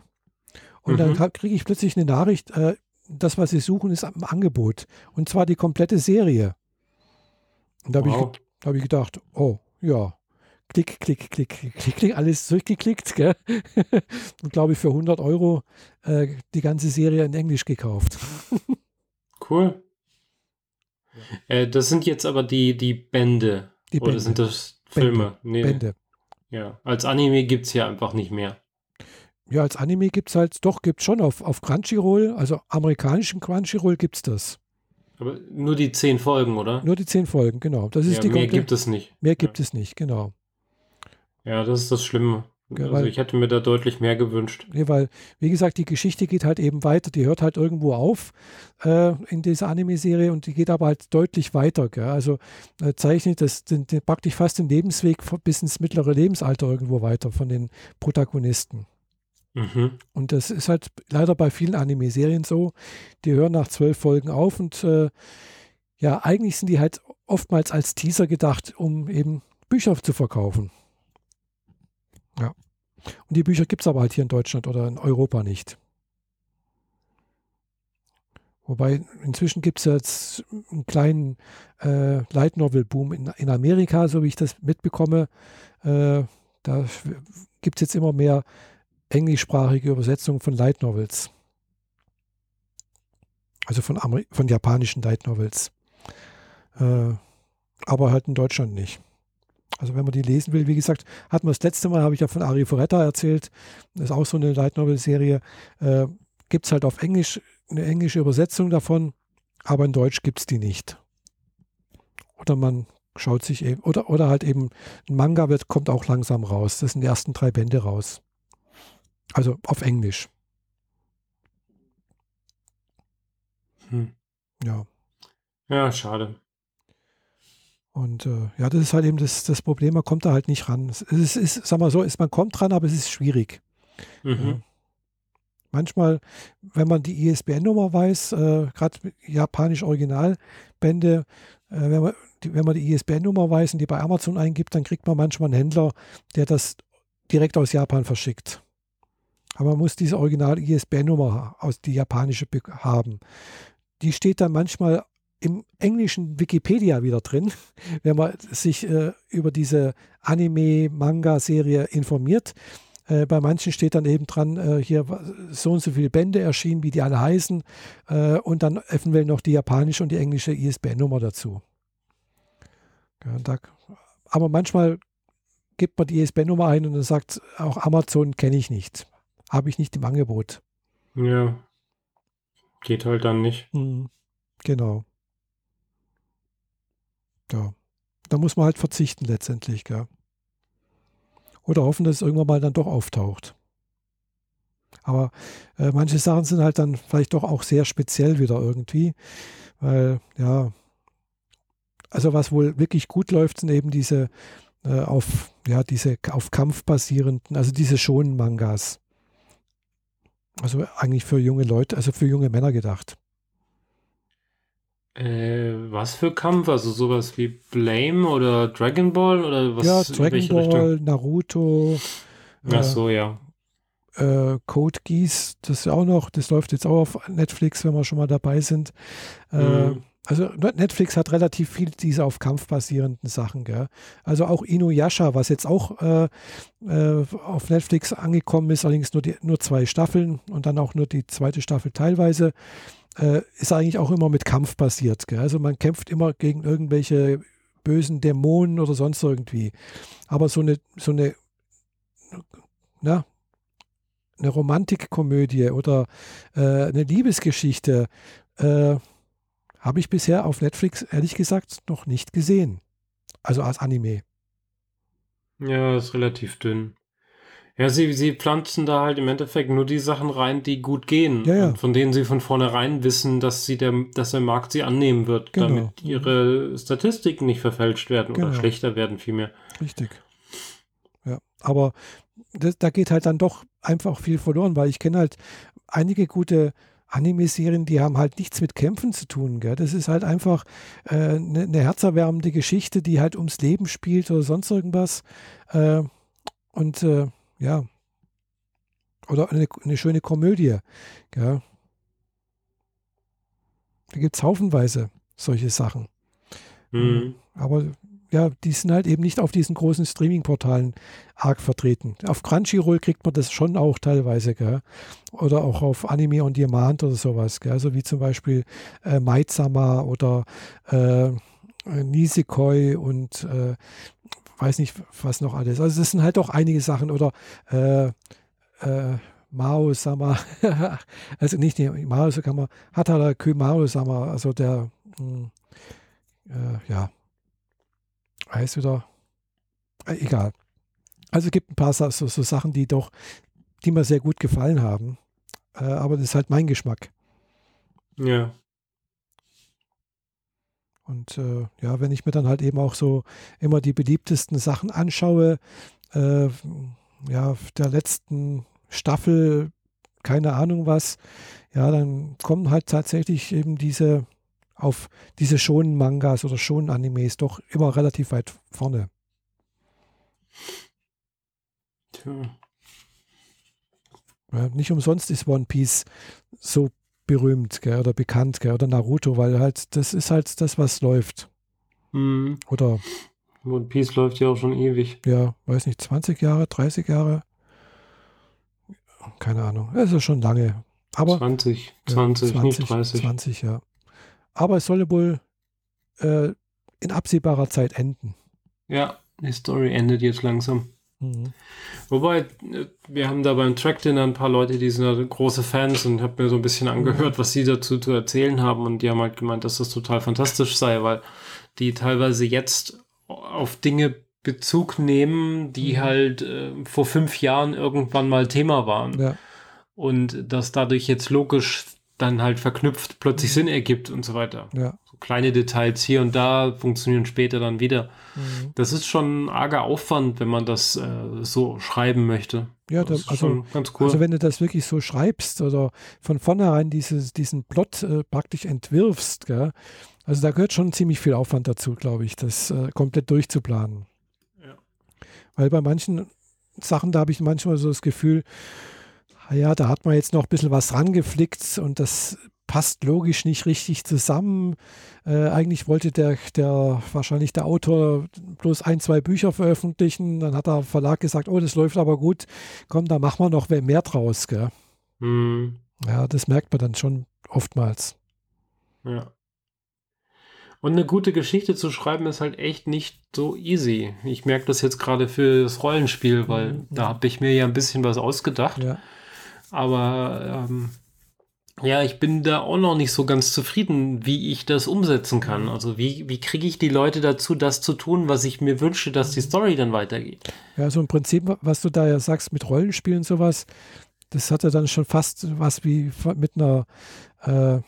Und mhm. dann kriege ich plötzlich eine Nachricht, äh, das, was Sie suchen, ist am Angebot. Und zwar die komplette Serie. Und da habe wow. ich, hab ich gedacht, oh, ja. Klick, klick, klick, klick, klick, klick alles durchgeklickt. Gell? [laughs] Und glaube ich für 100 Euro äh, die ganze Serie in Englisch gekauft. [laughs] cool. Äh, das sind jetzt aber die, die Bände. Die Oder Bände. sind das Filme? Bände. Nee. Bände. Ja, als Anime gibt es hier einfach nicht mehr ja, als Anime gibt es halt, doch, gibt es schon auf, auf Crunchyroll, also amerikanischen Crunchyroll gibt es das. Aber nur die zehn Folgen, oder? Nur die zehn Folgen, genau. Das ist ja, die mehr gibt es nicht. Mehr gibt ja. es nicht, genau. Ja, das ist das Schlimme. Ja, also weil, ich hätte mir da deutlich mehr gewünscht. Ja, weil, wie gesagt, die Geschichte geht halt eben weiter. Die hört halt irgendwo auf äh, in dieser Anime-Serie und die geht aber halt deutlich weiter. Gell? Also äh, zeichnet das den, den, praktisch fast den Lebensweg bis ins mittlere Lebensalter irgendwo weiter von den Protagonisten. Mhm. Und das ist halt leider bei vielen Anime-Serien so. Die hören nach zwölf Folgen auf und äh, ja, eigentlich sind die halt oftmals als Teaser gedacht, um eben Bücher zu verkaufen. Ja. Und die Bücher gibt es aber halt hier in Deutschland oder in Europa nicht. Wobei inzwischen gibt es jetzt einen kleinen äh, Light Novel Boom in, in, Amerika, so wie ich das mitbekomme. Äh, da gibt es jetzt immer mehr englischsprachige Übersetzung von Light Novels. Also von, Ameri von japanischen Light Novels. Äh, aber halt in Deutschland nicht. Also wenn man die lesen will, wie gesagt, hatten wir das letzte Mal, habe ich ja von Ari Foretta erzählt, das ist auch so eine Light Novel Serie, äh, gibt es halt auf Englisch eine englische Übersetzung davon, aber in Deutsch gibt es die nicht. Oder man schaut sich eben, oder, oder halt eben ein Manga wird, kommt auch langsam raus. Das sind die ersten drei Bände raus. Also auf Englisch. Hm. Ja. Ja, schade. Und äh, ja, das ist halt eben das, das Problem, man kommt da halt nicht ran. Es ist, ist, sag mal so, ist, man kommt dran, aber es ist schwierig. Mhm. Ja. Manchmal, wenn man die ISBN-Nummer weiß, äh, gerade japanisch Originalbände, äh, wenn man die, wenn man die ISBN-Nummer weiß und die bei Amazon eingibt, dann kriegt man manchmal einen Händler, der das direkt aus Japan verschickt. Aber man muss diese Original-ISBN-Nummer aus die japanische haben. Die steht dann manchmal im englischen Wikipedia wieder drin, [laughs] wenn man sich äh, über diese Anime-Manga-Serie informiert. Äh, bei manchen steht dann eben dran, äh, hier so und so viele Bände erschienen, wie die alle heißen, äh, und dann eventuell noch die japanische und die englische ISBN-Nummer dazu. Ja, da, aber manchmal gibt man die ISBN-Nummer ein und dann sagt auch Amazon kenne ich nicht, habe ich nicht im Angebot. Ja, geht halt dann nicht. Mhm. Genau. Ja, da muss man halt verzichten letztendlich, gell? Oder hoffen, dass es irgendwann mal dann doch auftaucht. Aber äh, manche Sachen sind halt dann vielleicht doch auch sehr speziell wieder irgendwie, weil ja, also was wohl wirklich gut läuft, sind eben diese äh, auf ja diese auf Kampf basierenden, also diese schonen Mangas. Also eigentlich für junge Leute, also für junge Männer gedacht. Äh, was für Kampf? Also sowas wie Blame oder Dragon Ball oder was? Ja, Dragon Ball, Richtung? Naruto. Ach so, ja. Äh, Code Geass, das ist auch noch, das läuft jetzt auch auf Netflix, wenn wir schon mal dabei sind. Äh, mhm. Also Netflix hat relativ viel diese auf Kampf basierenden Sachen. Gell? Also auch Inuyasha, was jetzt auch äh, äh, auf Netflix angekommen ist, allerdings nur, die, nur zwei Staffeln und dann auch nur die zweite Staffel teilweise äh, ist eigentlich auch immer mit Kampf basiert. Gell? Also man kämpft immer gegen irgendwelche bösen Dämonen oder sonst irgendwie. Aber so eine, so eine, na, eine Romantikkomödie oder äh, eine Liebesgeschichte äh, habe ich bisher auf Netflix ehrlich gesagt noch nicht gesehen. Also als Anime. Ja, ist relativ dünn. Ja, sie, sie pflanzen da halt im Endeffekt nur die Sachen rein, die gut gehen. Ja, ja. Von denen sie von vornherein wissen, dass sie der, dass der Markt sie annehmen wird, genau. damit ihre Statistiken nicht verfälscht werden genau. oder schlechter werden vielmehr. Richtig. Ja, aber das, da geht halt dann doch einfach viel verloren, weil ich kenne halt einige gute Anime-Serien, die haben halt nichts mit Kämpfen zu tun. Gell? Das ist halt einfach eine äh, ne, ne herzerwärmende Geschichte, die halt ums Leben spielt oder sonst irgendwas. Äh, und äh, ja. Oder eine, eine schöne Komödie. Ja. Da gibt es haufenweise solche Sachen. Mhm. Aber ja, die sind halt eben nicht auf diesen großen Streaming-Portalen arg vertreten. Auf Crunchyroll kriegt man das schon auch teilweise, gell? Oder auch auf Anime on Demand oder sowas, gell? Also wie zum Beispiel äh, Maitsama oder äh, Nisekoi und äh, weiß nicht, was noch alles. Also es sind halt auch einige Sachen oder äh, äh, Mao Sama, [laughs] also nicht die Mao Sama, Hatara Kö Mao Sama, also der, mh, hm, äh, ja, heißt wieder, äh, egal. Also es gibt ein paar so, so, Sachen, die doch, die mir sehr gut gefallen haben, äh, aber das ist halt mein Geschmack. Ja. Und äh, ja, wenn ich mir dann halt eben auch so immer die beliebtesten Sachen anschaue, äh, ja, der letzten Staffel, keine Ahnung was, ja, dann kommen halt tatsächlich eben diese auf diese schonen Mangas oder schonen Animes doch immer relativ weit vorne. Tja. Ja, nicht umsonst ist One Piece so berühmt gell, oder bekannt gell, oder Naruto, weil halt das ist halt das, was läuft. Mhm. Oder One Piece läuft ja auch schon ewig. Ja, weiß nicht, 20 Jahre, 30 Jahre. Keine Ahnung. Es ist schon lange. Aber 20, 20, ja, 20 nicht 30. 20, ja. Aber es solle wohl äh, in absehbarer Zeit enden. Ja, die Story endet jetzt langsam. Mhm. Wobei, äh, wir haben da beim Track Dinner ein paar Leute, die sind halt große Fans und habe mir so ein bisschen angehört, was sie dazu zu erzählen haben und die haben halt gemeint, dass das total fantastisch sei, weil die teilweise jetzt auf Dinge Bezug nehmen, die mhm. halt äh, vor fünf Jahren irgendwann mal Thema waren. Ja. Und dass dadurch jetzt logisch dann halt verknüpft plötzlich Sinn ergibt und so weiter. Ja. Kleine Details hier und da funktionieren später dann wieder. Mhm. Das ist schon ein arger Aufwand, wenn man das äh, so schreiben möchte. Ja, da, das ist also, schon ganz cool. also wenn du das wirklich so schreibst oder von vornherein dieses, diesen Plot äh, praktisch entwirfst, gell? also da gehört schon ziemlich viel Aufwand dazu, glaube ich, das äh, komplett durchzuplanen. Ja. Weil bei manchen Sachen, da habe ich manchmal so das Gefühl, ja, da hat man jetzt noch ein bisschen was rangeflickt und das passt logisch nicht richtig zusammen. Äh, eigentlich wollte der, der, wahrscheinlich der Autor bloß ein, zwei Bücher veröffentlichen. Dann hat der Verlag gesagt, oh, das läuft aber gut. Komm, da machen wir noch mehr draus. Gell? Hm, Ja, das merkt man dann schon oftmals. ja. Und eine gute Geschichte zu schreiben ist halt echt nicht so easy. Ich merke das jetzt gerade für das Rollenspiel, weil Mhm. da habe ich mir ja ein bisschen was ausgedacht. Ja, Aber ähm, ja, ich bin da auch noch nicht so ganz zufrieden, wie ich das umsetzen kann. Also wie, wie kriege ich die Leute dazu, das zu tun, was ich mir wünsche, dass die Story dann weitergeht. ja so im Prinzip, was du da ja sagst mit Rollenspielen und sowas, das hatte dann schon fast was wie mit einer, äh,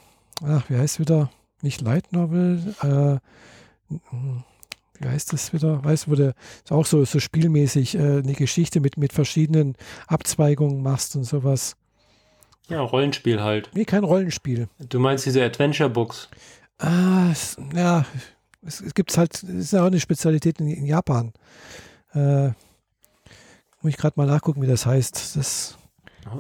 ach, wie heißt wieder, nicht Light Novel, äh, wie heißt das wieder? Weißt du, wo du ist auch so, so spielmäßig äh, eine Geschichte mit, mit verschiedenen Abzweigungen machst und sowas. Ja, Rollenspiel halt. Nee, kein Rollenspiel. Du meinst diese Adventure Books. Ah, es, ja, es, es gibt halt, es ist ja auch eine Spezialität in, in Japan. Äh, muss ich gerade mal nachgucken, wie das heißt. Das,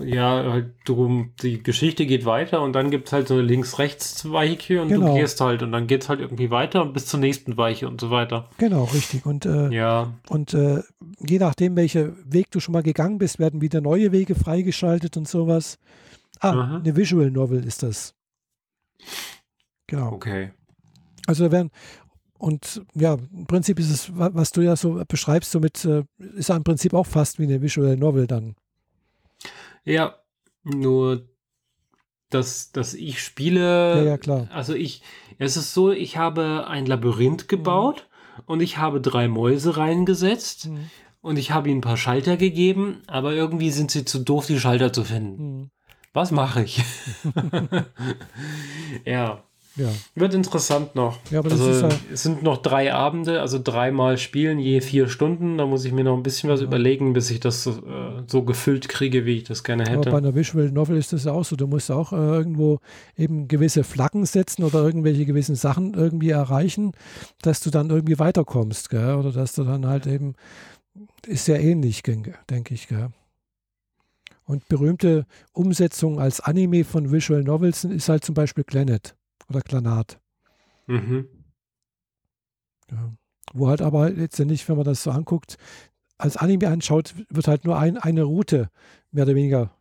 Ja, halt, du, die Geschichte geht weiter und dann gibt es halt so eine Links-Rechts-Weiche und Genau. du gehst halt und dann geht es halt irgendwie weiter und bis zur nächsten Weiche und so weiter. genau, richtig. Und, äh, Ja, und äh, je nachdem, welcher Weg du schon mal gegangen bist, werden wieder neue Wege freigeschaltet und sowas. Ah, Aha. eine Visual Novel ist das. Genau. okay. Also da werden, und ja, im Prinzip ist es, wa- was du ja so beschreibst, somit äh, ist ja im Prinzip auch fast wie eine Visual Novel dann. Ja, nur dass, dass ich spiele. Ja, ja, klar. Also ich, es ist so, ich habe ein Labyrinth gebaut und ich habe drei Mäuse reingesetzt und ich habe ihnen ein paar Schalter gegeben, aber irgendwie sind sie zu doof, die Schalter zu finden. Mhm. Was mache ich? [laughs] ja, Ja. wird interessant noch. Ja, aber also ja- es sind noch drei Abende, also dreimal spielen, je vier Stunden. Da muss ich mir noch ein bisschen was überlegen, bis ich das so, äh, so gefüllt kriege, wie ich das gerne Aber bei hätte. einer Visual Novel ist das ja auch so. Du musst auch äh, irgendwo eben gewisse Flaggen setzen oder irgendwelche gewissen Sachen irgendwie erreichen, dass du dann irgendwie weiterkommst, gell? Oder dass du dann halt eben, ist ja ähnlich, denke ich, gell? Und berühmte Umsetzung als Anime von Visual Novels ist halt zum Beispiel Planet oder Clanat. Mhm. Ja. Wo halt aber letztendlich, wenn man das so anguckt, als Anime anschaut, wird halt nur ein, eine Route mehr oder weniger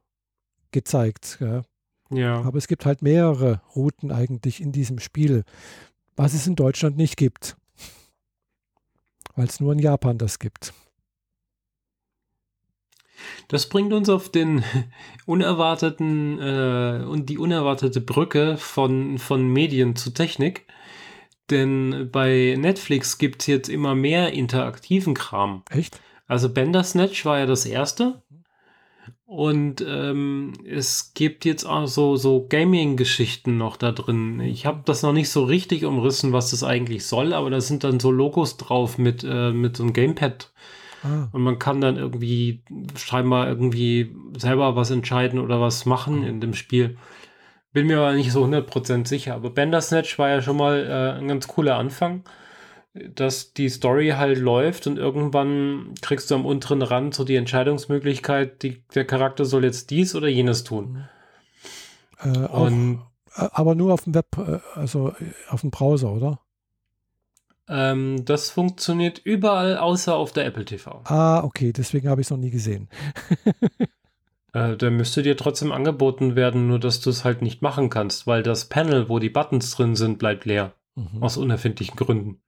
gezeigt. Gell? Ja. Aber es gibt halt mehrere Routen eigentlich in diesem Spiel, was es in Deutschland nicht gibt. Weil es nur in Japan das gibt. Das bringt uns auf den unerwarteten äh, und die unerwartete Brücke von, von Medien zu Technik. Denn bei Netflix gibt es jetzt immer mehr interaktiven Kram. Echt? Also Bandersnatch war ja das erste. Und ähm, es gibt jetzt auch so, so Gaming-Geschichten noch da drin. Ich habe das noch nicht so richtig umrissen, was das eigentlich soll, aber da sind dann so Logos drauf mit, äh, mit so einem Gamepad. Ah, Und man kann dann irgendwie scheinbar irgendwie selber was entscheiden oder was machen in dem Spiel. Bin mir aber nicht so 100% sicher. Aber Bandersnatch war ja schon mal äh, ein ganz cooler Anfang, dass die Story halt läuft und irgendwann kriegst du am unteren Rand so die Entscheidungsmöglichkeit, die, der Charakter soll jetzt dies oder jenes tun. äh, auch, Und äh, aber nur auf dem Web, äh, also äh, auf dem Browser, oder? Ähm, das funktioniert überall außer auf der Apple TV. Ah, okay, deswegen habe ich es noch nie gesehen. [laughs] Äh, der müsste dir trotzdem angeboten werden, nur dass du es halt nicht machen kannst, weil das Panel, wo die Buttons drin sind, bleibt leer. Mhm. Aus unerfindlichen Gründen.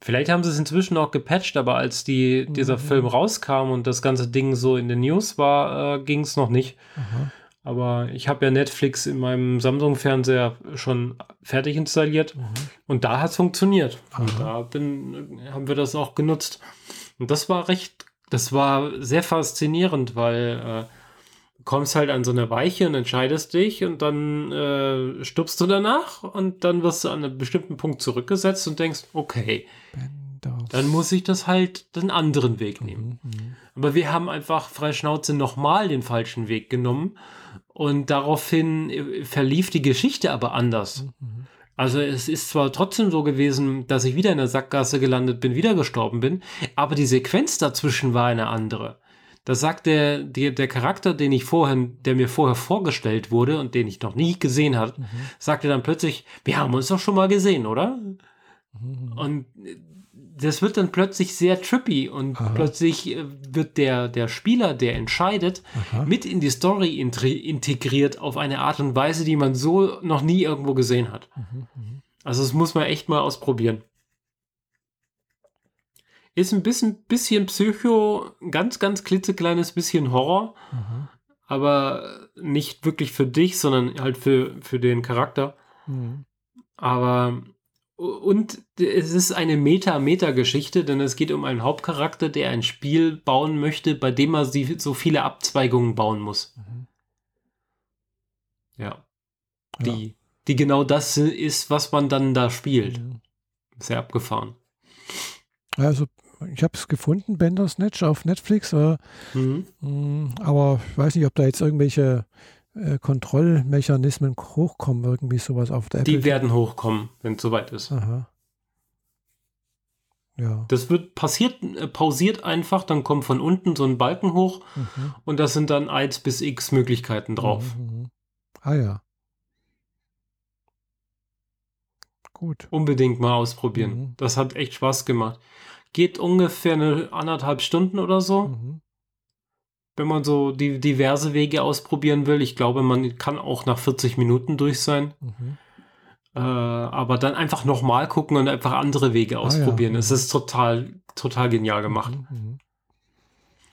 Vielleicht haben sie es inzwischen auch gepatcht, aber als die, dieser Mhm. Film rauskam und das ganze Ding so in den News war, äh, ging es noch nicht. Aha. Aber ich habe ja Netflix in meinem Samsung-Fernseher schon fertig installiert Mhm. und da hat es funktioniert. Da bin, haben wir das auch genutzt. Und das war recht, das war sehr faszinierend, weil äh, du kommst halt an so eine Weiche und entscheidest dich und dann äh, stirbst du danach und dann wirst du an einem bestimmten Punkt zurückgesetzt und denkst, okay, dann muss ich das halt den anderen Weg nehmen. Mhm. Aber wir haben einfach frei Schnauze nochmal den falschen Weg genommen und daraufhin äh, verlief die Geschichte aber anders. Mhm. Also es ist zwar trotzdem so gewesen, dass ich wieder in der Sackgasse gelandet bin, wieder gestorben bin, aber die Sequenz dazwischen war eine andere. Da sagt der, der, der Charakter, den ich vorher, der mir vorher vorgestellt wurde und den ich noch nie gesehen habe, Mhm. sagte dann plötzlich, wir haben uns doch schon mal gesehen, oder? Mhm. Und äh, das wird dann plötzlich sehr trippy und Aha. plötzlich äh, wird der, der Spieler, der entscheidet, Aha. mit in die Story integriert auf eine Art und Weise, die man so noch nie irgendwo gesehen hat. Mhm. Also das muss man echt mal ausprobieren. Ist ein bisschen, bisschen Psycho, ganz, ganz klitzekleines bisschen Horror, Mhm. aber nicht wirklich für dich, sondern halt für, für den Charakter. Mhm. Aber und es ist eine Meta-Meta-Geschichte, denn es geht um einen Hauptcharakter, der ein Spiel bauen möchte, bei dem er sie- so viele Abzweigungen bauen muss. Mhm. Ja. Die, die genau das ist, was man dann da spielt. Mhm. Sehr abgefahren. Also, ich habe es gefunden, Benders Netsch auf Netflix, äh, Mhm. mh, aber ich weiß nicht, ob da jetzt irgendwelche äh, Kontrollmechanismen hochkommen, irgendwie sowas auf der Die Apple. werden hochkommen, wenn es soweit ist. Aha. Ja. Das wird passiert, äh, pausiert einfach, dann kommt von unten so ein Balken hoch Mhm. und das sind dann 1 bis x Möglichkeiten drauf. Mhm. mhm. Ah ja. Gut. Unbedingt mal ausprobieren. Mhm. Das hat echt Spaß gemacht. Geht ungefähr eine anderthalb Stunden oder so, Mhm. Wenn man so die diverse Wege ausprobieren will. Ich glaube, man kann auch nach 40 Minuten durch sein. Mhm. Äh, aber dann einfach nochmal gucken und einfach andere Wege ja. ausprobieren. Mhm. Es ist total, total genial gemacht. Mhm. Mhm.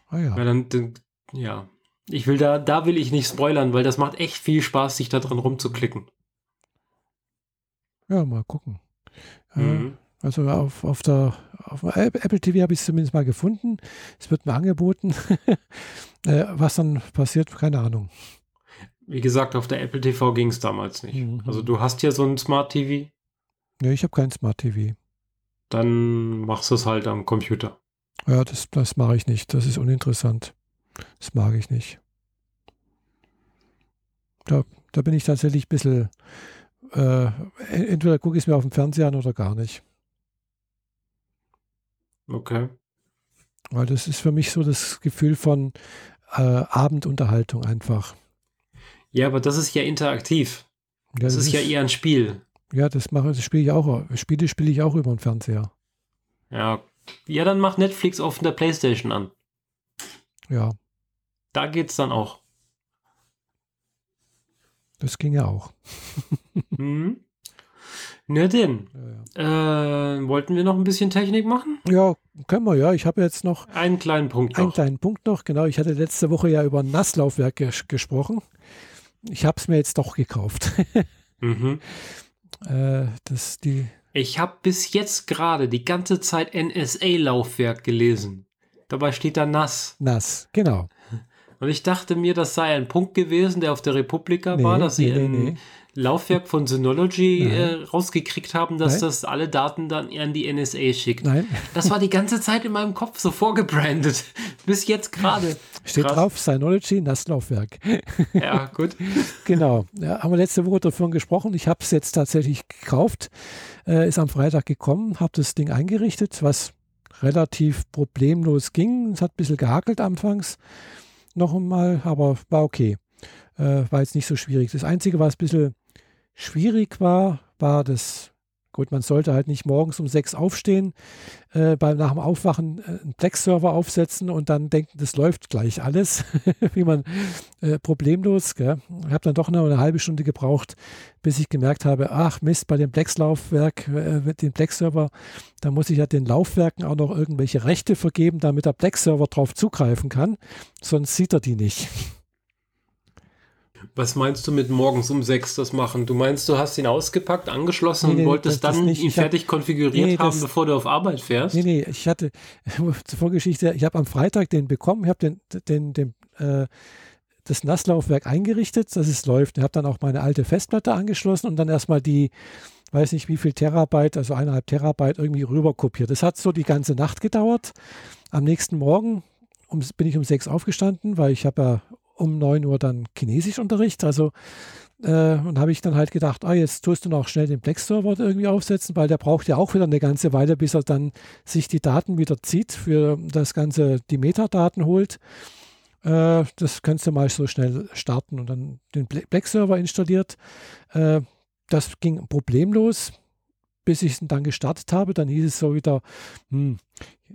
Ah ja. Weil dann, dann, ja. Ich will da, da will ich nicht spoilern, weil das macht echt viel Spaß, sich da drin rumzuklicken. Ja, mal gucken. Äh, Mhm. Also auf, auf der auf App- Apple TV habe ich es zumindest mal gefunden. Es wird mir angeboten. [laughs] äh, was dann passiert, keine Ahnung. Wie gesagt, auf der Apple TV ging es damals nicht. Mhm. Also du hast ja so ein Smart TV, Nee, ich habe kein Smart TV. dann machst du es halt am Computer. Ja, das, das mache ich nicht. Das ist uninteressant. Das mag ich nicht. Da, da bin ich tatsächlich ein bisschen. Äh, entweder gucke ich es mir auf dem Fernseher an oder gar nicht. Okay. Weil das ist für mich so das Gefühl von äh, Abendunterhaltung einfach. Ja, aber das ist ja interaktiv. Ja, Das, ist, ja eher ein Spiel. Ja, das mache das spiele ich auch. Spiele spiele ich auch über den Fernseher. Ja. Ja, dann mach Netflix auf der Playstation an. Ja, Da geht's dann auch. das ging ja auch. Mhm. Na denn, Ja, ja. äh, wollten wir noch ein bisschen Technik machen? ja können wir ja. Ich habe jetzt noch Einen kleinen Punkt einen noch. kleinen Punkt noch. Genau, ich hatte letzte Woche ja über ein Nasslaufwerk ges gesprochen. Ich habe es mir jetzt doch gekauft. [laughs] Mhm. äh, das die Ich habe bis jetzt gerade die ganze Zeit NSA-Laufwerk gelesen. Dabei steht da NAS. NAS, genau. Und ich dachte mir, das sei ein Punkt gewesen, der auf der Republika war, dass sie ein nee. Laufwerk von Synology äh, rausgekriegt haben, dass Nein. das alle Daten dann an die NSA schickt. Nein, Das war die ganze Zeit in meinem Kopf so vorgebrandet. [laughs] Bis jetzt gerade. steht Krass. drauf, Synology NAS-Laufwerk. [laughs] Ja, gut. Genau, ja, haben wir letzte Woche davon gesprochen. Ich habe es jetzt tatsächlich gekauft, äh, ist am Freitag gekommen, habe das Ding eingerichtet, was relativ problemlos ging. Es hat ein bisschen gehakelt anfangs noch einmal, aber war okay. Äh, war jetzt nicht so schwierig. Das Einzige, was ein bisschen schwierig war, war das, gut, man sollte halt nicht morgens um sechs aufstehen, äh, beim, nach dem Aufwachen äh, einen Plex-Server aufsetzen und dann denken, das läuft gleich alles, [laughs] wie man äh, problemlos. Gell? Ich habe dann doch noch eine halbe Stunde gebraucht, bis ich gemerkt habe, ach Mist, bei dem Plex-Laufwerk, äh, dem Plex-Server, da muss ich ja den Laufwerken auch noch irgendwelche Rechte vergeben, damit der Plex-Server drauf zugreifen kann, sonst sieht er die nicht. Was meinst du mit morgens um sechs das machen? Du meinst, du hast ihn ausgepackt, angeschlossen Nee, nee, und wolltest dann nicht. ihn Ich hab- fertig konfiguriert Nee, haben, das- bevor du auf Arbeit fährst? Nee, nee, ich hatte [laughs] zur Vorgeschichte, ich habe am Freitag den bekommen, ich habe den, den, den, äh, das NAS-Laufwerk eingerichtet, dass es läuft. Ich habe dann auch meine alte Festplatte angeschlossen und dann erstmal die, weiß nicht wie viel Terabyte, also eineinhalb Terabyte irgendwie rüber kopiert. Das hat so die ganze Nacht gedauert. Am nächsten Morgen um, bin ich um sechs aufgestanden, weil ich habe ja um neun Uhr dann Chinesischunterricht. Also äh, und habe ich dann halt gedacht, ah, jetzt tust du noch schnell den Plex-Server irgendwie aufsetzen, weil der braucht ja auch wieder eine ganze Weile, bis er dann sich die Daten wieder zieht, für das Ganze die Metadaten holt. Äh, das kannst du mal so schnell starten und dann den Plex-Server installiert. Äh, das ging problemlos bis ich es dann gestartet habe, dann hieß es so wieder, hm,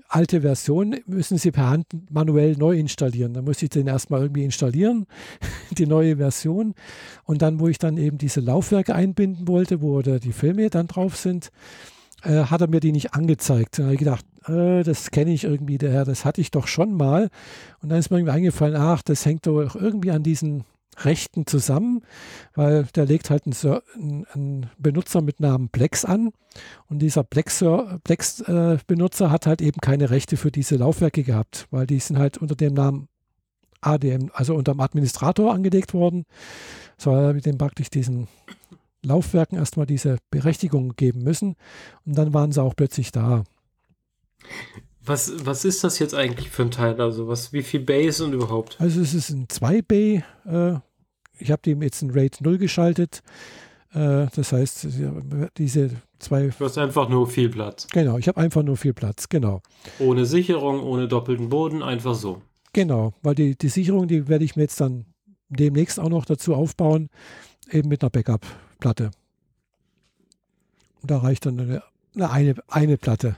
alte Version müssen Sie per Hand manuell neu installieren. Dann musste ich den erstmal irgendwie installieren, [laughs] die neue Version. Und dann, wo ich dann eben diese Laufwerke einbinden wollte, wo die Filme dann drauf sind, äh, hat er mir die nicht angezeigt. Dann habe ich gedacht, äh, das kenne ich irgendwie, der Herr, das hatte ich doch schon mal. Und dann ist mir irgendwie eingefallen, ach, das hängt doch irgendwie an diesen Rechten zusammen, weil der legt halt einen, einen Benutzer mit Namen Plex an und dieser Plex-Benutzer Plex, äh, hat halt eben keine Rechte für diese Laufwerke gehabt, weil die sind halt unter dem Namen ADM, also unter dem Administrator angelegt worden. So hat er mit dem praktisch diesen Laufwerken erstmal diese Berechtigung geben müssen und dann waren sie auch plötzlich da. Was, was ist das jetzt eigentlich für ein Teil? Also was, wie viel Base und überhaupt? Also es ist ein 2-Bay. Äh, ich habe dem jetzt ein RAID 0 geschaltet. Äh, das heißt, diese zwei. Du hast einfach nur viel Platz. Genau, ich habe einfach nur viel Platz, genau. Ohne Sicherung, ohne doppelten Boden, einfach so. Genau, weil die, die Sicherung, die werde ich mir jetzt dann demnächst auch noch dazu aufbauen, eben mit einer Backup-Platte. Da reicht dann eine, eine, eine Platte.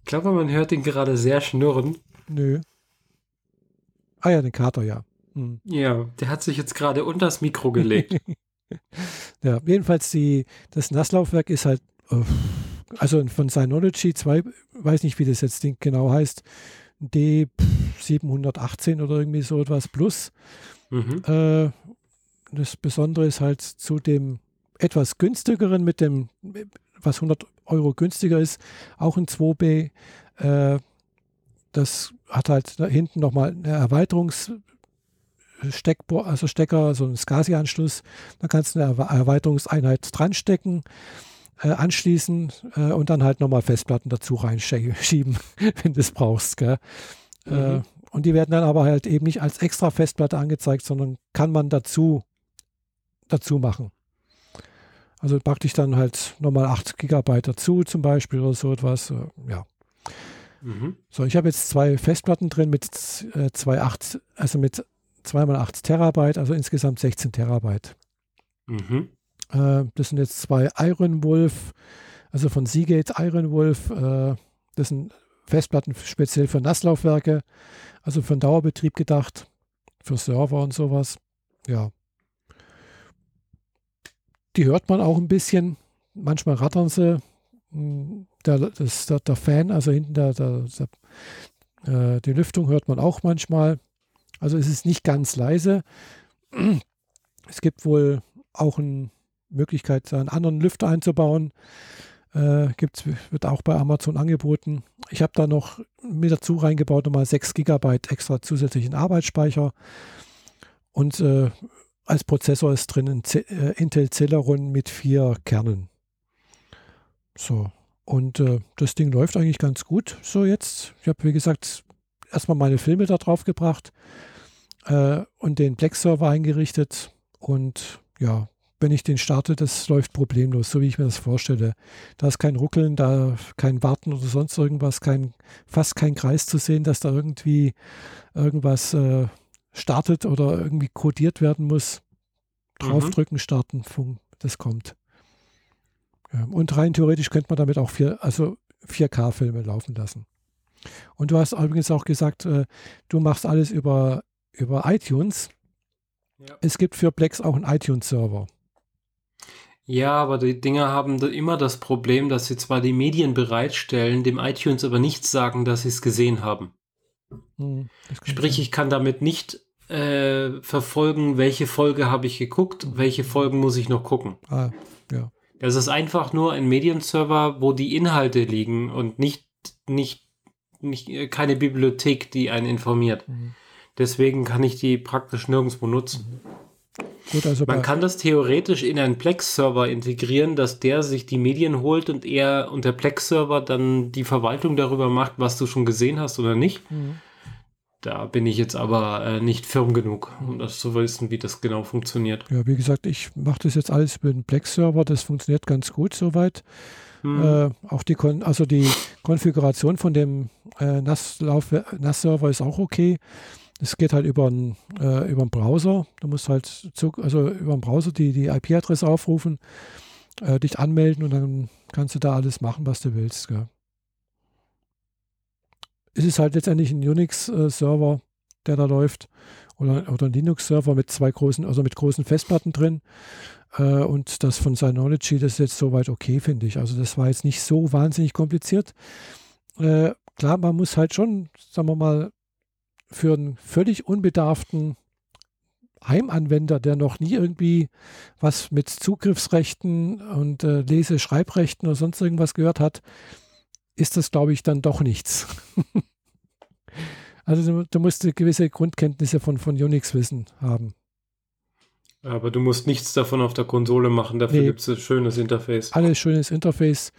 Ich glaube, man hört ihn gerade sehr schnurren. Nö. Ah ja, den Kater, ja. Hm. Ja, der hat sich jetzt gerade unter das Mikro gelegt. [laughs] ja, jedenfalls die, das Nasslaufwerk ist halt, äh, also von Synology 2, weiß nicht, wie das jetzt genau heißt, D718 oder irgendwie so etwas plus. Mhm. Äh, das Besondere ist halt zu dem etwas günstigeren mit dem, was 100 Euro günstiger ist, auch ein 2B. Äh, das hat halt da hinten nochmal eine Erweiterungs- Steckbohr, also Stecker, so ein SCSI-Anschluss. Da kannst du eine Erweiterungseinheit dran stecken, äh, anschließen äh, und dann halt nochmal Festplatten dazu reinschieben, [laughs] wenn du es brauchst. Äh, mhm. Äh, und die werden dann aber halt eben nicht als extra Festplatte angezeigt, sondern kann man dazu, dazu machen. Also praktisch dann halt nochmal 8 GB dazu zum Beispiel oder so etwas. Äh, ja. Mhm. So, ich habe jetzt zwei Festplatten drin mit äh, zwei 8, also mit 2 mal 8 Terabyte, also insgesamt 16 Terabyte. Mhm. Äh, das sind jetzt zwei Iron Wolf, also von Seagate Iron Wolf. Äh, das sind Festplatten speziell für Nasslaufwerke, also für den Dauerbetrieb gedacht, für Server und sowas. Ja. Die hört man auch ein bisschen. Manchmal rattern sie. Hm, der, das, der, der Fan, also hinten der, der, der äh, die Lüftung hört man auch manchmal. Also es ist nicht ganz leise. Es gibt wohl auch eine Möglichkeit, einen anderen Lüfter einzubauen. Äh, gibt's, wird auch bei Amazon angeboten. Ich habe da noch mit dazu reingebaut, nochmal 6 GB extra zusätzlichen Arbeitsspeicher. Und äh, als Prozessor ist drin ein C äh, Intel Celeron mit vier Kernen. So. Und äh, das Ding läuft eigentlich ganz gut. So jetzt. Ich habe, wie gesagt, erstmal meine Filme da drauf gebracht äh, und den Plex-Server eingerichtet. Und ja, wenn ich den starte, das läuft problemlos, so wie ich mir das vorstelle. Da ist kein Ruckeln, da kein Warten oder sonst irgendwas, kein, fast kein Kreis zu sehen, dass da irgendwie irgendwas äh, startet oder irgendwie codiert werden muss. Draufdrücken, mhm. starten, das kommt. Ja, und rein theoretisch könnte man damit auch vier, also 4K-Filme laufen lassen. Und du hast übrigens auch gesagt, äh, du machst alles über über iTunes. Ja. Es gibt für Plex auch einen iTunes-Server. Ja, aber die Dinger haben immer das Problem, dass sie zwar die Medien bereitstellen, dem iTunes aber nichts sagen, dass sie es gesehen haben. Hm, Sprich, sein. ich kann damit nicht äh, verfolgen, welche Folge habe ich geguckt, welche Folgen muss ich noch gucken. Ah, ja. Das ist einfach nur ein Medienserver, wo die Inhalte liegen und nicht, nicht, nicht keine Bibliothek, die einen informiert. Mhm. Deswegen kann ich die praktisch nirgendwo nutzen. Gut, also Man kann das theoretisch in einen Plex-Server integrieren, dass der sich die Medien holt und er und der Plex-Server dann die Verwaltung darüber macht, was du schon gesehen hast oder nicht. Mhm. Da bin ich jetzt aber äh, nicht firm genug, um das zu wissen, wie das genau funktioniert. Ja, wie gesagt, ich mache das jetzt alles über den Plex-Server. Das funktioniert ganz gut soweit. Mhm. Äh, auch die, Kon also die Konfiguration von dem äh, NAS-Server ist auch okay. Es geht halt über einen, äh, über einen Browser. Du musst halt zu, also über einen Browser die, die IP-Adresse aufrufen, äh, dich anmelden und dann kannst du da alles machen, was du willst. Gell es ist halt letztendlich ein Unix-Server, der da läuft, oder, oder ein Linux-Server mit zwei großen, also mit großen Festplatten drin. Äh, und das von Synology, das ist jetzt soweit okay, finde ich. Also das war jetzt nicht so wahnsinnig kompliziert. Äh, klar, man muss halt schon, sagen wir mal, für einen völlig unbedarften Heimanwender, der noch nie irgendwie was mit Zugriffsrechten und äh, Lese-Schreibrechten oder sonst irgendwas gehört hat, ist das, glaube ich, dann doch nichts. [laughs] also du, du, musst gewisse Grundkenntnisse von, von Unix wissen haben. Aber du musst nichts davon auf der Konsole machen, dafür nee. gibt es ein schönes Interface. Alles schönes Interface,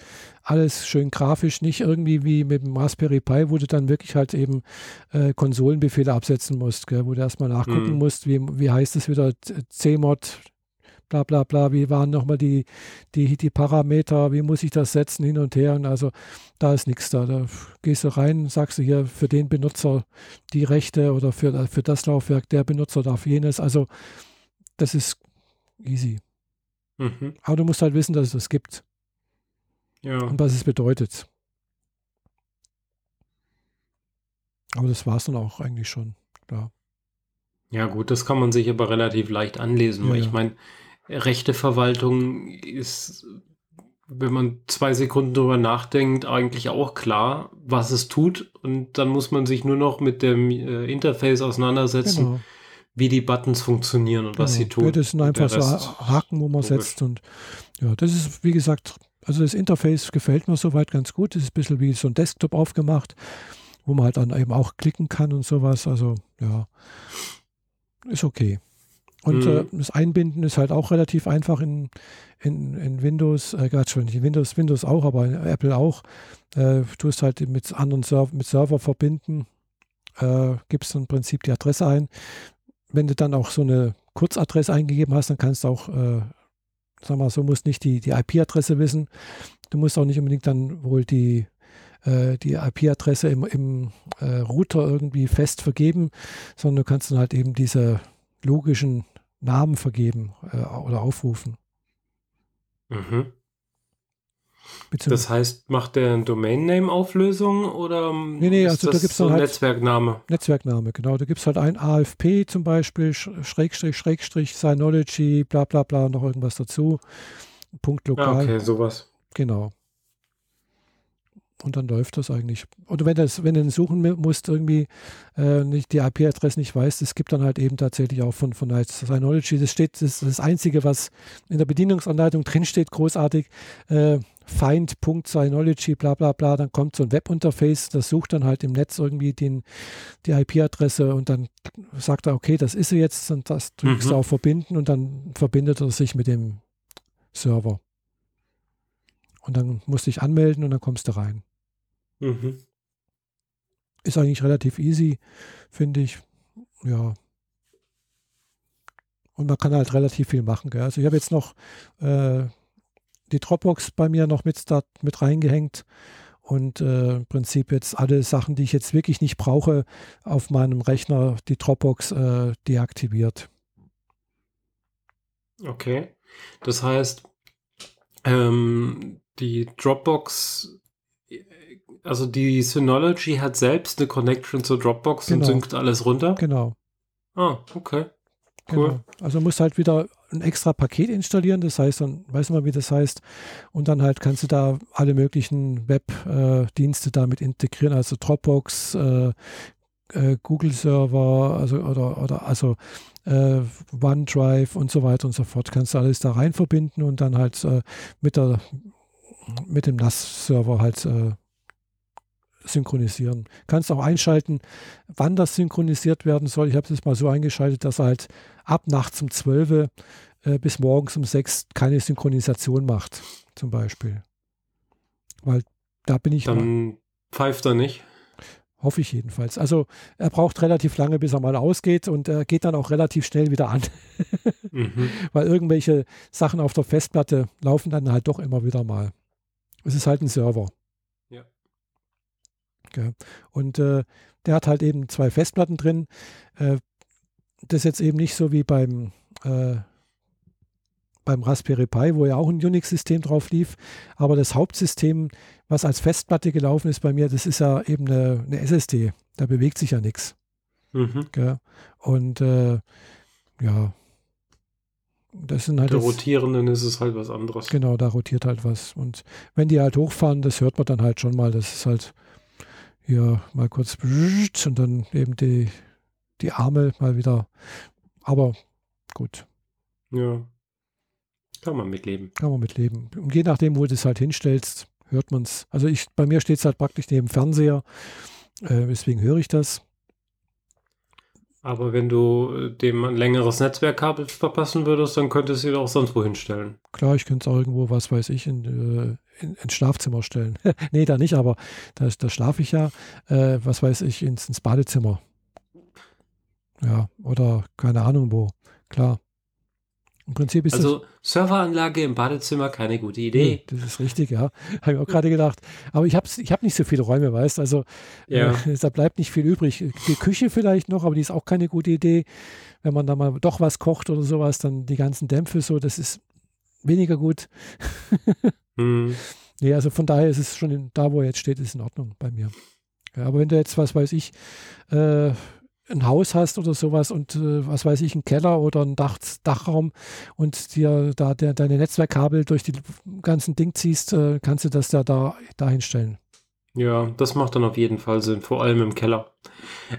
alles schön grafisch, nicht irgendwie wie mit dem Raspberry Pi, wo du dann wirklich halt eben äh, Konsolenbefehle absetzen musst, gell, wo du erstmal nachgucken mhm. musst, wie, wie heißt es wieder, CMod bla bla bla, wie waren nochmal die, die, die Parameter, wie muss ich das setzen, hin und her. Und also da ist nichts da. Da gehst du rein, sagst du hier für den Benutzer die Rechte oder für, für das Laufwerk, der Benutzer darf jenes. Also das ist easy. Mhm. Aber du musst halt wissen, dass es das gibt. Ja. Und was es bedeutet. Aber das war es dann auch eigentlich schon. Klar. Ja, gut, das kann man sich aber relativ leicht anlesen, ja, weil ich meine, Rechteverwaltung ist, wenn man zwei Sekunden drüber nachdenkt, eigentlich auch klar, was es tut. Und dann muss man sich nur noch mit dem äh, Interface auseinandersetzen, genau. Wie die Buttons funktionieren und was sie tun. Ja, das sind einfach so Haken, wo man logisch. setzt. Und ja, das ist, wie gesagt, also das Interface gefällt mir soweit ganz gut. Das ist ein bisschen wie so ein Desktop aufgemacht, wo man halt dann eben auch klicken kann und sowas. Also ja, ist okay. Und mhm. äh, das Einbinden ist halt auch relativ einfach in, in, in Windows, äh, gerade schon in Windows, Windows auch, aber in Apple auch. Äh, du tust halt mit anderen Server, mit Server verbinden, äh, gibst im Prinzip die Adresse ein. Wenn du dann auch so eine Kurzadresse eingegeben hast, dann kannst du auch, äh, sag mal so, musst nicht die, die IP-Adresse wissen. Du musst auch nicht unbedingt dann wohl die, äh, die IP-Adresse im, im äh, Router irgendwie fest vergeben, sondern du kannst dann halt eben diese logischen Namen vergeben äh, oder aufrufen. Mhm. Das heißt, macht der ein Domain-Name-Auflösung oder nee, nee, also da gibt es so halt Netzwerkname? Netzwerkname, genau. Da gibt es halt ein AFP zum Beispiel, Schrägstrich, Schrägstrich, Synology, bla bla bla, noch irgendwas dazu. Punkt lokal. Ah, okay, sowas. Genau. Und dann läuft das eigentlich. Oder wenn, das, wenn du suchen musst, irgendwie äh, nicht die IP-Adresse nicht weißt, es gibt dann halt eben tatsächlich auch von, von Synology, das steht, das ist das Einzige, was in der Bedienungsanleitung drinsteht, großartig, äh, find.synology, bla bla bla, dann kommt so ein Webinterface, das sucht dann halt im Netz irgendwie den, die IP-Adresse und dann sagt er, okay, das ist sie jetzt und das drückst mhm. du auf Verbinden und dann verbindet er sich mit dem Server. Und dann musst du dich anmelden und dann kommst du rein. Mhm. Ist eigentlich relativ easy, finde ich. Ja. Und man kann halt relativ viel machen. Gell? Also ich habe jetzt noch äh, die Dropbox bei mir noch mit, mit reingehängt und äh, im Prinzip jetzt alle Sachen, die ich jetzt wirklich nicht brauche, auf meinem Rechner die Dropbox äh, deaktiviert. Okay. Das heißt, ähm, die Dropbox also die Synology hat selbst eine Connection zur Dropbox genau. und synkt alles runter? Genau. Ah, okay. Cool. Genau. Also musst halt wieder ein extra Paket installieren, das heißt, dann weiß man, wie das heißt. Und dann halt kannst du da alle möglichen Webdienste äh, damit integrieren, also Dropbox, äh, äh, Google-Server, also oder, oder also äh, OneDrive und so weiter und so fort. Kannst du alles da rein verbinden und dann halt äh, mit der mit dem NAS-Server halt äh, synchronisieren. Kannst auch einschalten, wann das synchronisiert werden soll. Ich habe es jetzt mal so eingeschaltet, dass er halt ab nachts um 12 äh, bis morgens um 6 keine Synchronisation macht, zum Beispiel. Weil da bin ich. Dann mal, pfeift er nicht. Hoffe ich jedenfalls. Also er braucht relativ lange, bis er mal ausgeht und er geht dann auch relativ schnell wieder an. mhm. [laughs] Weil irgendwelche Sachen auf der Festplatte laufen dann halt doch immer wieder mal. Es ist halt ein Server. Ja. Und äh, der hat halt eben zwei Festplatten drin. Äh, das ist jetzt eben nicht so wie beim äh, beim Raspberry Pi, wo ja auch ein Unix-System drauf lief. Aber das Hauptsystem, was als Festplatte gelaufen ist bei mir, das ist ja eben eine, eine SSD. Da bewegt sich ja nichts. Mhm. Und äh, ja, das sind halt. Der rotierenden ist es halt was anderes. Genau, da rotiert halt was. Und wenn die halt hochfahren, das hört man dann halt schon mal. Das ist halt hier mal kurz und dann eben die, die Arme mal wieder. Aber gut. Ja. Kann man mitleben. Kann man mitleben. Und je nachdem, wo du es halt hinstellst, hört man es. Also ich, bei mir steht es halt praktisch neben dem Fernseher. Äh, deswegen höre ich das. Aber wenn du äh, dem ein längeres Netzwerkkabel verpassen würdest, dann könntest du es auch sonst wo hinstellen. Klar, ich könnte es auch irgendwo, was weiß ich, in, äh, in, ins Schlafzimmer stellen. [laughs] nee, da nicht, aber da, da schlafe ich ja, äh, was weiß ich, ins, ins Badezimmer. Ja, oder keine Ahnung wo. Klar. Im Prinzip ist also Serveranlage im Badezimmer keine gute Idee. Nee, das ist richtig, ja. [laughs] Habe ich auch gerade gedacht. Aber ich habe ich hab nicht so viele Räume, weißt Also ja. äh, [laughs] da bleibt nicht viel übrig. Die Küche vielleicht noch, aber die ist auch keine gute Idee. Wenn man da mal doch was kocht oder sowas, dann die ganzen Dämpfe so, das ist weniger gut. [laughs] hm. Nee, also von daher ist es schon in, da, wo er jetzt steht, ist in Ordnung bei mir. Ja, aber wenn du jetzt, was weiß ich, äh, ein Haus hast oder sowas und äh, was weiß ich, einen Keller oder einen Dach, Dachraum und dir da de, deine Netzwerkkabel durch die ganzen Ding ziehst, äh, kannst du das da, da dahin stellen. Ja, das macht dann auf jeden Fall Sinn, vor allem im Keller.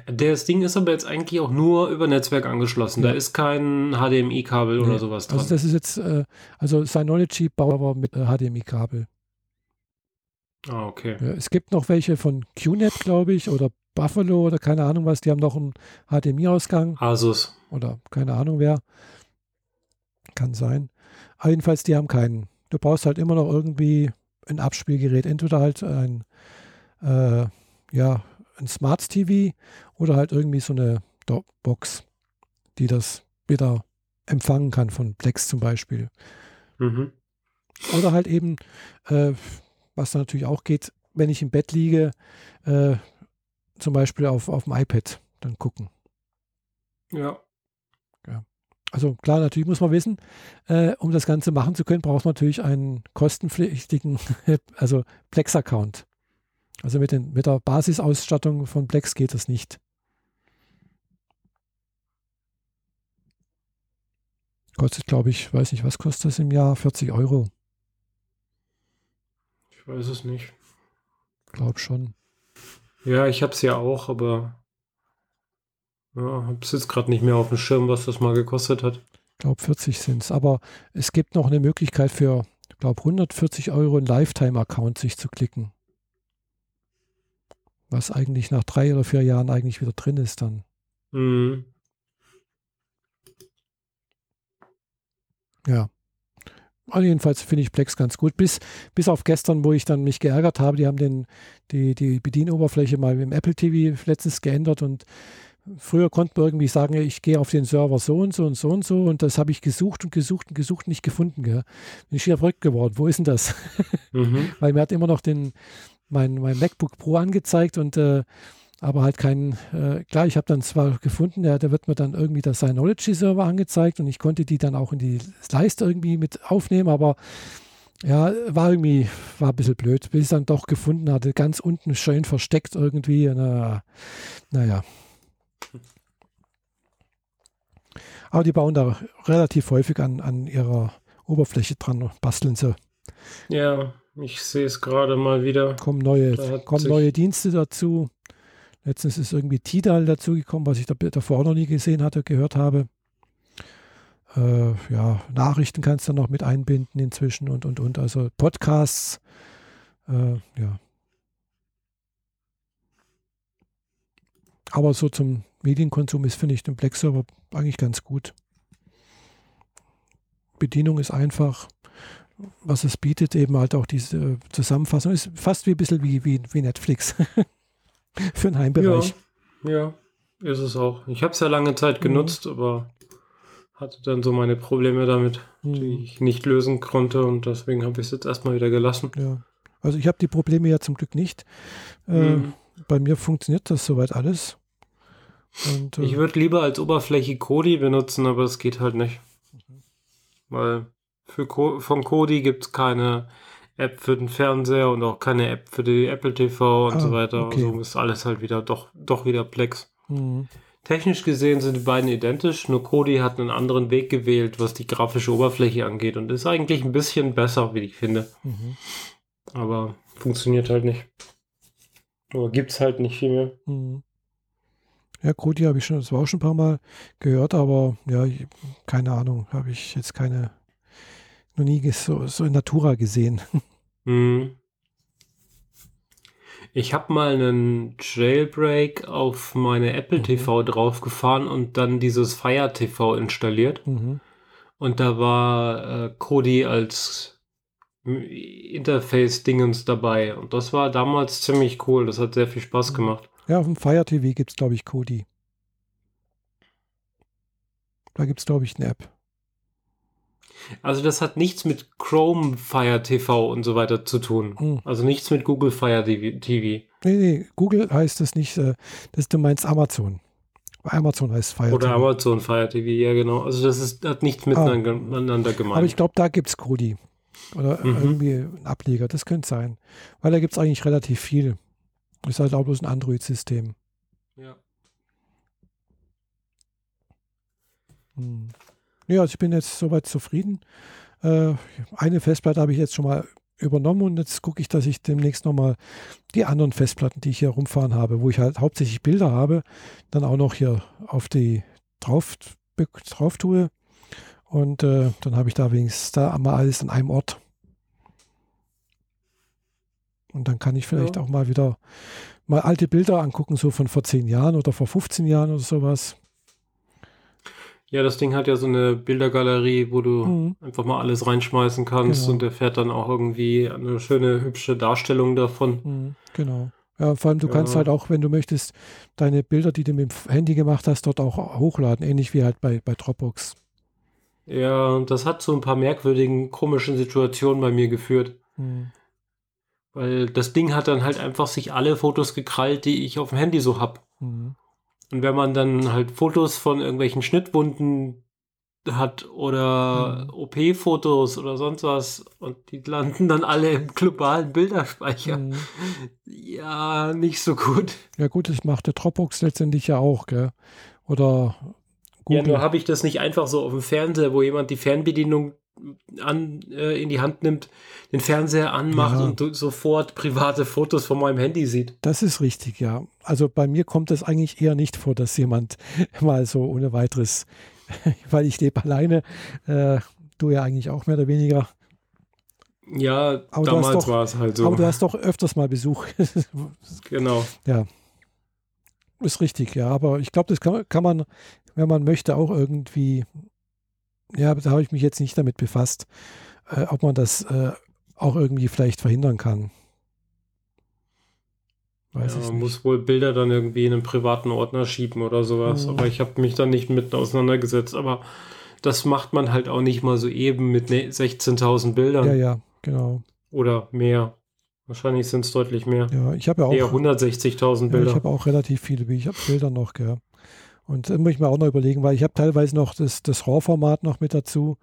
Das Ding ist aber jetzt eigentlich auch nur über Netzwerk angeschlossen. Ja. Da ist kein HDMI-Kabel nee. oder sowas dran. Also das ist jetzt, äh, also Synology baut aber mit äh, HDMI-Kabel. Ah, okay. Ja, es gibt noch welche von QNET, glaube ich, oder Buffalo oder keine Ahnung was, die haben noch einen HDMI-Ausgang. Asus. Oder keine Ahnung wer. Kann sein. Aber jedenfalls, die haben keinen. Du brauchst halt immer noch irgendwie ein Abspielgerät. Entweder halt ein, äh, ja, ein Smart TV oder halt irgendwie so eine Box, die das wieder empfangen kann von Plex zum Beispiel. Mhm. Oder halt eben, äh, was da natürlich auch geht, wenn ich im Bett liege, äh, zum Beispiel auf, auf dem iPad dann gucken. Ja. ja. Also klar, natürlich muss man wissen, äh, um das Ganze machen zu können, braucht man natürlich einen kostenpflichtigen, [laughs] also Plex-Account. Also mit, den, mit der Basisausstattung von Plex geht das nicht. Kostet, glaube ich, weiß nicht, was kostet das im Jahr? 40 Euro. Ich weiß es nicht. Glaub schon. Ja, ich hab's ja auch, aber ja, hab's jetzt gerade nicht mehr auf dem Schirm, was das mal gekostet hat. Ich glaube, 40 sind es. Aber es gibt noch eine Möglichkeit für, ich glaube, 140 Euro einen Lifetime-Account sich zu klicken. Was eigentlich nach drei oder vier Jahren eigentlich wieder drin ist dann. Mhm. Ja. Also jedenfalls finde ich Plex ganz gut. Bis, bis auf gestern, wo ich dann mich geärgert habe, die haben den, die, die Bedienoberfläche mal im Apple TV letztens geändert und früher konnte man irgendwie sagen, ich gehe auf den Server so und so und so und so und das habe ich gesucht und gesucht und gesucht und nicht gefunden. Gell. Bin ich wieder verrückt geworden. Wo ist denn das? Mhm. [laughs] Weil mir hat immer noch den, mein, mein MacBook Pro angezeigt und äh, aber halt keinen, äh, klar, ich habe dann zwar gefunden, der, der wird mir dann irgendwie das Synology-Server angezeigt und ich konnte die dann auch in die Leiste irgendwie mit aufnehmen, aber ja, war irgendwie, war ein bisschen blöd, bis ich es dann doch gefunden hatte, ganz unten schön versteckt irgendwie, na, naja. Aber die bauen da relativ häufig an, an ihrer Oberfläche dran, basteln sie. Ja, ich sehe es gerade mal wieder. Kommen neue, kommen neue Dienste dazu. Letztens ist irgendwie Tidal dazugekommen, was ich da, davor noch nie gesehen hatte, gehört habe. Äh, ja, Nachrichten kannst du noch mit einbinden inzwischen und, und, und. Also Podcasts, äh, ja. aber so zum Medienkonsum ist, finde ich den Black Server eigentlich ganz gut. Bedienung ist einfach, was es bietet, eben halt auch diese Zusammenfassung, ist fast wie ein bisschen wie, wie, wie Netflix [laughs] [laughs] für den Heimbereich. Ja, ja, ist es auch. Ich habe es ja lange Zeit mhm. genutzt, mhm. aber hatte dann so meine Probleme damit, mhm. die ich nicht lösen konnte und deswegen habe ich es jetzt erstmal wieder gelassen. Ja. Also ich habe die Probleme ja zum Glück nicht. Äh, mhm. Bei mir funktioniert das soweit alles. Und, äh, ich würde lieber als Oberfläche Kodi benutzen, aber es geht halt nicht. Mhm. Weil für Co von Kodi gibt es keine App für den Fernseher und auch keine App für die Apple TV und ah, so weiter. Okay. Also ist alles halt wieder doch, doch wieder Plex. Mhm. Technisch gesehen sind die beiden identisch, nur Kodi hat einen anderen Weg gewählt, was die grafische Oberfläche angeht und ist eigentlich ein bisschen besser, wie ich finde. Mhm. Aber funktioniert halt nicht. Oder gibt es halt nicht viel mehr. Mhm. Ja, Kodi habe ich schon, das war auch schon ein paar Mal gehört, aber ja, keine Ahnung, habe ich jetzt keine, noch nie so, so in Natura gesehen. Mhm. [laughs] Ich habe mal einen Jailbreak auf meine Apple mhm. TV draufgefahren und dann dieses Fire TV installiert. Mhm. Und da war äh, Kodi als Interface-Dingens dabei. Und das war damals ziemlich cool. Das hat sehr viel Spaß mhm. gemacht. Ja, auf dem Fire TV gibt es, glaube ich, Kodi. Da gibt es, glaube ich, eine App. Also das hat nichts mit Chrome Fire TV und so weiter zu tun. Hm. Also nichts mit Google Fire TV. Nee, nee, Google heißt das nicht. Äh, das, du meinst Amazon. Amazon heißt Fire Oder TV. Amazon Fire TV, ja genau. Also das ist, hat nichts miteinander ah. gemeint. Aber ich glaube, da gibt es Kodi. Oder mhm. irgendwie ein Ableger. Das könnte sein. Weil da gibt es eigentlich relativ viel. Ist halt auch bloß ein Android-System. Ja. Hm. Ja, also ich bin jetzt soweit zufrieden. Äh, eine Festplatte habe ich jetzt schon mal übernommen und jetzt gucke ich, dass ich demnächst nochmal die anderen Festplatten, die ich hier rumfahren habe, wo ich halt hauptsächlich Bilder habe, dann auch noch hier auf die drauf, drauf tue. Und äh, dann habe ich da wenigstens da mal alles an einem Ort. Und dann kann ich vielleicht ja. auch mal wieder mal alte Bilder angucken, so von vor zehn Jahren oder vor 15 Jahren oder sowas. Ja, das Ding hat ja so eine Bildergalerie, wo du mhm. einfach mal alles reinschmeißen kannst genau. und der fährt dann auch irgendwie eine schöne, hübsche Darstellung davon. Mhm, genau. Ja, vor allem du ja. kannst halt auch, wenn du möchtest, deine Bilder, die du mit dem Handy gemacht hast, dort auch hochladen, ähnlich wie halt bei, bei Dropbox. Ja, das hat zu ein paar merkwürdigen, komischen Situationen bei mir geführt. Mhm. Weil das Ding hat dann halt einfach sich alle Fotos gekrallt, die ich auf dem Handy so hab. Mhm. Und wenn man dann halt Fotos von irgendwelchen Schnittwunden hat oder mhm. OP-Fotos oder sonst was und die landen dann alle im globalen Bilderspeicher. Mhm. Ja, nicht so gut. Ja gut, das macht der Dropbox letztendlich ja auch, gell? Oder Google. Ja, nur habe ich das nicht einfach so auf dem Fernseher, wo jemand die Fernbedienung an, äh, in die Hand nimmt, den Fernseher anmacht ja. und sofort private Fotos von meinem Handy sieht. Das ist richtig, ja. Also bei mir kommt es eigentlich eher nicht vor, dass jemand [laughs] mal so ohne weiteres, [laughs] weil ich lebe alleine, äh, du ja eigentlich auch mehr oder weniger. Ja, aber damals war es halt so. Aber du hast doch öfters mal Besuch. [laughs] genau. Ja. Ist richtig, ja. Aber ich glaube, das kann, kann man, wenn man möchte, auch irgendwie ja, da habe ich mich jetzt nicht damit befasst, äh, ob man das äh, auch irgendwie vielleicht verhindern kann. Weiß ja, man muss wohl Bilder dann irgendwie in einen privaten Ordner schieben oder sowas. Mhm. Aber ich habe mich da nicht mit auseinandergesetzt. Aber das macht man halt auch nicht mal so eben mit 16.000 Bildern. Ja, ja, genau. Oder mehr. Wahrscheinlich sind es deutlich mehr. Ja, ich habe ja auch. Eher 160.000 Bilder. Ja, ich habe auch relativ viele Bilder noch, gell. Und da muss ich mir auch noch überlegen, weil ich habe teilweise noch das, das RAW-Format noch mit dazu.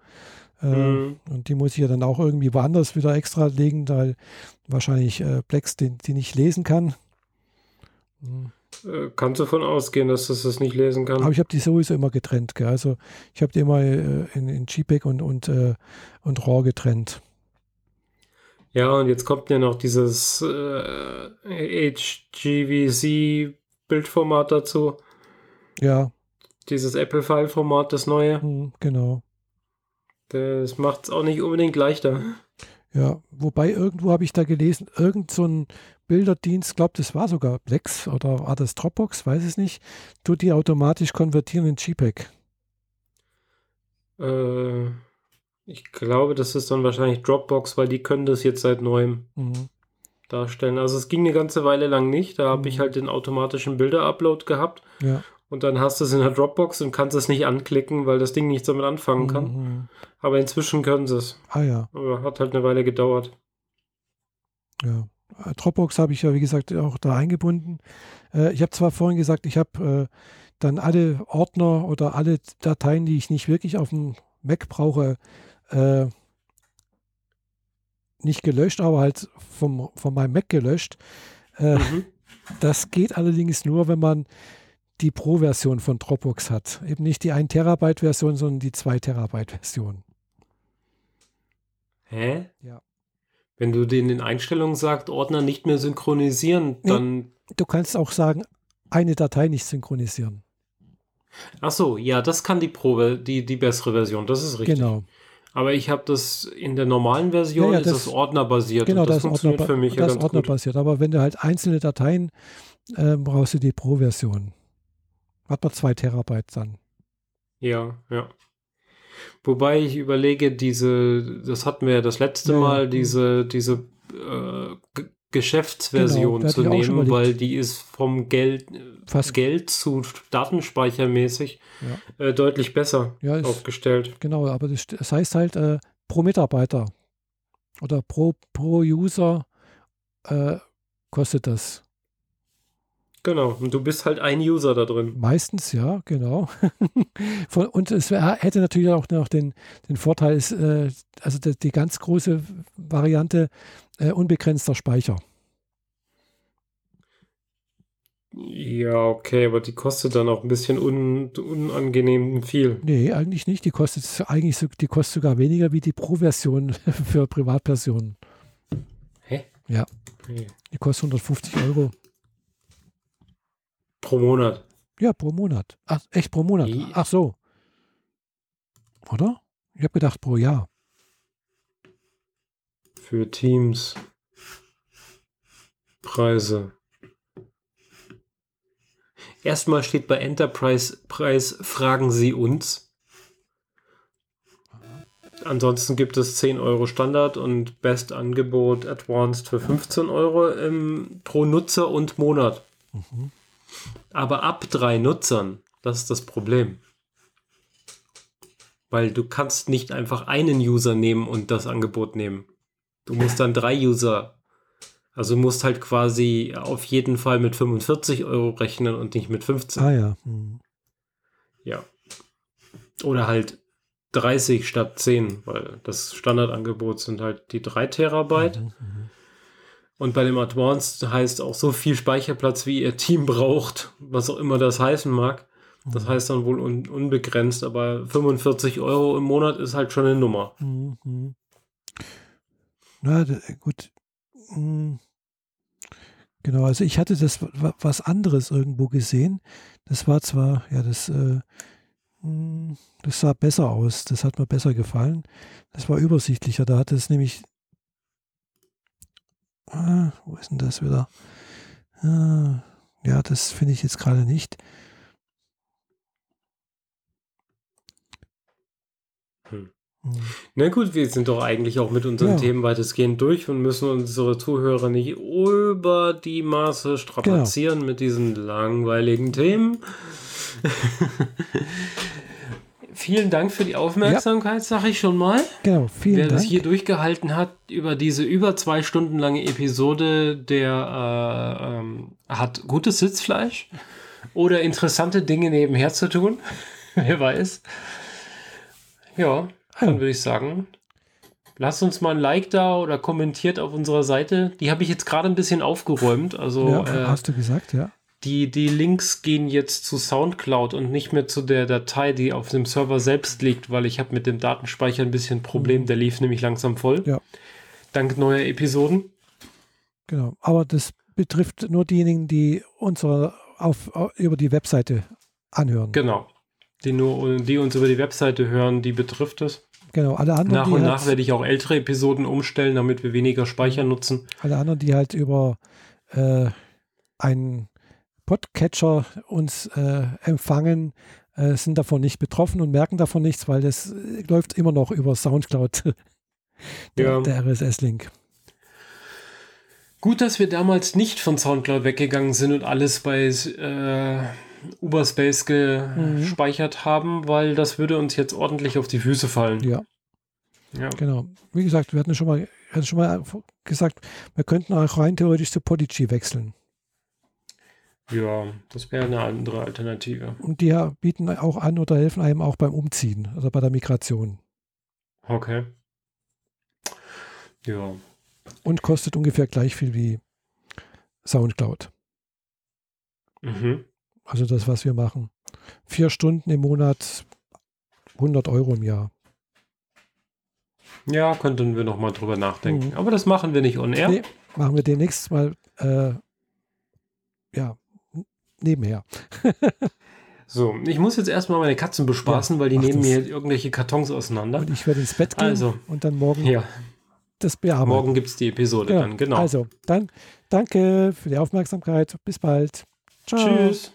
Äh, mhm. Und die muss ich ja dann auch irgendwie woanders wieder extra legen, weil wahrscheinlich äh, Plex die, die nicht lesen kann. Mhm. Kannst du davon ausgehen, dass das das nicht lesen kann? Aber ich habe die sowieso immer getrennt. Gell? Also ich habe die immer äh, in, in JPEG und, und, äh, und RAW getrennt. Ja, und jetzt kommt ja noch dieses äh, HGVC-Bildformat dazu. Ja. Dieses Apple-File-Format, das neue. Mhm, genau. Das macht es auch nicht unbedingt leichter. Ja, wobei irgendwo habe ich da gelesen, irgend so ein Bilderdienst, glaube das war sogar Plex oder war das Dropbox, weiß es nicht, tut die automatisch konvertieren in JPEG. Äh, ich glaube, das ist dann wahrscheinlich Dropbox, weil die können das jetzt seit neuem Mhm. darstellen. Also es ging eine ganze Weile lang nicht. Da habe ich Mhm. halt den automatischen Bilder-Upload gehabt Ja. Und dann hast du es in der Dropbox und kannst es nicht anklicken, weil das Ding nichts damit anfangen kann. Mhm. Aber inzwischen können sie es. Ah ja, Aber hat halt eine Weile gedauert. ja. Äh, Dropbox habe ich ja, wie gesagt, auch da eingebunden. Äh, ich habe zwar vorhin gesagt, ich habe äh, dann alle Ordner oder alle Dateien, die ich nicht wirklich auf dem Mac brauche, äh, nicht gelöscht, aber halt vom, von meinem Mac gelöscht. Äh, Mhm. Das geht allerdings nur, wenn man die Pro-Version von Dropbox hat. Eben nicht die 1 Terabyte-Version, sondern die 2 Terabyte-Version. Hä? Ja. Wenn du den in Einstellungen sagst, Ordner nicht mehr synchronisieren, Nee. dann. Du kannst auch sagen, eine Datei nicht synchronisieren. Ach so, ja, das kann die Probe, die, die bessere Version, das ist richtig. Genau. Aber ich habe das in der normalen Version, Ja, ja, ist das- das ordnerbasiert. Genau, und das, das, ist funktioniert Ordner, für mich ja das ist ganz gut. ordnerbasiert. Aber wenn du halt einzelne Dateien ähm, brauchst du die Pro-Version. Hat man 2 Terabyte dann. Ja, ja. Wobei ich überlege, diese, das hatten wir ja das letzte Ja, ja. Mal, diese, diese äh, Geschäftsversion Genau, zu nehmen, weil die ist vom Geld, Fast- Geld zu Datenspeichermäßig äh, deutlich besser Ja, ist, aufgestellt. genau, aber das, das heißt halt äh, pro Mitarbeiter oder pro, pro User äh, kostet das. Genau, und du bist halt ein User da drin. Meistens, ja, genau. [laughs] Von, und es wär, hätte natürlich auch noch den, den Vorteil, ist, äh, also die, die ganz große Variante, äh, unbegrenzter Speicher. Ja, okay, aber die kostet dann auch ein bisschen un, unangenehm viel. Nee, eigentlich nicht. Die kostet eigentlich so, die kostet sogar weniger wie die Pro-Version [laughs] für Privatpersonen. Hä? Ja. Nee. Die kostet 150 Euro. Pro Monat. Ja, pro Monat. Ach, echt pro Monat? Ach so. Oder? Ich habe gedacht pro Jahr. Für Teams. Preise. Erstmal steht bei Enterprise Preis, fragen Sie uns. Ansonsten gibt es 10 Euro Standard und Best Angebot Advanced für 15 Euro im, pro Nutzer und Monat. Mhm. Aber ab drei Nutzern, das ist das Problem. Weil du kannst nicht einfach einen User nehmen und das Angebot nehmen. Du musst dann drei User. Also musst halt quasi auf jeden Fall mit 45 Euro rechnen und nicht mit 15. Ah ja. Mhm. Ja. Oder halt 30 statt 10, weil das Standardangebot sind halt die 3 Terabyte. Mhm, mhm. Und bei dem Advanced heißt auch so viel Speicherplatz, wie ihr Team braucht, was auch immer das heißen mag. Das Mhm. heißt dann wohl un unbegrenzt, aber 45 Euro im Monat ist halt schon eine Nummer. Mhm, mhm. Na, da, gut. Mhm. Genau, also ich hatte das wa- was anderes irgendwo gesehen. Das war zwar, ja, das, äh, das sah besser aus. Das hat mir besser gefallen. Das war übersichtlicher. Da hat es nämlich. Ah, wo ist denn das wieder? Ah, ja, das finde ich jetzt gerade nicht. Hm. Hm. Na gut, wir sind doch eigentlich auch mit unseren Ja. Themen weitestgehend durch und müssen unsere Zuhörer nicht über die Maße strapazieren Genau. mit diesen langweiligen Themen. [laughs] Vielen Dank für die Aufmerksamkeit, sag ich schon mal. Genau, vielen Wer das Dank. hier durchgehalten hat über diese über zwei Stunden lange Episode, der äh, ähm, hat gutes Sitzfleisch oder interessante Dinge nebenher zu tun. [laughs] Wer weiß. Ja, dann Ja. würde ich sagen, lasst uns mal ein Like da oder kommentiert auf unserer Seite. Die habe ich jetzt gerade ein bisschen aufgeräumt. Also ja, äh, hast du gesagt, ja. Die, die Links gehen jetzt zu Soundcloud und nicht mehr zu der Datei, die auf dem Server selbst liegt, weil ich habe mit dem Datenspeicher ein bisschen Problem. Der lief nämlich langsam voll. Ja. Dank neuer Episoden. Genau. Aber das betrifft nur diejenigen, die unsere auf, über die Webseite anhören. Genau. Die, nur, die uns über die Webseite hören, die betrifft es. genau. Alle anderen, nach und halt, nach werde ich auch ältere Episoden umstellen, damit wir weniger Speicher nutzen. alle anderen, die halt über äh, einen Podcatcher uns äh, empfangen, äh, sind davon nicht betroffen und merken davon nichts, weil das äh, läuft immer noch über Soundcloud, [laughs] der, Ja. der RSS-Link. Gut, dass wir damals nicht von Soundcloud weggegangen sind und alles bei äh, Uberspace gespeichert haben, weil das würde uns jetzt ordentlich auf die Füße fallen. Ja, Ja. genau. Wie gesagt, wir hatten schon mal, hatten schon mal gesagt, wir könnten auch rein theoretisch zu Podigy wechseln. Ja, das wäre eine andere Alternative. Und die bieten auch an oder helfen einem auch beim Umziehen oder bei der Migration. Okay. Ja. Und kostet ungefähr gleich viel wie Soundcloud. Mhm. Also das, was wir machen. Vier Stunden im Monat, 100 Euro im Jahr. Ja, könnten wir noch mal drüber nachdenken. Mhm. Aber das machen wir nicht on air. Nee, machen wir demnächst mal, äh, ja, nebenher. So, ich muss jetzt erstmal meine Katzen bespaßen, weil die nehmen mir irgendwelche Kartons auseinander. Und ich werde ins Bett gehen Also. und dann morgen Ja, das bearbeiten. morgen gibt es die Episode Genau. dann, genau. Also, dann danke für die Aufmerksamkeit. Bis bald. Ciao. Tschüss.